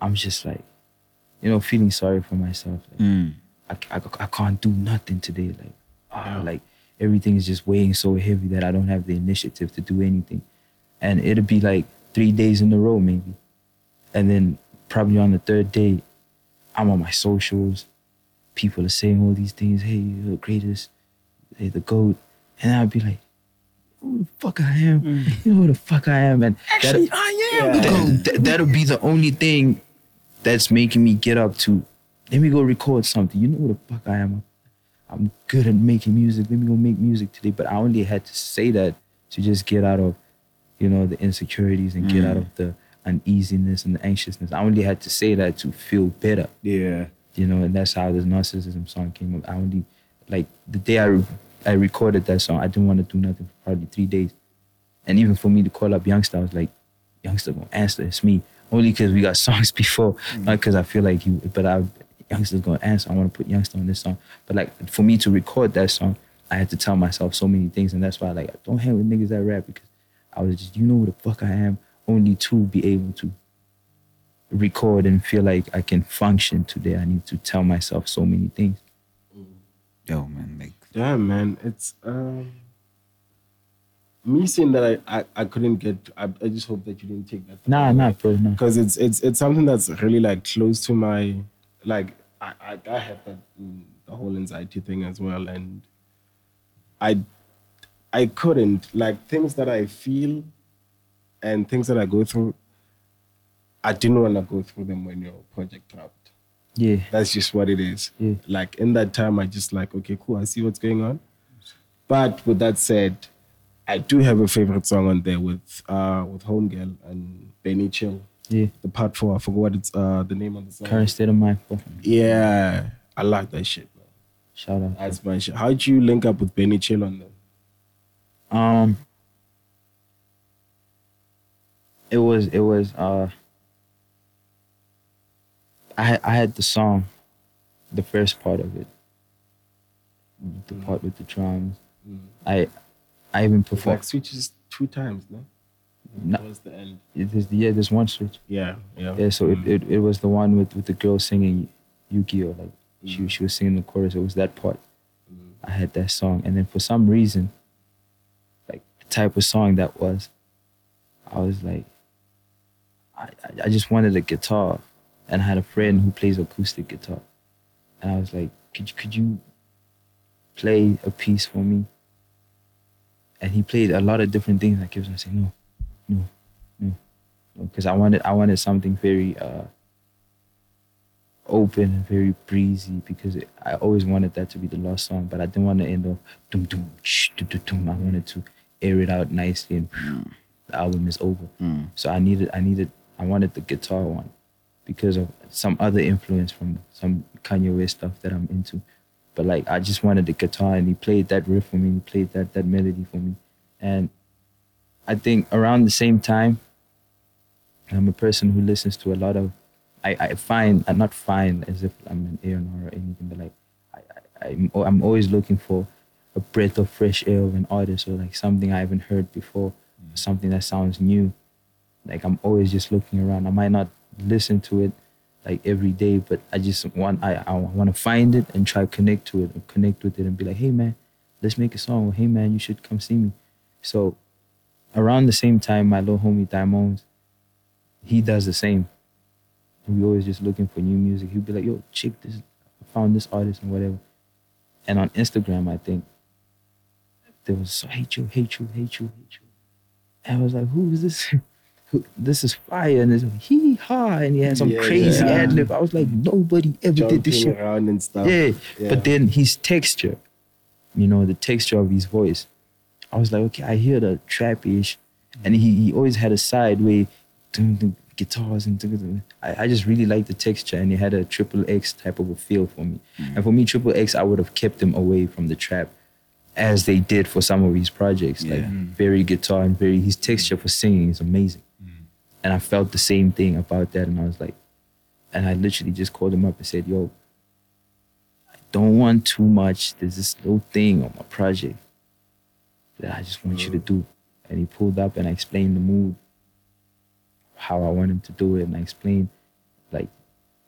Speaker 5: I'm just like, you know, feeling sorry for myself. Like,
Speaker 3: Mm.
Speaker 5: I, I, I can't do nothing today. Like, ah, like everything is just weighing so heavy that I don't have the initiative to do anything. And it'll be like three days in a row, maybe. And then probably on the third day, I'm on my socials. People are saying all these things. Hey, you're the greatest. Hey, the GOAT. And I'll be like, who the fuck I am? Mm. You know who the fuck I am? And Actually, I am. That, that'll be the only thing that's making me get up to, let me go record something. You know who the fuck I am? I'm good at making music. Let me go make music today. But I only had to say that to just get out of, you know, the insecurities and get out mm. of the uneasiness and the anxiousness. I only had to say that to feel better,
Speaker 4: Yeah.
Speaker 5: you know, and that's how this narcissism song came up. I only, like, the day I, re- I recorded that song, I didn't want to do nothing for probably three days. And even for me to call up Youngsta, I was like, Youngsta gonna answer, it's me. Only because we got songs before, mm. not because I feel like you, but I, Youngsta's gonna answer. I want to put Youngsta on this song. But like for me to record that song, I had to tell myself so many things, and that's why like I don't hang with niggas that rap because I was just, you know who the fuck I am, only to be able to record and feel like I can function today. I need to tell myself so many things.
Speaker 3: yo man like
Speaker 2: Yeah, man. It's um, me saying that I, I, I couldn't get. I, I just hope that you didn't take that.
Speaker 5: Nah, nah, bro, nah.
Speaker 2: Because it's it's it's something that's really like close to my like I I, I have that mm, the whole anxiety thing as well, and I I couldn't like things that I feel and things that I go through. I didn't want to go through them when your project dropped
Speaker 5: Yeah,
Speaker 2: that's just what it is.
Speaker 5: Yeah.
Speaker 2: Like in that time, I just like, okay, cool, I see what's going on. But with that said, I do have a favorite song on there with uh with Homegirl and Benny Chill.
Speaker 5: yeah.
Speaker 2: The part four, I forgot what it's uh the name of the song.
Speaker 5: Current state of mind.
Speaker 2: Yeah, I like that shit, bro.
Speaker 5: Shout out.
Speaker 2: That's my shit. How'd you link up with Benny Chill on there?
Speaker 5: Um, it was it was uh. I had I had the song, the first part of it, the mm-hmm. part with the drums. Mm-hmm. I I even performed Like
Speaker 2: switches two times, no?
Speaker 5: No.
Speaker 2: Towards the end.
Speaker 5: There's, yeah, there's one switch.
Speaker 2: Yeah, yeah.
Speaker 5: Yeah, so it, mm. it, it was the one with, with the girl singing Yu-Gi-Oh! Like she mm. she was singing the chorus. It was that part. Mm. I had that song, and then for some reason, like the type of song that was, I was like, I I- just wanted a guitar, and I had a friend who plays acoustic guitar, and I was like, could you could you play a piece for me? And he played a lot of different things. I kept on saying no, no, no because I wanted I wanted something very uh, open and very breezy because it, I always wanted that to be the last song, but I didn't want to end off dum dum shh, dum dum dum. I wanted to air it out nicely and the album is over. So I needed I needed I wanted the guitar one because of some other influence from some Kanye West stuff that I'm into. But like I just wanted the guitar and he played that riff for me, he played that that melody for me. And I think around the same time I'm a person who listens to a lot of. I, I find I'm not find as if I'm an A and R or anything, but like I, I I'm I'm always looking for a breath of fresh air of an artist or like something I haven't heard before, mm. something that sounds new. Like I'm always just looking around. I might not listen to it like every day, but I just want I, I want to find it and try to connect to it and connect with it and be like, hey man, let's make a song. Hey man, you should come see me. So around the same time, my little homie Diamonds, he does the same. We always just looking for new music. He'd be like, yo, check this I found this artist and whatever. And on Instagram, I think there was hate you, hate you, hate you, hate you. And I was like, who is this? This is fire, and it's hee ha, and he had some
Speaker 2: Yeah,
Speaker 5: crazy
Speaker 2: yeah.
Speaker 5: ad lib. I was like, nobody ever did this shit.
Speaker 2: around and stuff.
Speaker 5: Yeah.
Speaker 2: Yeah.
Speaker 5: But then his texture, you know, the texture of his voice, I was like, okay, I hear the trap-ish. And he, he always had a side way, dun, dun, guitars and. I, I just really liked the texture and it had a triple X type of a feel for me. Mm. And for me, triple X, I would have kept him away from the trap as they did for some of his projects. Like
Speaker 3: Yeah.
Speaker 5: very guitar and very his texture for singing is amazing. And I felt the same thing about that. And I was like, and I literally just called him up and said, yo, I don't want too much. There's this little thing on my project that I just want you to mm. do. And he pulled up and I explained the mood, how I want him to do it, and I explained like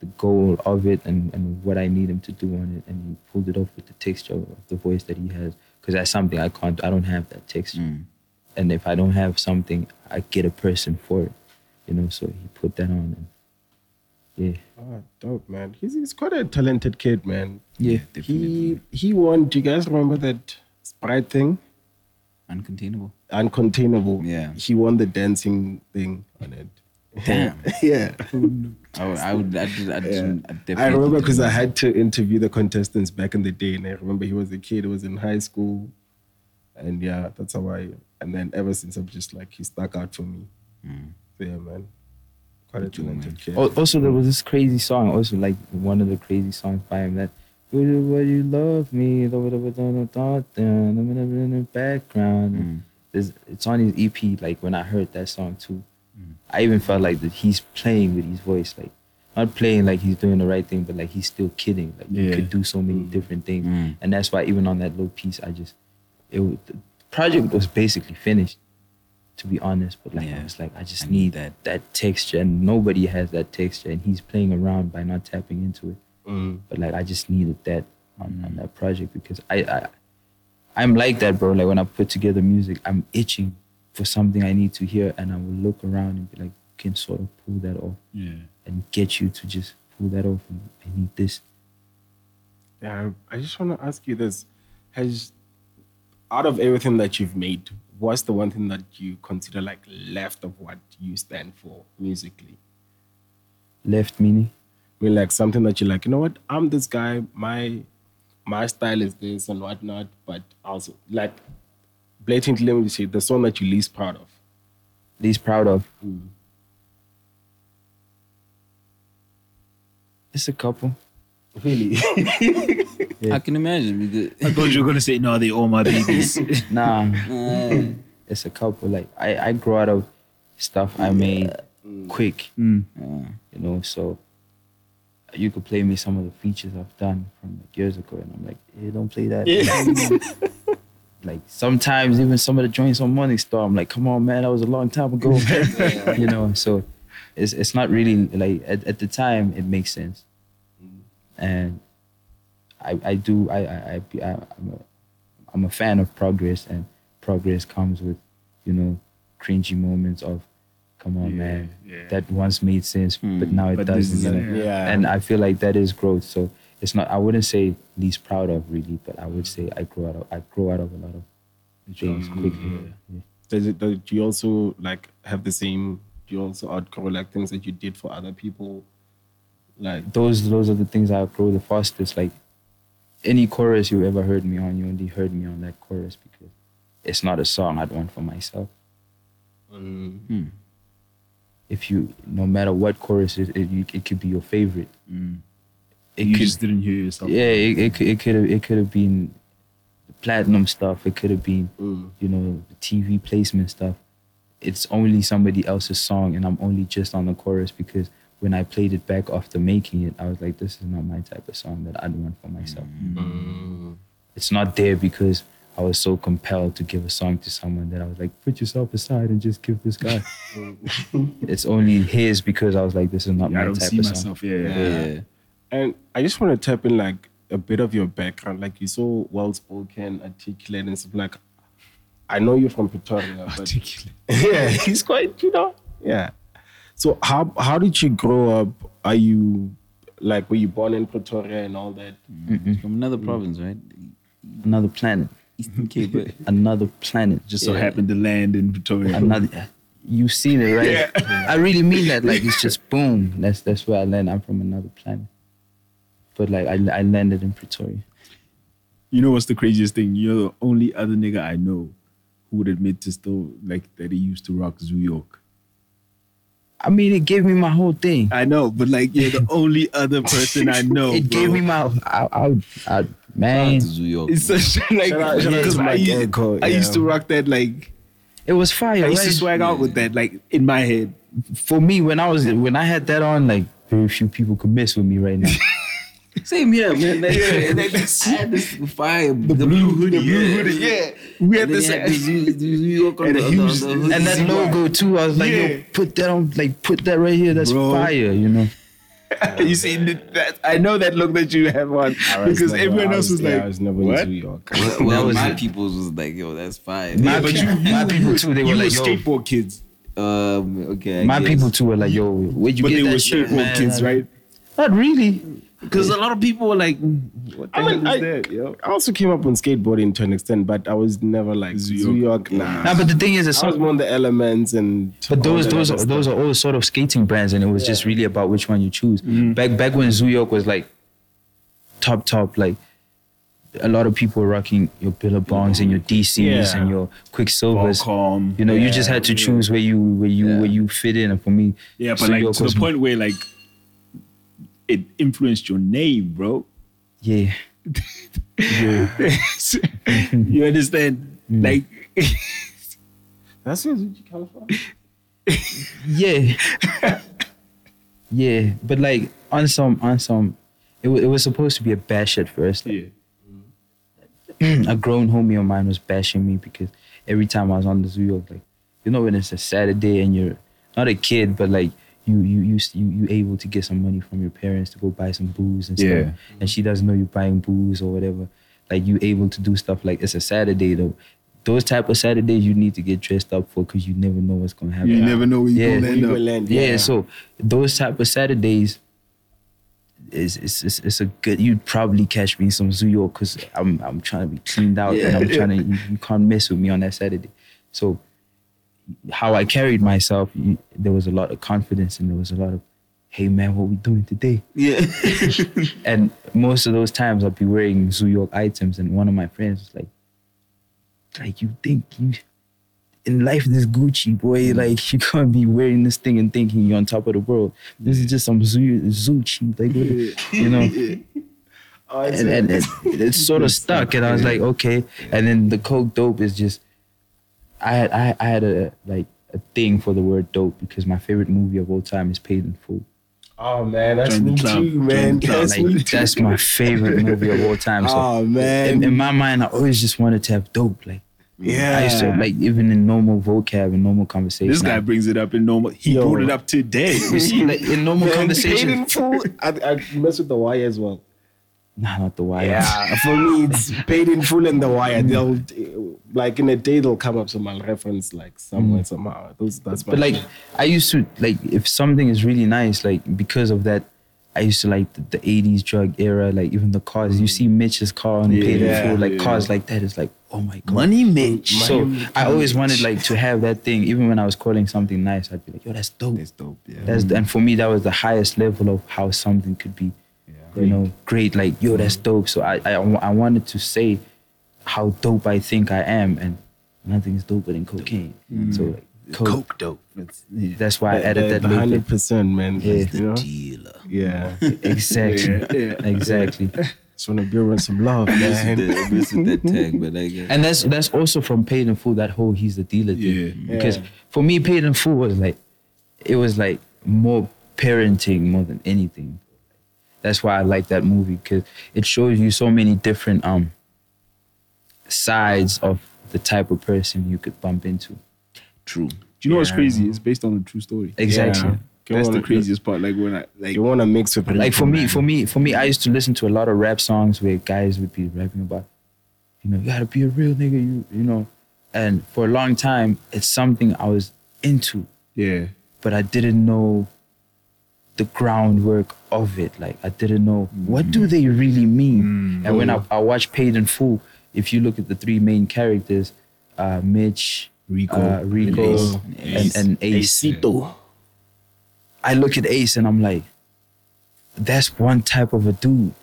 Speaker 5: the goal of it and, and what I need him to do on it. And he pulled it off with the texture of the voice that he has. Because that's something I can't I don't have that texture. Mm. And if I don't have something, I get a person for it. You know, so he put that on and yeah.
Speaker 2: Oh, dope, man. He's, he's quite a talented kid, man.
Speaker 5: Yeah. definitely.
Speaker 2: He he won. Do you guys remember that Sprite thing?
Speaker 3: Uncontainable.
Speaker 2: Uncontainable.
Speaker 3: Yeah.
Speaker 2: He won the dancing thing on it.
Speaker 3: Damn.
Speaker 2: yeah.
Speaker 3: I would, I would, I, did, I,
Speaker 2: Yeah.
Speaker 3: I,
Speaker 2: I remember because I had to interview the contestants back in the day, and I remember he was a kid, he was in high school, and yeah, that's how I. And then ever since, I'm just like he stuck out for me. So yeah, man, quite a talented kid.
Speaker 5: Also, there was this crazy song. Also, like one of the crazy songs by him that. Would you, would you love me? Da- da- da- da- da- da- da- in the background.
Speaker 3: Mm.
Speaker 5: There's, it's on his EP. Like when I heard that song too, I even felt like that he's playing with his voice, like not playing like he's doing the right thing, but like he's still kidding. Like he
Speaker 4: Yeah.
Speaker 5: could do so many different things,
Speaker 3: Mm.
Speaker 5: and that's why even on that little piece, I just it was, the project was basically finished, to be honest. But like I was like, I just
Speaker 3: I
Speaker 5: need
Speaker 3: need
Speaker 5: that that texture, and nobody has that texture, and he's playing around by not tapping into it.
Speaker 2: Mm.
Speaker 5: But like I just needed that on, on that project because I, I I'm like that, bro. Like when I put together music, I'm itching for something I need to hear, and I will look around and be like, can sort of pull that off
Speaker 4: Yeah.
Speaker 5: and get you to just pull that off. And I need this.
Speaker 2: Yeah, I just want to ask you this: Has out of everything that you've made, what's the one thing that you consider like left of what you stand for musically?
Speaker 5: Left meaning.
Speaker 2: I mean, like something that you're like, you know what? I'm this guy. My my style is this and whatnot. But also, like, blatantly, let me just say the song that you're least proud of.
Speaker 5: Least proud of.
Speaker 2: Mm.
Speaker 5: It's a couple.
Speaker 2: Really?
Speaker 3: I can imagine. Because
Speaker 4: I thought you were gonna say no, they all my babies.
Speaker 5: Nah,
Speaker 3: uh,
Speaker 5: it's a couple. Like I, I grew out of stuff I made quick.
Speaker 4: Mm.
Speaker 5: you know so you could play me some of the features i've done from like years ago and i'm like hey, don't play that. Like sometimes even some of the joints on morning star i'm like come on man that was a long time ago. You know so it's it's not really like at, at the time it makes sense and i i do i i, I I- i'm a i'm a fan of progress and progress comes with you know cringy moments of come on
Speaker 4: Yeah,
Speaker 5: man
Speaker 4: yeah.
Speaker 5: that once made sense but hmm. now it
Speaker 4: But
Speaker 5: doesn't
Speaker 4: is-
Speaker 5: you
Speaker 2: yeah.
Speaker 5: and i feel like that is growth so it's not i wouldn't say least proud of really but i would say i grow out of i grow out of a lot of things quickly yeah.
Speaker 2: Does it? Does, do you also like have the same? Do you also outgrow like things that you did for other people? Like,
Speaker 5: those those are the things I grow the fastest. Like any chorus you ever heard me on, you only heard me on that chorus because it's not a song I'd want for myself.
Speaker 2: mm,
Speaker 5: If you, no matter what chorus it it, you, it could be your favorite. It
Speaker 4: you
Speaker 5: could,
Speaker 4: just didn't hear yourself.
Speaker 5: yeah, it, it could it could have it could have been platinum stuff. It could have been
Speaker 2: mm,
Speaker 5: you know TV placement stuff. It's only somebody else's song, and I'm only just on the chorus because when I played it back after making it, I was like, this is not my type of song that I'd want for myself.
Speaker 2: mm.
Speaker 5: It's not there because I was so compelled to give a song to someone that I was like, put yourself aside and just give this guy. it's only his because I was like, this is not
Speaker 4: Yeah, I
Speaker 5: my
Speaker 4: don't
Speaker 5: type
Speaker 4: see
Speaker 5: of song.
Speaker 4: myself. Yeah, yeah.
Speaker 3: yeah.
Speaker 2: Yeah. And I just want to tap in like a bit of your background. Like you're so well spoken, articulate, and stuff. Like I know you're from Pretoria, but
Speaker 4: Articulate.
Speaker 2: yeah, he's quite, you know, yeah. So how how did you grow up? Are you like were you born in Pretoria and all that? Mm-hmm.
Speaker 3: From another mm. province, right?
Speaker 5: Another planet.
Speaker 3: Eastern Cape. right?
Speaker 5: Another planet.
Speaker 4: Just so
Speaker 3: Yeah.
Speaker 4: happened to land in Pretoria.
Speaker 5: another you seen it right i really mean that like it's just boom that's that's where i land i'm from another planet but like i, I landed in pretoria
Speaker 4: You know what's the craziest thing? You're the only other nigga I know who would admit to still like that he used to rock Zoo York.
Speaker 5: I mean it gave me my whole thing
Speaker 4: I know, but like you're the only other person I know.
Speaker 5: it gave me my I, I, I, man
Speaker 3: To New York.
Speaker 4: It's such like
Speaker 2: Shout out- shout out
Speaker 4: because
Speaker 2: to
Speaker 4: I,
Speaker 2: Mike
Speaker 4: used,
Speaker 2: Echo,
Speaker 4: I used to rock that like
Speaker 5: it was fire
Speaker 4: I used to
Speaker 5: right?
Speaker 4: swag out with that like in my head.
Speaker 5: for me when i was when i had that on like very few people could mess with me right now
Speaker 3: Same here, man. Like,
Speaker 4: Yeah,
Speaker 3: like,
Speaker 4: that's-
Speaker 3: I had this fire, the, blue hoodie,
Speaker 4: The blue
Speaker 3: yeah.
Speaker 4: hoodie, yeah. We had
Speaker 3: And
Speaker 4: this
Speaker 3: you had the Zoo- the New York on
Speaker 4: And
Speaker 3: the,
Speaker 4: a
Speaker 3: on the- the
Speaker 5: and that logo too i was like
Speaker 4: Yeah.
Speaker 5: yo put that on like put that right here that's
Speaker 4: Bro.
Speaker 5: fire you know
Speaker 4: you see that I know that look that you have on because
Speaker 2: never-
Speaker 4: everyone else was
Speaker 2: yeah,
Speaker 4: like
Speaker 2: I was never
Speaker 4: what?
Speaker 2: in New York.
Speaker 3: Well, well,
Speaker 5: was
Speaker 3: my
Speaker 5: it.
Speaker 3: people's was like, yo, that's fire.
Speaker 5: my,
Speaker 4: Yeah, but
Speaker 5: people,
Speaker 4: you-
Speaker 5: my people too they were like
Speaker 4: were
Speaker 5: yo
Speaker 4: skateboard kids,
Speaker 3: Um, okay. I
Speaker 5: my
Speaker 3: guess.
Speaker 5: people too were like yo where'd you
Speaker 4: but
Speaker 5: get
Speaker 4: they were
Speaker 5: shit,
Speaker 4: skateboard kids, right?
Speaker 5: not really
Speaker 4: Because a lot of people were like, "What the
Speaker 2: I mean,
Speaker 4: hell
Speaker 2: I,
Speaker 4: is that?" Yo?
Speaker 2: I also came up on skateboarding to an extent, but I was never like
Speaker 4: Zoo
Speaker 2: Zoo
Speaker 4: York.
Speaker 2: York. Nah,
Speaker 5: Nah, but the thing is, it's
Speaker 2: I was more on the elements and.
Speaker 5: but those those
Speaker 2: other
Speaker 5: those are all sort of skating brands, and it was just really about which one you choose. Mm. Back back when Zoo York was like top top, like a lot of people were rocking your Billabongs and your DCs
Speaker 2: Yeah.
Speaker 5: and your Quiksilvers.
Speaker 4: Qualcomm.
Speaker 5: You know, you just had to choose where you where you
Speaker 3: Yeah.
Speaker 5: where you fit in. And for me,
Speaker 4: Yeah, but
Speaker 5: Zoo
Speaker 4: like
Speaker 5: York
Speaker 4: to the point where like it influenced your name, bro.
Speaker 5: yeah,
Speaker 4: you understand? Mm. Like
Speaker 2: That's where Zoocci comes from.
Speaker 5: yeah, yeah. But like on some on some, it wa- it was supposed to be a bash at first.
Speaker 4: yeah.
Speaker 5: a grown homie of mine was bashing me because every time I was on the Zoo York, like, you know, when it's a Saturday and you're not a kid, but like you you you you you able to get some money from your parents to go buy some booze and stuff,
Speaker 4: Yeah.
Speaker 5: and she doesn't know you're buying booze or whatever. Like you able to do stuff like it's a Saturday though. Those type of Saturdays you need to get dressed up for because you never know what's gonna happen.
Speaker 4: You never know where you're
Speaker 5: Yeah.
Speaker 4: gonna end up.
Speaker 2: will end,
Speaker 5: Yeah, so those type of Saturdays is it's, it's, it's a good. You'd probably catch me in some Zoo York because I'm I'm trying to be cleaned out and I'm trying to. You, you can't mess with me on that Saturday. So how I carried myself, you, there was a lot of confidence and there was a lot of, hey man, what we doing today?
Speaker 3: Yeah.
Speaker 5: And most of those times I'd be wearing Zoo York items, and one of my friends was like, like you think you in life this Gucci boy, mm. like you can't be wearing this thing and thinking you're on top of the world. This is just some zoo zoo cheap, like you know. And, and it, it sort of stuck, and I was like, okay. And then the coke dope is just, I had I, I had a like a thing for the word dope because my favorite movie of all time is Paid in Full.
Speaker 2: Oh man, that's me too, man. That's
Speaker 5: like
Speaker 2: me too.
Speaker 5: that's my favorite movie of all time. So
Speaker 2: Oh man,
Speaker 5: in, in my mind, I always just wanted to have dope. Like
Speaker 2: yeah.
Speaker 5: I used to like even in normal vocab and normal conversation.
Speaker 4: This guy
Speaker 5: I-
Speaker 4: brings it up in normal. He
Speaker 2: Yo.
Speaker 4: brought it up today.
Speaker 5: you see, like in normal
Speaker 2: Man,
Speaker 5: conversation.
Speaker 2: paid in full. I, I mess with the wire as well.
Speaker 5: Nah, not the wire.
Speaker 2: Yeah, for me it's paid in full and the wire. Mm. They'll like in a day they'll come up, so I'll reference like somewhere mm. somehow. Those that's
Speaker 5: But like I used to like if something is really nice, like because of that, I used to like the, the 80s drug era, like even the cars. You mm. see Mitch's car on Paid in Full, like
Speaker 4: yeah.
Speaker 5: cars like that is like, oh my god.
Speaker 3: Money Mitch.
Speaker 5: So I always wanted like to have that thing. Even when I was calling something nice, I'd be like, yo, that's dope.
Speaker 3: That's dope. Yeah.
Speaker 5: That's and for me that was the highest level of how something could be, you know, mm. great. Like yo, that's mm. dope. So I, I I wanted to say how dope I think I am, and nothing is doper than cocaine. Mm. So like, coke,
Speaker 3: dope.
Speaker 5: That's why I added that
Speaker 2: the
Speaker 5: little
Speaker 2: hundred
Speaker 5: bit.
Speaker 2: percent, man.
Speaker 5: Yeah.
Speaker 2: You know?
Speaker 3: Dealer.
Speaker 2: Yeah.
Speaker 5: Exactly, exactly.
Speaker 2: Just wanna build on some love, man.
Speaker 3: is the- that tag, but I guess.
Speaker 5: And that's that's also from Paid in Full. That whole he's the dealer thing.
Speaker 4: Yeah.
Speaker 5: Because
Speaker 2: Yeah.
Speaker 5: for me, Paid in Full was like, it was like more parenting more than anything. That's why I like that movie because it shows you so many different um sides of the type of person you could bump into.
Speaker 3: True.
Speaker 4: Do you know what's crazy? It's based on a true story.
Speaker 5: Exactly.
Speaker 2: Yeah.
Speaker 4: That's the
Speaker 2: wanna-
Speaker 4: craziest part. Like when I like
Speaker 2: You wanna mix with
Speaker 5: Like for
Speaker 2: people,
Speaker 5: me, for me, for me, I used to listen to a lot of rap songs where guys would be rapping about, you know, you gotta be a real nigga, you you know. And for a long time, it's something I was into,
Speaker 4: yeah.
Speaker 5: but I didn't know the groundwork of it. Like I didn't know what do they really mean. And when I, I watched Paid in Full, if you look at the three main characters, uh, Mitch,
Speaker 4: Rico,
Speaker 5: uh, Rico,
Speaker 4: Ace.
Speaker 5: and, and Ace.
Speaker 2: Acito.
Speaker 5: I look at Ace and I'm like, that's one type of a dude.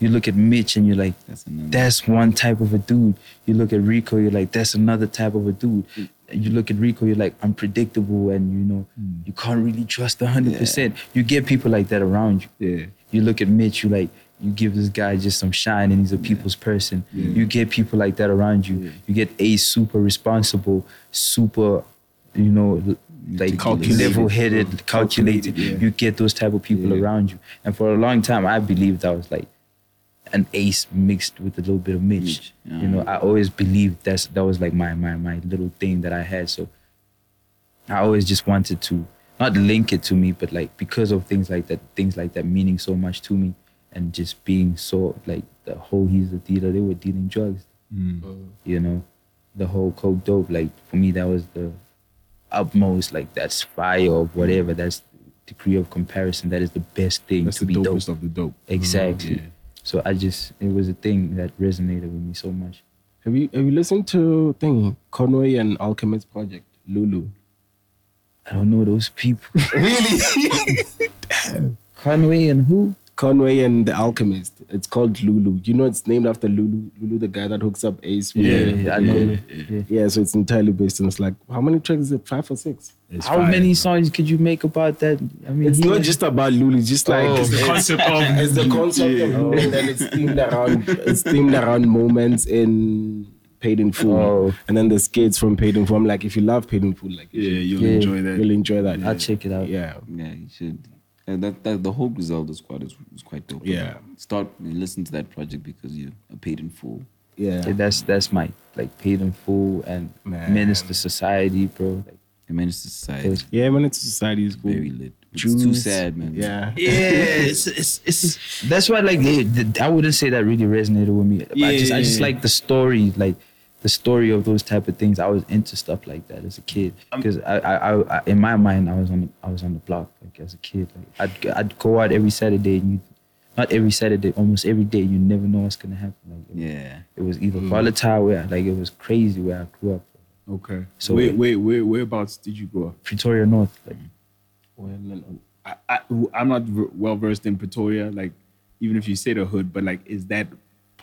Speaker 5: You look at Mitch and you're like,
Speaker 3: That's
Speaker 5: that's one type of a dude. You look at Rico, you're like, that's another type of a dude. You look at Rico, you're like, unpredictable and you know, hmm. you can't really trust 100%. You get people like that around you.
Speaker 4: Yeah.
Speaker 5: You look at Mitch, you like, you give this guy just some shine and he's a people's person. You get people like that around you. You get a super responsible, super, you know, like
Speaker 4: Calculated.
Speaker 5: level-headed, calculated.
Speaker 4: yeah.
Speaker 5: You get those type of people
Speaker 4: Yeah.
Speaker 5: around you. And for a long time, I believed I was like an Ace mixed with a little bit of Mitch.
Speaker 3: Mitch, yeah.
Speaker 5: You know, I always believed that's that was like my my my little thing that I had. So I always just wanted to not link it to me, but like because of things like that, things like that meaning so much to me, and just being so like the whole he's a dealer. They were dealing drugs, mm. oh. you know, the whole coke dope. Like for me, that was the utmost. Like that's fire or whatever. That's degree of comparison. That is the best thing
Speaker 4: That's
Speaker 5: to
Speaker 4: the
Speaker 5: be dope.
Speaker 4: dopest of the dope.
Speaker 5: Exactly.
Speaker 4: Mm, yeah.
Speaker 5: So I just it was a thing that resonated with me so much.
Speaker 2: Have you have you listened to thing Conway and Alchemist Project Lulu?
Speaker 5: I don't know those people. really? Damn. Conway and who?
Speaker 2: Conway and the Alchemist. It's called Lulu. You know, it's named after Lulu. Lulu, the guy that hooks up Ace. with
Speaker 5: Yeah,
Speaker 2: the-
Speaker 5: yeah, Yeah.
Speaker 2: Yeah, so it's entirely based on. It's like how many tracks is it? Five or six?
Speaker 4: It's
Speaker 5: How
Speaker 4: fire.
Speaker 5: many songs could you make about that? I mean,
Speaker 2: It's not
Speaker 5: was-
Speaker 2: just about Lulu. It's just like
Speaker 5: Oh.
Speaker 2: it's,
Speaker 4: the concept of
Speaker 2: it's the concept of Lulu, and then it's themed around it's themed around moments in Paid in Full,
Speaker 5: Oh.
Speaker 2: and then the skits from Paid in Full. I'm like, if you love Paid in Full, like you
Speaker 4: Yeah,
Speaker 2: should
Speaker 4: you'll
Speaker 5: Yeah.
Speaker 4: enjoy that.
Speaker 2: really enjoy that.
Speaker 5: I'll check it out.
Speaker 2: Yeah,
Speaker 3: Yeah, you should. And that, that the whole Griselda squad is, is quite dope.
Speaker 2: Yeah.
Speaker 3: Start listen to that project because you are paid in full.
Speaker 2: yeah.
Speaker 5: Yeah, that's that's my like paid in full and
Speaker 2: Man.
Speaker 5: menace society, bro. Like,
Speaker 3: The Menace Society
Speaker 5: Those-
Speaker 3: is
Speaker 2: Yeah, when it's society is cool.
Speaker 3: very lit. It's too sad, man.
Speaker 2: Yeah.
Speaker 5: yeah, it's, it's it's that's why like they, the, I wouldn't say that really resonated with me. I just I just
Speaker 4: Yeah.
Speaker 5: like the story, like the story of those type of things. I was into stuff like that as a kid um, because I, I, I, I in my mind I was on the, I was on the block like as a kid. Like I'd I'd go out every Saturday and you, not every Saturday, almost every day. You never know what's gonna happen. Like it,
Speaker 3: Yeah.
Speaker 5: it was either mm. volatile where like it was crazy where I grew up.
Speaker 4: Okay.
Speaker 5: So-
Speaker 4: So wait, wait, where whereabouts did you grow up?
Speaker 5: Pretoria North, like
Speaker 2: Well, no, no.
Speaker 4: I, I I'm not well versed in Pretoria. Like even if you say the hood, but like is that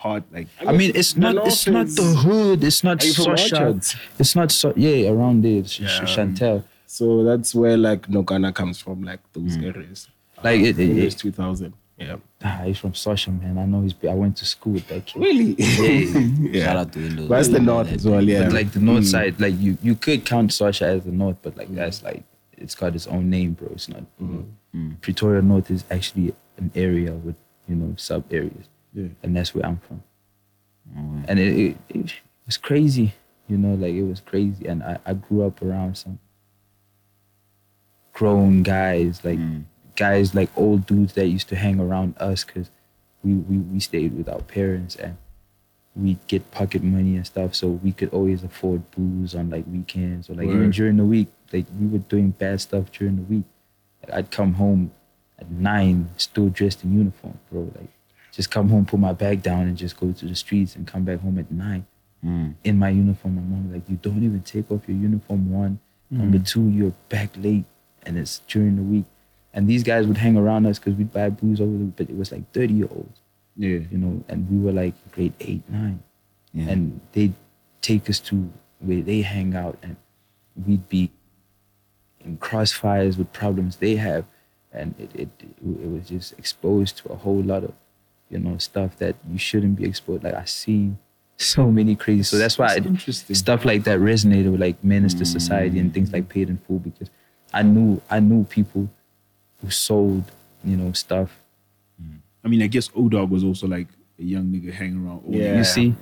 Speaker 4: part like
Speaker 5: I mean, it's not.
Speaker 2: North
Speaker 5: It's not the hood. It's not
Speaker 2: Are you from
Speaker 5: social.
Speaker 2: Orchards?
Speaker 5: It's not so. Yeah, around there, Sh-
Speaker 4: Yeah.
Speaker 5: Chantel.
Speaker 2: So that's where like Nogana comes from, like those
Speaker 5: Mm.
Speaker 2: areas.
Speaker 5: Like it. it,
Speaker 2: Years
Speaker 5: it
Speaker 2: 2000. Yeah.
Speaker 5: ah, he's from social, man. I know he's. I went to school with that kid.
Speaker 2: Really?
Speaker 5: Yeah.
Speaker 3: Shout out to Windows.
Speaker 2: That's the north as well, yeah.
Speaker 5: But like the north side, like you, you could count Sasha as the north, but like
Speaker 2: Mm.
Speaker 5: that's like it's got its own name, bro. It's not. You know, Pretoria North is actually an area with you know sub areas,
Speaker 4: Yeah.
Speaker 5: and that's where I'm from.
Speaker 3: Alright.
Speaker 5: and it, it, it was crazy you know like it was crazy and I, I grew up around some grown guys like mm. guys like old dudes that used to hang around us because we, we we stayed with our parents and we'd get pocket money and stuff so we could always afford booze on like weekends or like even during the week like we were doing bad stuff during the week like, i'd come home at nine still dressed in uniform bro like just come home put my bag down and just go to the streets and come back home at nine
Speaker 3: Mm.
Speaker 5: in my uniform. My mom like, you don't even take off your uniform. One, number two, you're back late, and it's during the week. And these guys would hang around us because we'd buy booze over the, but it was like thirty year olds,
Speaker 4: yeah.
Speaker 5: you know, and we were like grade eight, nine,
Speaker 3: Yeah.
Speaker 5: and they'd take us to where they hang out, and we'd be in crossfires with problems they have, and it it it was just exposed to a whole lot of, you know, stuff that you shouldn't be exposed. Like I see so many crazy. So that's why
Speaker 4: That's
Speaker 5: it-
Speaker 4: interesting.
Speaker 5: stuff like that resonated with like menace to society and things like paid in full because I knew I knew people who sold you know stuff.
Speaker 4: I mean, I guess O Dog was also like a young nigga hanging around. O-Dog.
Speaker 2: Yeah.
Speaker 5: You see,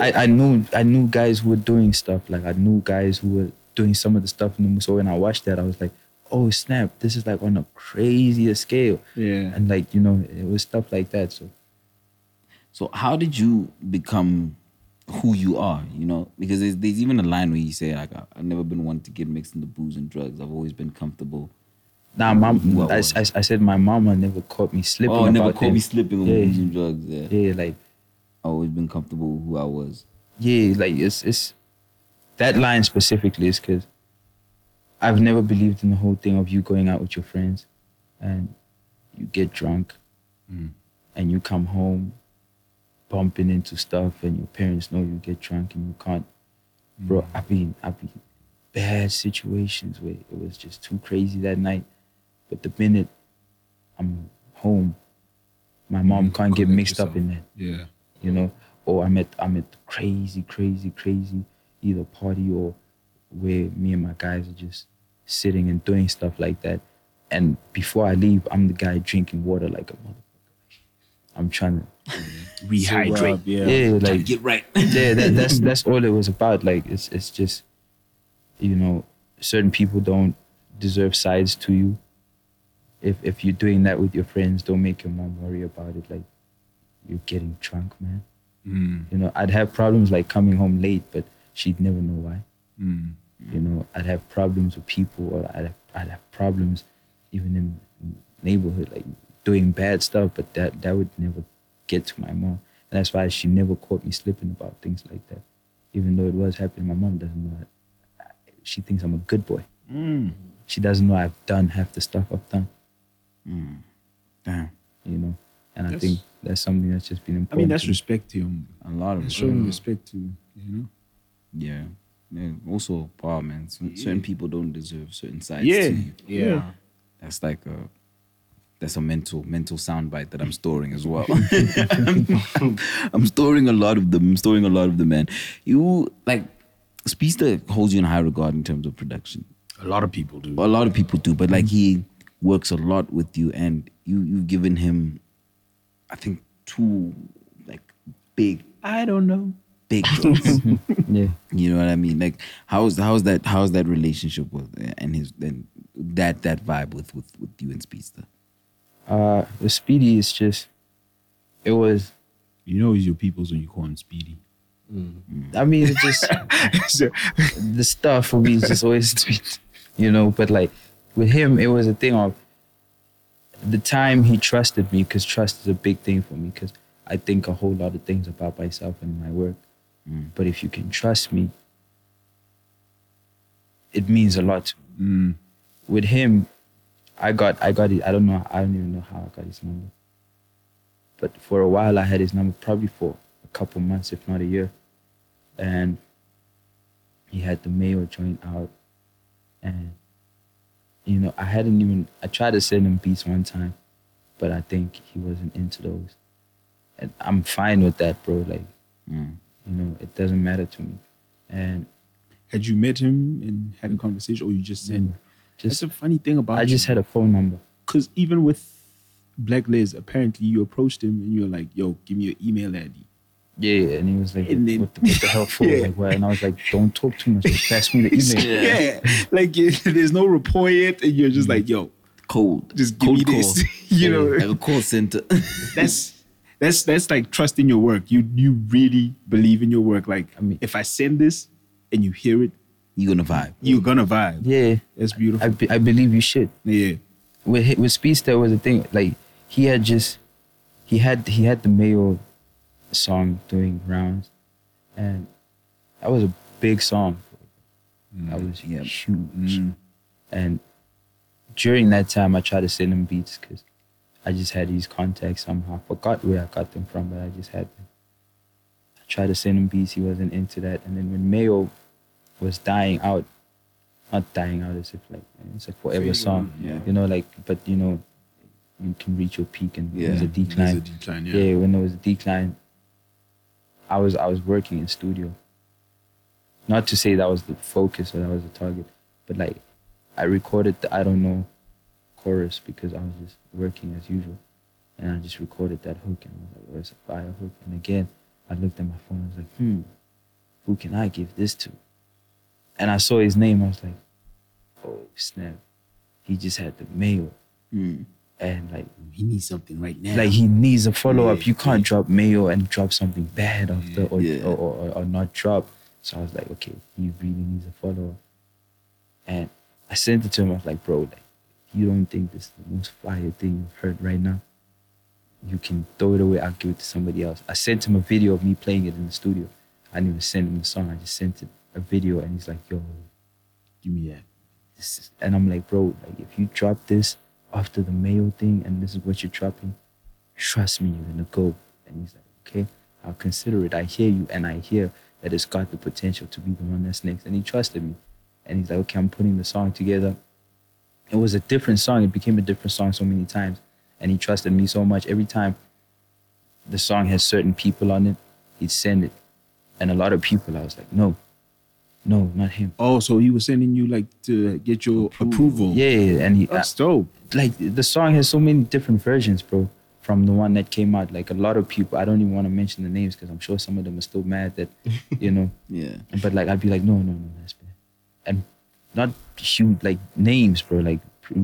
Speaker 5: I, I knew I knew guys who were doing stuff like I knew guys who were doing some of the stuff in the movie. so when I watched that I was like, oh snap, this is like on a crazier scale.
Speaker 4: Yeah.
Speaker 5: And like you know it was stuff like that. So
Speaker 3: So how did you become who you are? You know, because there's, there's even a line where you say like, "I- "I've never been one to get mixed into booze and drugs. I've always been comfortable
Speaker 5: Nah, mom. I. I, I said my mama never caught me slipping.
Speaker 3: Oh, never caught me
Speaker 5: things.
Speaker 3: slipping on
Speaker 5: Yeah.
Speaker 3: using drugs. Yeah.
Speaker 5: Yeah, like I've
Speaker 3: Always been comfortable with who I was.
Speaker 5: yeah, like it's it's that line specifically is because I've never believed in the whole thing of you going out with your friends and you get drunk mm. and you come home bumping into stuff and your parents know you get drunk and you can't bro mm. I've been I've been bad situations where it was just too crazy that night but the minute I'm home my mom mm, can't get mixed up in that
Speaker 6: Yeah.
Speaker 5: you know, or I'm at I'm at crazy, crazy, crazy either party or where me and my guys are just sitting and doing stuff like that. And before I leave, I'm the guy drinking water like a motherfucker. I'm trying to
Speaker 4: Rehydrate.
Speaker 2: Sober up, yeah.
Speaker 5: yeah,
Speaker 3: Trying to
Speaker 5: like
Speaker 3: get right.
Speaker 5: yeah, that, that's that's all it was about. Like it's it's just, you know, certain people don't deserve sides to you. If if you're doing that with your friends, don't make your mom worry about it. Like you're getting drunk, man.
Speaker 6: Mm.
Speaker 5: You know, I'd have problems like coming home late, but she'd never know why.
Speaker 6: Mm.
Speaker 5: You know, I'd have problems with people, or I'd have, I'd have problems even in neighborhood, like doing bad stuff. But that that would never get to my mom, and that's why she never caught me slipping about things like that. Even though it was happening, my mom doesn't know. That. She thinks I'm a good boy. Mm. She doesn't know I've done half the stuff I've done. Mm.
Speaker 3: Damn.
Speaker 5: You know, and I think that's something that's just been important.
Speaker 4: I mean, that's
Speaker 5: to
Speaker 4: respect to him.
Speaker 3: A lot of
Speaker 4: That's showing respect to you know.
Speaker 3: Yeah. yeah. Also, wow, man. Certain certain people don't deserve certain sides
Speaker 4: Yeah,
Speaker 3: to you.
Speaker 2: Yeah.
Speaker 3: That's like a that's a mental mental soundbite that I'm storing as well. I'm storing a lot of them. I'm storing a lot of them, man. You like Speedsta holds you in high regard in terms of production.
Speaker 6: A lot of people do.
Speaker 3: A lot of people do, but like he works a lot with you, and you you've given him, I think, two like big. I don't know. Big jobs.
Speaker 5: yeah.
Speaker 3: You know what I mean? Like how's how's that how's that relationship with and his and that that vibe with with with you and Speedsta?
Speaker 5: Uh, the Speedy is just, it was.
Speaker 6: You know he's your people's when you call him Speedy.
Speaker 5: I mean, it's just the stuff for me is just always you know. But like with him, it was a thing of the time he trusted me because trust is a big thing for me because I think a whole lot of things about myself and my work. But if you can trust me, it means a lot.
Speaker 6: Mm.
Speaker 5: With him, I got I got it. I don't know. I don't even know how I got his number. But for a while, I had his number probably for a couple months, if not a year, and he had the Mayo joint out, and you know I hadn't even I tried to send him beats one time, but I think he wasn't into those, and I'm fine with that, bro. Like
Speaker 3: Mm.
Speaker 5: you know, it doesn't matter to me, and
Speaker 4: had you met him and had a conversation, or you just sent?
Speaker 5: Just
Speaker 4: That's a funny thing about.
Speaker 5: I just had a phone number.
Speaker 4: because even with Blaklez, apparently you approached him and you were like, "Yo, give me your email ID."
Speaker 5: Yeah, and he was like,
Speaker 4: And then-
Speaker 5: what, the, what the hell for?
Speaker 4: Yeah.
Speaker 5: Like, what? And I was like, don't talk too much. Just pass me the email.
Speaker 4: Yeah, like there's no rapport yet, and you're just mm. like, "Yo,
Speaker 3: Cold.
Speaker 4: just give
Speaker 3: Cold
Speaker 4: me this."
Speaker 3: call.
Speaker 4: you know,
Speaker 3: like a call center.
Speaker 4: that's that's that's like trusting your work. You you really believe in your work. Like,
Speaker 5: I mean-
Speaker 4: if I send this and you hear it,
Speaker 3: you gonna vibe.
Speaker 4: you're gonna vibe.
Speaker 5: Yeah,
Speaker 4: That's beautiful.
Speaker 5: I, be- I believe you should.
Speaker 4: yeah,
Speaker 5: With with Speedsta was the thing. Like he had just he had he had the Mayo song doing rounds, and that was a big song. Mm. That was
Speaker 3: yeah.
Speaker 5: huge. Mm. And during that time, I tried to send him beats because I just had these contacts somehow. I forgot where I got them from, but I just had them. I tried to send him beats. He wasn't into that. And then when Mayo was dying out, not dying out as if like it's a forever song,
Speaker 3: yeah.
Speaker 5: you know, like but you know, you can reach your peak and there's a decline.
Speaker 6: There's a decline, yeah.
Speaker 5: yeah, when there was a decline, I was I was working in studio. Not to say that was the focus or that was the target, but like I recorded the I don't know chorus because I was just working as usual, and I just recorded that hook and I was like, "Oh, it's a fire hook." And again, I looked at my phone. I was like, "Hmm, who can I give this to?" And I saw his name. I was like, "Oh snap!" He just had the Mayo,
Speaker 3: Mm.
Speaker 5: and like
Speaker 6: He needs something right now.
Speaker 5: like he needs a follow up.
Speaker 6: Yeah,
Speaker 5: You can't drop Mayo and drop something bad after or,
Speaker 3: Yeah.
Speaker 5: or, or, or not drop. So I was like, okay, he really needs a follow up. And I sent it to him. I was like, bro, like you don't think this is the most fire thing you've heard right now, you can throw it away. I'll give it to somebody else. I sent him a video of me playing it in the studio. I didn't even send him the song. I just sent it a video, and he's like, "Yo,
Speaker 6: Give me that.
Speaker 5: and I'm like, bro, like if you drop this after the Mayo thing and this is what you're dropping, trust me, you're gonna go. And he's like, okay, I'll consider it. I hear you and I hear that it's got the potential to be the one that's next. And he trusted me. And he's like, okay, I'm putting the song together. It was a different song. It became a different song so many times. And he trusted me so much. Every time the song has certain people on it, he'd send it. And a lot of people, I was like, no, no, not him.
Speaker 6: Oh, so he was sending you like to get your approval.
Speaker 5: Yeah, and he,
Speaker 6: That's uh, dope.
Speaker 5: like the song has so many different versions, bro. From the one that came out, like a lot of people, I don't even want to mention the names because I'm sure some of them are still mad that, you know.
Speaker 3: Yeah.
Speaker 5: But like I'd be like, no, no, no, that's bad, and not huge like names, bro. Like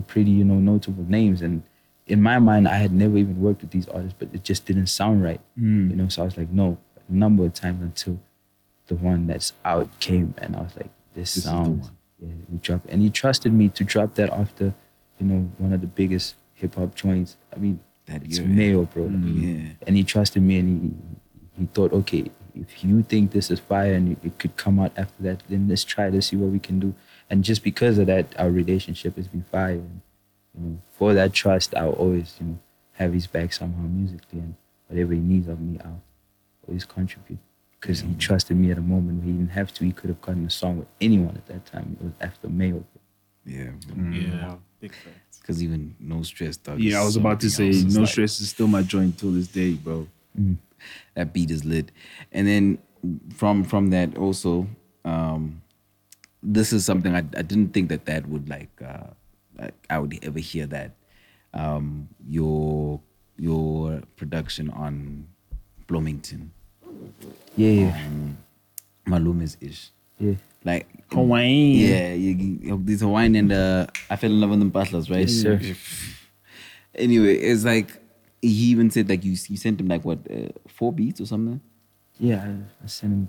Speaker 5: pretty, you know, notable names. And in my mind, I had never even worked with these artists, but it just didn't sound right, hmm. you know. So I was like, no, a number of times until the one that's out came, and I was like, this,
Speaker 6: This is the
Speaker 5: sounds.
Speaker 6: one.
Speaker 5: Yeah, we drop, and he trusted me to drop that off after, you know, one of the biggest hip hop joints. I mean,
Speaker 3: That
Speaker 5: it's. Mayo, bro. Like,
Speaker 3: Yeah.
Speaker 5: and he trusted me and he he thought okay if you think this is fire and it could come out after that then let's try to see what we can do and just because of that our relationship has been fire and you know for that trust i'll always you know have his back somehow musically and whatever he needs of me i'll always contribute because he trusted me at a moment where he didn't have to he could have gotten a song with anyone at that time it was after mayo
Speaker 3: Yeah.
Speaker 2: Yeah. Big facts.
Speaker 3: Because even no stress, dog.
Speaker 6: Yeah, I was about to say, no
Speaker 3: like-
Speaker 6: stress is still my joint till this day, bro.
Speaker 3: that beat is lit and then from from that also um this is something i, I didn't think that that would like uh like i would ever hear that um your your production on bloomington
Speaker 5: yeah yeah.
Speaker 3: Malumes ish.
Speaker 5: Yeah.
Speaker 3: Like
Speaker 6: Hawaiian.
Speaker 3: yeah you, you, this hawaiian and uh i fell in love with them butlers right?
Speaker 5: Yes, sir.
Speaker 3: anyway it's like he even said like you you sent him like what uh, four beats or something?
Speaker 5: Yeah I, I sent him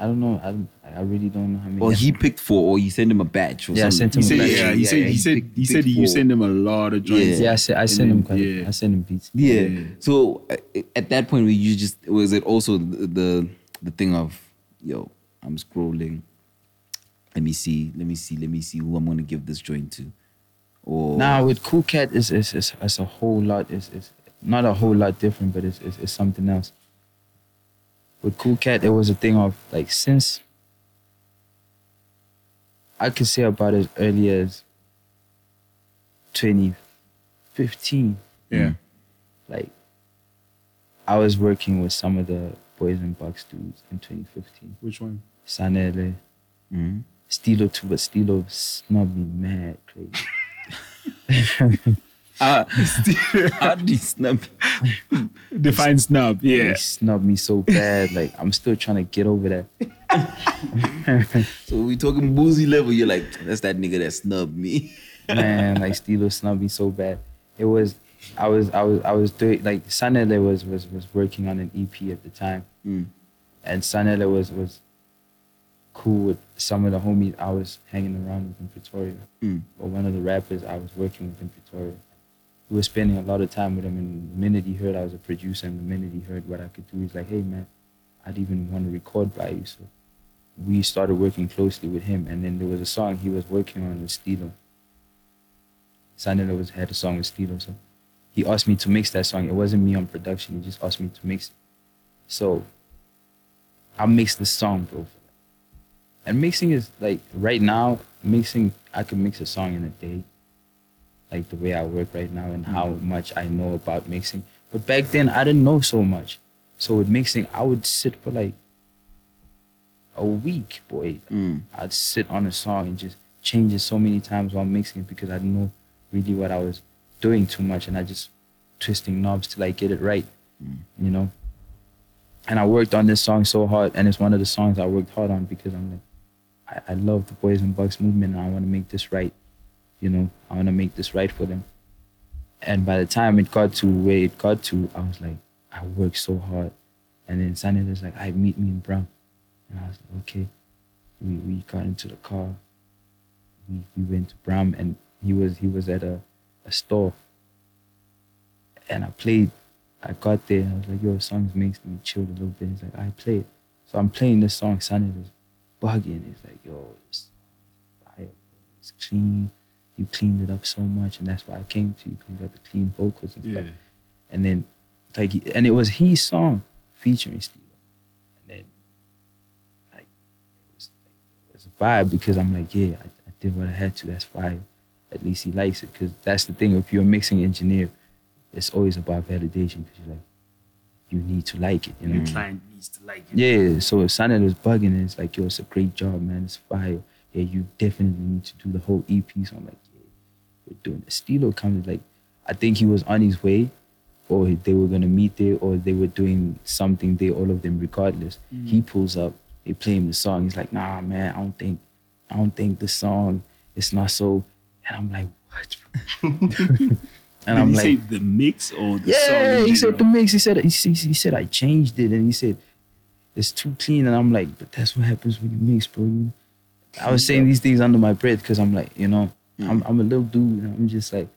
Speaker 5: i don't know i, don't- I really don't know how many
Speaker 3: Or he picked four, or you send him a batch, or
Speaker 5: Yeah, I
Speaker 3: something.
Speaker 5: sent him
Speaker 6: He
Speaker 5: a
Speaker 6: said,
Speaker 5: batch.
Speaker 6: yeah, he said, he
Speaker 3: he
Speaker 6: said,
Speaker 3: picked-
Speaker 6: he said
Speaker 3: picked
Speaker 6: you send him a lot of joints.
Speaker 5: yeah i sent, I sent him
Speaker 6: then,
Speaker 5: quite,
Speaker 6: yeah.
Speaker 5: i sent him beats
Speaker 3: Yeah.
Speaker 6: Yeah.
Speaker 3: So uh, at that point, were you just was it also the, the the thing of yo, I'm scrolling. Let me see. Let me see. Let me see who I'm gonna give this joint to. Or
Speaker 5: Now with Cool Cat is is is, is a whole lot is is not a whole lot different, but it's, it's it's something else. With Cool Cat, it was a thing of like since I could say about as early as 2015.
Speaker 6: Yeah.
Speaker 5: Like I was working with some of the Boys and Bucks dudes in 2015.
Speaker 6: Which one?
Speaker 5: Sanele,
Speaker 3: Mhm.
Speaker 5: Stilo too, but Stilo snubbed me mad crazy.
Speaker 3: Ah, how did he snap?
Speaker 6: Define snub. Yeah.
Speaker 5: They snubbed me so bad. Like I'm still trying to get over that.
Speaker 3: So we talking boozy level. You're like, that's that nigga that snubbed me.
Speaker 5: Man, like Stilo snubbed me so bad. It was I was I was I was doing like Sanele was was was working on an EP at the time.
Speaker 3: Mm.
Speaker 5: And Sanele was was cool with some of the homies I was hanging around with in Pretoria.
Speaker 3: Mm.
Speaker 5: Or one of the rappers I was working with in Pretoria. We were spending a lot of time with him and the minute he heard I was a producer and the minute he heard what I could do, he's like, Hey man, I'd even want to record by you. So we started working closely with him and then there was a song he was working on with Stilo. Sanele was had a song with Stilo, so he asked me to mix that song. It wasn't me on production, he just asked me to mix it. So I mixed the song, bro. And mixing is like right now, mixing I could mix a song in a day. Like the way I work right now and how much I know about mixing. But back then I didn't know so much. So with mixing, I would sit for like a week, boy.
Speaker 3: Mm.
Speaker 5: I'd sit on a song and just change it so many times while mixing it because I didn't know really what I was doing too much and I just twisting knobs till I get it right. You know? And I worked on this song so hard and it's one of the songs I worked hard on because I'm like, I, I love the Boys and Bucks movement and I want to make this right. You know, I want to make this right for them. And by the time it got to where it got to, I was like, I worked so hard. And then Sunday was like, I meet me in Bram. And I was like, okay. We we got into the car. We we went to Bram and he was he was at a, a store, and I played. I got there and I was like, "Yo, songs makes me chill a little bit." He's like, "I play it." So I'm playing this song. Sonny was bugging. He's like, "Yo, fire, it's clean. You cleaned it up so much, and that's why I came to you. 'cause You got the clean vocals and stuff." And then, like, and it was his song featuring Steve. And then, like, it was, it was a vibe because I'm like, yeah, I, I did what I had to. That's fire. At least he likes it because that's the thing. If you're a mixing engineer, it's always about validation because you're like, you need to like it. You know.
Speaker 6: The client needs to like it.
Speaker 5: Yeah, so if Sonnet was bugging, and it's like, yo, it's a great job, man. It's fire. Yeah, you definitely need to do the whole EP. So I'm like, yeah, doing it. Stilo comes like, I think he was on his way, or they were gonna meet there, or they were doing something there. All of them, regardless. Mm-hmm. He pulls up. They play him the song. He's like, nah, man, I don't think, I don't think the song. It's not so. And I'm like, what? and
Speaker 6: Did
Speaker 5: I'm like,
Speaker 6: the mix or the song?
Speaker 5: yeah,
Speaker 6: in
Speaker 5: he said the mix. He said he, he, he said I changed it, and he said it's too clean. And I'm like, but that's what happens when you mix, bro. You, I was saying these things under my breath because I'm like, you know, I'm I'm a little dude. I'm just like,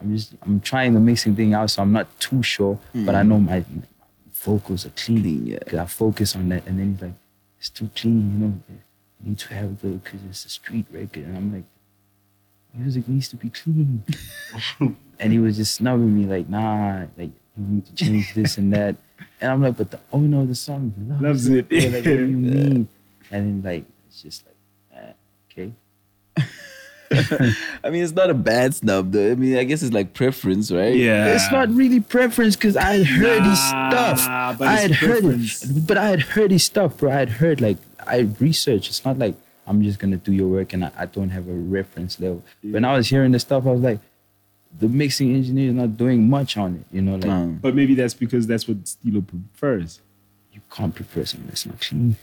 Speaker 5: I'm just I'm trying the mixing thing out, so I'm not too sure, but I know my, my vocals are clean.
Speaker 3: Clean, yeah.
Speaker 5: Cause I focus on that, and then he's like, it's too clean, you know. You need to have the because it's a street record, and I'm like, music needs to be clean. and he was just snubbing me like, nah, like you need to change this and that. And I'm like, but the owner of the song loves,
Speaker 6: Loves
Speaker 5: it.
Speaker 6: it.
Speaker 5: Like, what do you mean? And then like it's just like, eh, okay.
Speaker 3: I mean, it's not a bad snub, though. I mean, I guess it's like preference, right?
Speaker 6: Yeah.
Speaker 5: It's not really preference because I had heard his stuff.
Speaker 6: but
Speaker 5: I
Speaker 6: it's
Speaker 5: had heard it, but I had heard his stuff, bro. I had heard like I researched. It's not like I'm just gonna do your work and I, I don't have a reference level. When I was hearing the stuff, I was like, the mixing engineer is not doing much on it. You know, like
Speaker 3: Um,
Speaker 6: But maybe that's because that's what Stilo prefers.
Speaker 5: you can't prefer something that's not clean.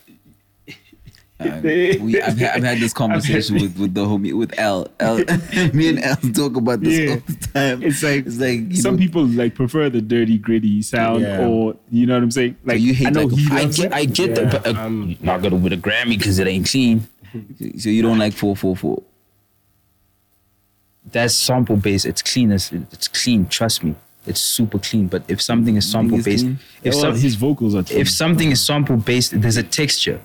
Speaker 3: Um, we, I've, had, I've had this conversation with, with the homie with L. L. Me and L talk about this
Speaker 6: Yeah.
Speaker 3: all the time.
Speaker 6: It's like,
Speaker 3: it's like you
Speaker 6: some
Speaker 3: know,
Speaker 6: people like prefer the dirty, gritty sound,
Speaker 2: Yeah.
Speaker 6: or you know what I'm saying. Like
Speaker 3: you hate
Speaker 6: I know
Speaker 3: like
Speaker 6: he
Speaker 5: I get,
Speaker 6: it.
Speaker 5: I get that, but uh,
Speaker 2: um,
Speaker 5: not gonna win a Grammy because it ain't clean.
Speaker 3: So you don't like four four four.
Speaker 5: That's sample based. It's clean. It's, it's clean. Trust me. It's super clean. But if something is sample
Speaker 3: it's
Speaker 5: based,
Speaker 3: clean?
Speaker 5: if
Speaker 6: well,
Speaker 5: some,
Speaker 6: his vocals are.
Speaker 5: if something is sample based, there's a texture.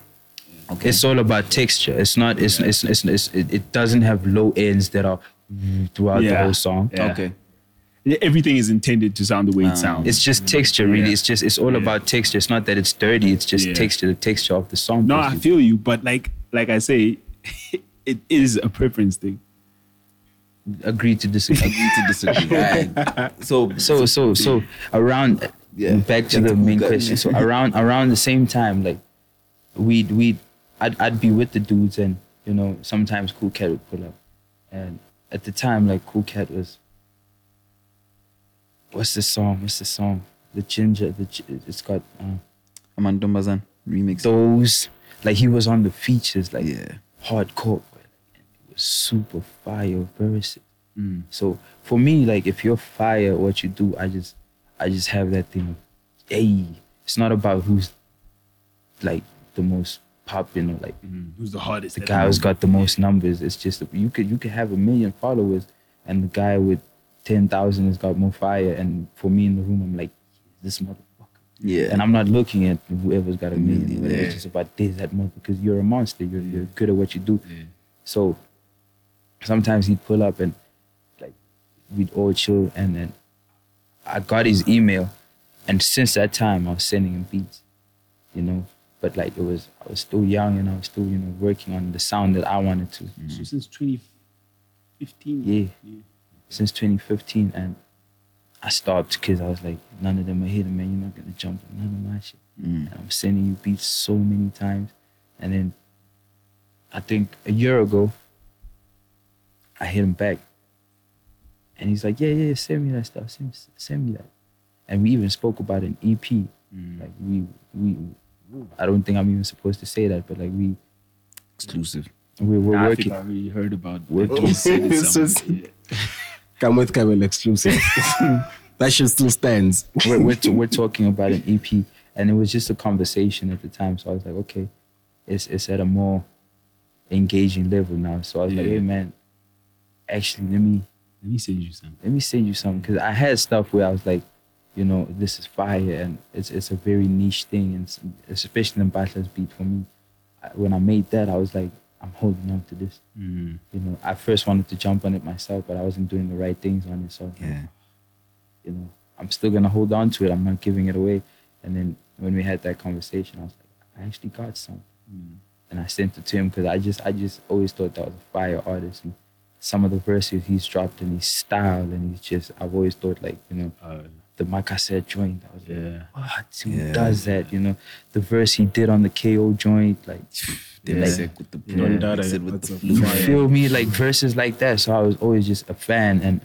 Speaker 3: Okay.
Speaker 5: It's all about texture. It's not. It's it's, it's, it's it, it doesn't have low ends that are throughout the whole song.
Speaker 6: Yeah.
Speaker 3: Okay.
Speaker 6: everything is intended to sound the way it sounds.
Speaker 5: It's just texture, really.
Speaker 6: Yeah.
Speaker 5: It's just it's all
Speaker 6: Yeah.
Speaker 5: about texture. It's not that it's dirty. It's just
Speaker 6: Yeah.
Speaker 5: texture. The texture of the song.
Speaker 6: no, I feel you, but like like I say, it is a preference thing.
Speaker 5: agree to disagree.
Speaker 3: Agree to disagree. Alright. So
Speaker 5: so so so around
Speaker 3: Yeah.
Speaker 5: back to the main question so around around the same time like we'd we'd I'd, I'd be with the dudes and you know sometimes cool cat would pull up and at the time like cool cat was what's the song what's the song the ginger the it's got uh,
Speaker 3: Aman Dombazan remix.
Speaker 5: those like he was on the features like
Speaker 3: Yeah.
Speaker 5: hardcore it was super fire verses
Speaker 6: Mm.
Speaker 5: so for me like if you're fire what you do i just i just have that thing of hey it's not about who's like the most popular like mm-hmm.
Speaker 6: Who's the hardest?
Speaker 5: the guy who's got the most numbers it's just you could you could have a million followers and the guy with 10,000 has got more fire and for me in the room i'm like this motherfucker
Speaker 3: Yeah.
Speaker 5: and I'm not looking at whoever's got a million.
Speaker 3: million, yeah.
Speaker 5: It's just about this, that month because you're a monster. You're, you're good at what you do. So sometimes he'd pull up and like we'd all chill, and then I got his email, and since that time I was sending him beats, you know. But like it was, I was still young and I was still, you know, working on the sound that I wanted to.
Speaker 6: So since 2015.
Speaker 5: Yeah. Since 2015, and I stopped because I was like, none of them are hitting, man. You're not gonna jump on none of my shit. Mm. And I'm sending you beats so many times, and then I think a year ago, I hit him back, and he's like, yeah, yeah, send me that stuff, send, send me that, and we even spoke about an EP. Mm. Like we we, I don't think I'm even supposed to say that, but like we
Speaker 3: Exclusive.
Speaker 5: we were
Speaker 6: Nah, I
Speaker 5: working.
Speaker 6: think I really heard about
Speaker 5: Working.
Speaker 6: what you said in
Speaker 2: It's
Speaker 6: some-
Speaker 2: Come with Kamel exclusive. that shit still stands.
Speaker 5: we're, we're, t- we're talking about an EP, and it was just a conversation at the time. So I was like, okay, it's it's at a more engaging level now. So I was like, hey man, actually, let me
Speaker 4: Let me send you something.
Speaker 5: let me send you something because I had stuff where I was like, you know, this is fire and it's it's a very niche thing and especially in Butler's beat for me. When I made that, I was like, I'm holding on to this.
Speaker 4: Mm.
Speaker 5: You know, I first wanted to jump on it myself, but I wasn't doing the right things on it. So
Speaker 3: Yeah.
Speaker 5: you know, I'm still gonna hold on to it. I'm not giving it away. And then when we had that conversation, I was like, I actually got some, and I sent it to him because I just, I just always thought that was a fire artist. And some of the verses he's dropped in his style, and he's just, I've always thought like, you know,
Speaker 4: Uh,
Speaker 5: the Makassar joint. I was like,
Speaker 4: yeah.
Speaker 5: what? Who
Speaker 3: Yeah.
Speaker 5: does that? You know, the verse he did on the KO joint, like.
Speaker 3: They
Speaker 5: like,
Speaker 3: sick with the
Speaker 2: Yeah.
Speaker 3: mix it with the
Speaker 2: a.
Speaker 5: You
Speaker 2: fire.
Speaker 5: feel me? Like verses like that. So I was always just a fan. And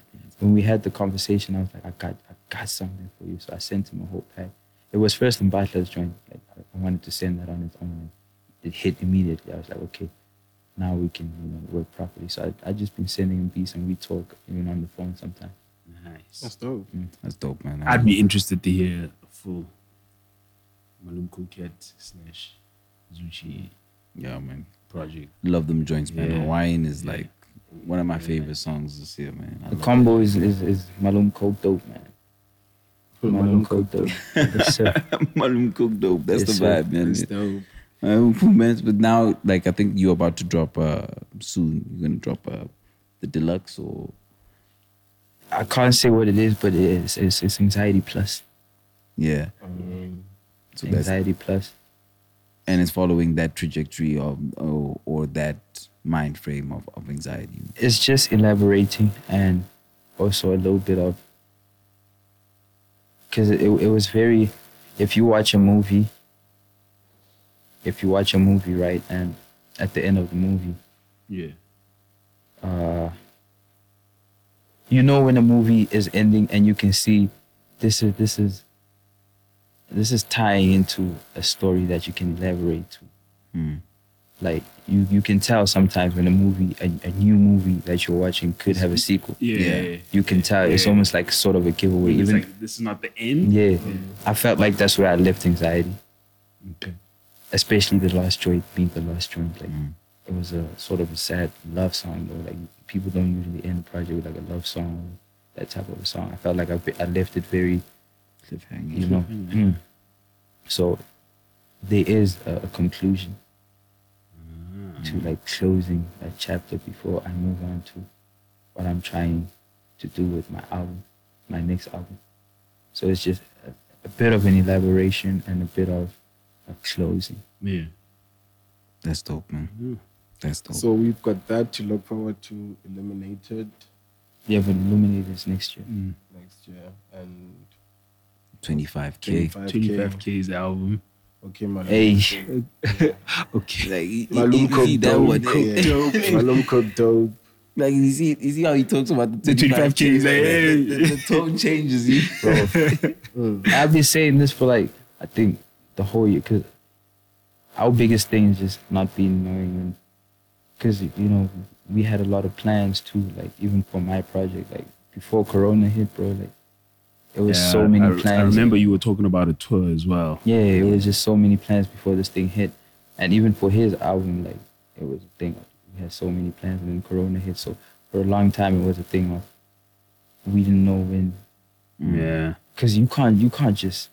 Speaker 5: when we had the conversation, I was like, I got, I got something for you. So I sent him a whole pack. It was first in Butler's joint. Like I I wanted to send that on its own. It hit immediately. I was like, okay, now we can you know work properly. So I I just been sending him beats and we talk even on the phone sometimes.
Speaker 4: Nice.
Speaker 2: That's dope.
Speaker 3: That's dope, man.
Speaker 4: I'd be interested to hear a full Malum Kuket slash Zoocci
Speaker 3: yeah, man.
Speaker 4: project.
Speaker 3: Love them joints, man.
Speaker 4: Yeah.
Speaker 3: Hawaiian is
Speaker 4: Yeah.
Speaker 3: like one of my favorite songs this year, man. I
Speaker 5: The combo is is, is Malum Coke dope, man. Malum Coke dope. Yes, sir.
Speaker 3: it. Malum Cook dope. That's
Speaker 5: Yes,
Speaker 3: the vibe, man.
Speaker 2: That's dope.
Speaker 3: Uh, improvements, but now, like, I think you're about to drop uh, soon. You're gonna drop uh, the deluxe or
Speaker 5: I can't say what it is, but it is. It's, it's anxiety plus.
Speaker 3: yeah. So that's
Speaker 5: Anxiety plus.
Speaker 3: and it's following that trajectory of or, or that mind frame of, of anxiety.
Speaker 5: it's just elaborating and also a little bit of because it, it was very if you watch a movie if you watch a movie right and at the end of the movie
Speaker 4: Yeah.
Speaker 5: uh you know when a movie is ending and you can see this is this is this is tying into a story that you can elaborate to
Speaker 3: Hmm.
Speaker 5: like you you can tell sometimes when a movie a, a new movie that you're watching could have a sequel
Speaker 4: Yeah.
Speaker 3: Yeah.
Speaker 5: you can tell it's
Speaker 4: Yeah.
Speaker 5: almost like sort of a giveaway
Speaker 4: It's
Speaker 5: even
Speaker 4: like this is not the end.
Speaker 5: yeah i felt like that's where i left anxiety
Speaker 4: Okay.
Speaker 5: especially the last joint being the last joint like
Speaker 3: Mm.
Speaker 5: It was a sort of a sad love song though like people don't usually end a project with like a love song that type of a song i felt like i, I left it very
Speaker 3: Cliffhanger.
Speaker 5: you know mm. so there is a, a conclusion to mm. like closing a chapter before i move on to what i'm trying to do with my album my next album so it's just a, a bit of an elaboration and a bit of a closing
Speaker 4: Yeah.
Speaker 3: That's dope, man. Mm-hmm. That's dope.
Speaker 2: So we've got that to look forward to. Eliminated
Speaker 5: yeah but illuminators next year mm.
Speaker 2: next year and
Speaker 3: 25k.
Speaker 2: 25k.
Speaker 4: 25K's album.
Speaker 2: Okay, Malum.
Speaker 5: hey
Speaker 4: Okay.
Speaker 3: Like, you-
Speaker 2: Malum
Speaker 3: you see
Speaker 2: cooked
Speaker 3: that
Speaker 2: dope.
Speaker 3: Eh?
Speaker 2: Yeah. Malum cooked dope.
Speaker 3: Like you see, you see how he talks about the
Speaker 4: The
Speaker 3: 25
Speaker 4: 25K, he's like, hey.
Speaker 3: the, the, the tone changes. You
Speaker 5: bro. I've been saying this for like I think the whole year because our biggest thing is just not being knowing and because you know we had a lot of plans too like even for my project like before Corona hit bro like it was
Speaker 4: Yeah,
Speaker 5: so many
Speaker 4: I,
Speaker 5: plans
Speaker 4: I remember you were talking about a tour as well.
Speaker 5: yeah it was just so many plans before this thing hit and even for his album like it was a thing we had so many plans and then Corona hit so for a long time it was a thing of we didn't know when
Speaker 4: Yeah.
Speaker 5: because you can't you can't just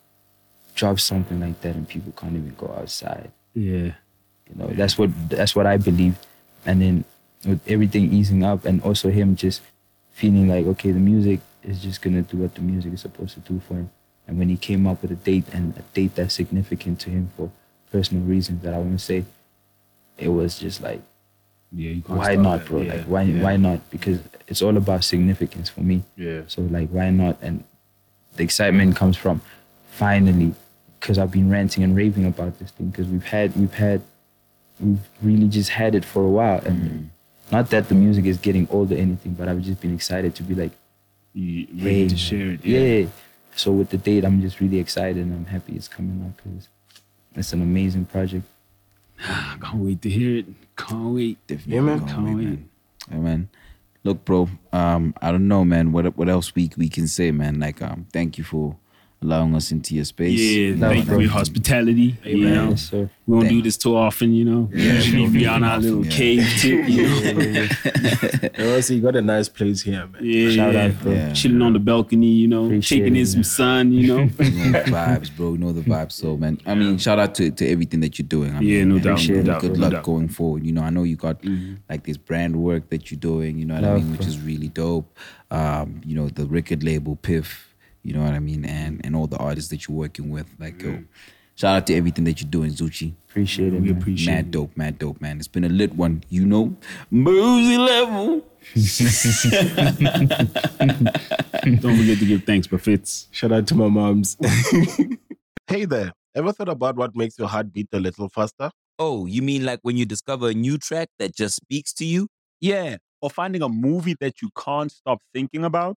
Speaker 5: drop something like that and people can't even go outside
Speaker 4: Yeah.
Speaker 5: you know that's what that's what i believed and then with everything easing up and also him just feeling like okay the music is just gonna do what the music is supposed to do for him and when he came up with a date and a date that's significant to him for personal reasons that i want to say it was just like
Speaker 4: Yeah.
Speaker 5: Why not
Speaker 4: that.
Speaker 5: bro
Speaker 4: Yeah.
Speaker 5: like why
Speaker 4: yeah.
Speaker 5: why not because it's all about significance for me
Speaker 4: Yeah.
Speaker 5: so like, why not? And the excitement comes from finally, because I've been ranting and raving about this thing. Because we've had, we've had, we've really just had it for a while, and not that the music is getting old or anything, but I've just been excited to be like,
Speaker 4: You ready to share it?
Speaker 5: Yeah. So with the date, I'm just really excited, and I'm happy it's coming out because it's an amazing project.
Speaker 4: I can't wait to hear it. Can't wait.
Speaker 3: Definitely
Speaker 2: Yeah, man.
Speaker 3: can't
Speaker 4: Can't
Speaker 3: wait,
Speaker 4: wait.
Speaker 3: man. Yeah, man. Look, bro. Um, I don't know, man. What what else we we can say, man? Like, um, thank you for allowing us into your space.
Speaker 4: Yeah,
Speaker 5: No,
Speaker 4: thank you
Speaker 5: bro.
Speaker 4: for your hospitality. You know,
Speaker 5: Yes, sir.
Speaker 4: we don't do this too often. You know,
Speaker 3: Yeah,
Speaker 4: usually
Speaker 3: we don't
Speaker 4: be
Speaker 3: do
Speaker 4: on our little
Speaker 3: yeah.
Speaker 4: cave tip. You know,
Speaker 7: And also, you got a nice place here, man.
Speaker 4: yeah,
Speaker 5: Shout
Speaker 4: yeah.
Speaker 5: out, bro.
Speaker 3: Yeah.
Speaker 4: chilling on the balcony. You know,
Speaker 5: Appreciate
Speaker 4: taking in
Speaker 5: it,
Speaker 4: some sun. You know,
Speaker 3: You know the vibes, bro. You know the vibes. So, man, I mean, shout out to, to everything that you're doing. I
Speaker 4: Yeah, no
Speaker 3: and
Speaker 4: doubt,
Speaker 3: good
Speaker 5: doubt,
Speaker 3: Good luck
Speaker 4: doubt.
Speaker 3: going forward. You know, I know you got like this brand work that you're doing. You know what I mean, which
Speaker 5: bro.
Speaker 3: is really dope. Um, you know, the record label Piff. You know what I mean, and and all the artists that you're working with. Like, yo, mm. shout out to everything that you're doing, Zoocci.
Speaker 5: Appreciate it,
Speaker 4: we
Speaker 5: man.
Speaker 4: appreciate.
Speaker 3: Mad dope, mad dope, man. It's been a lit one, you know. Boozy level.
Speaker 4: Don't forget to give thanks, but Fitz.
Speaker 7: Shout out to my moms.
Speaker 2: Hey there, ever thought about what makes your heart beat a little faster?
Speaker 8: Oh, you mean like when you discover a new track that just speaks to you?
Speaker 9: Yeah, or finding a movie that you can't stop thinking about.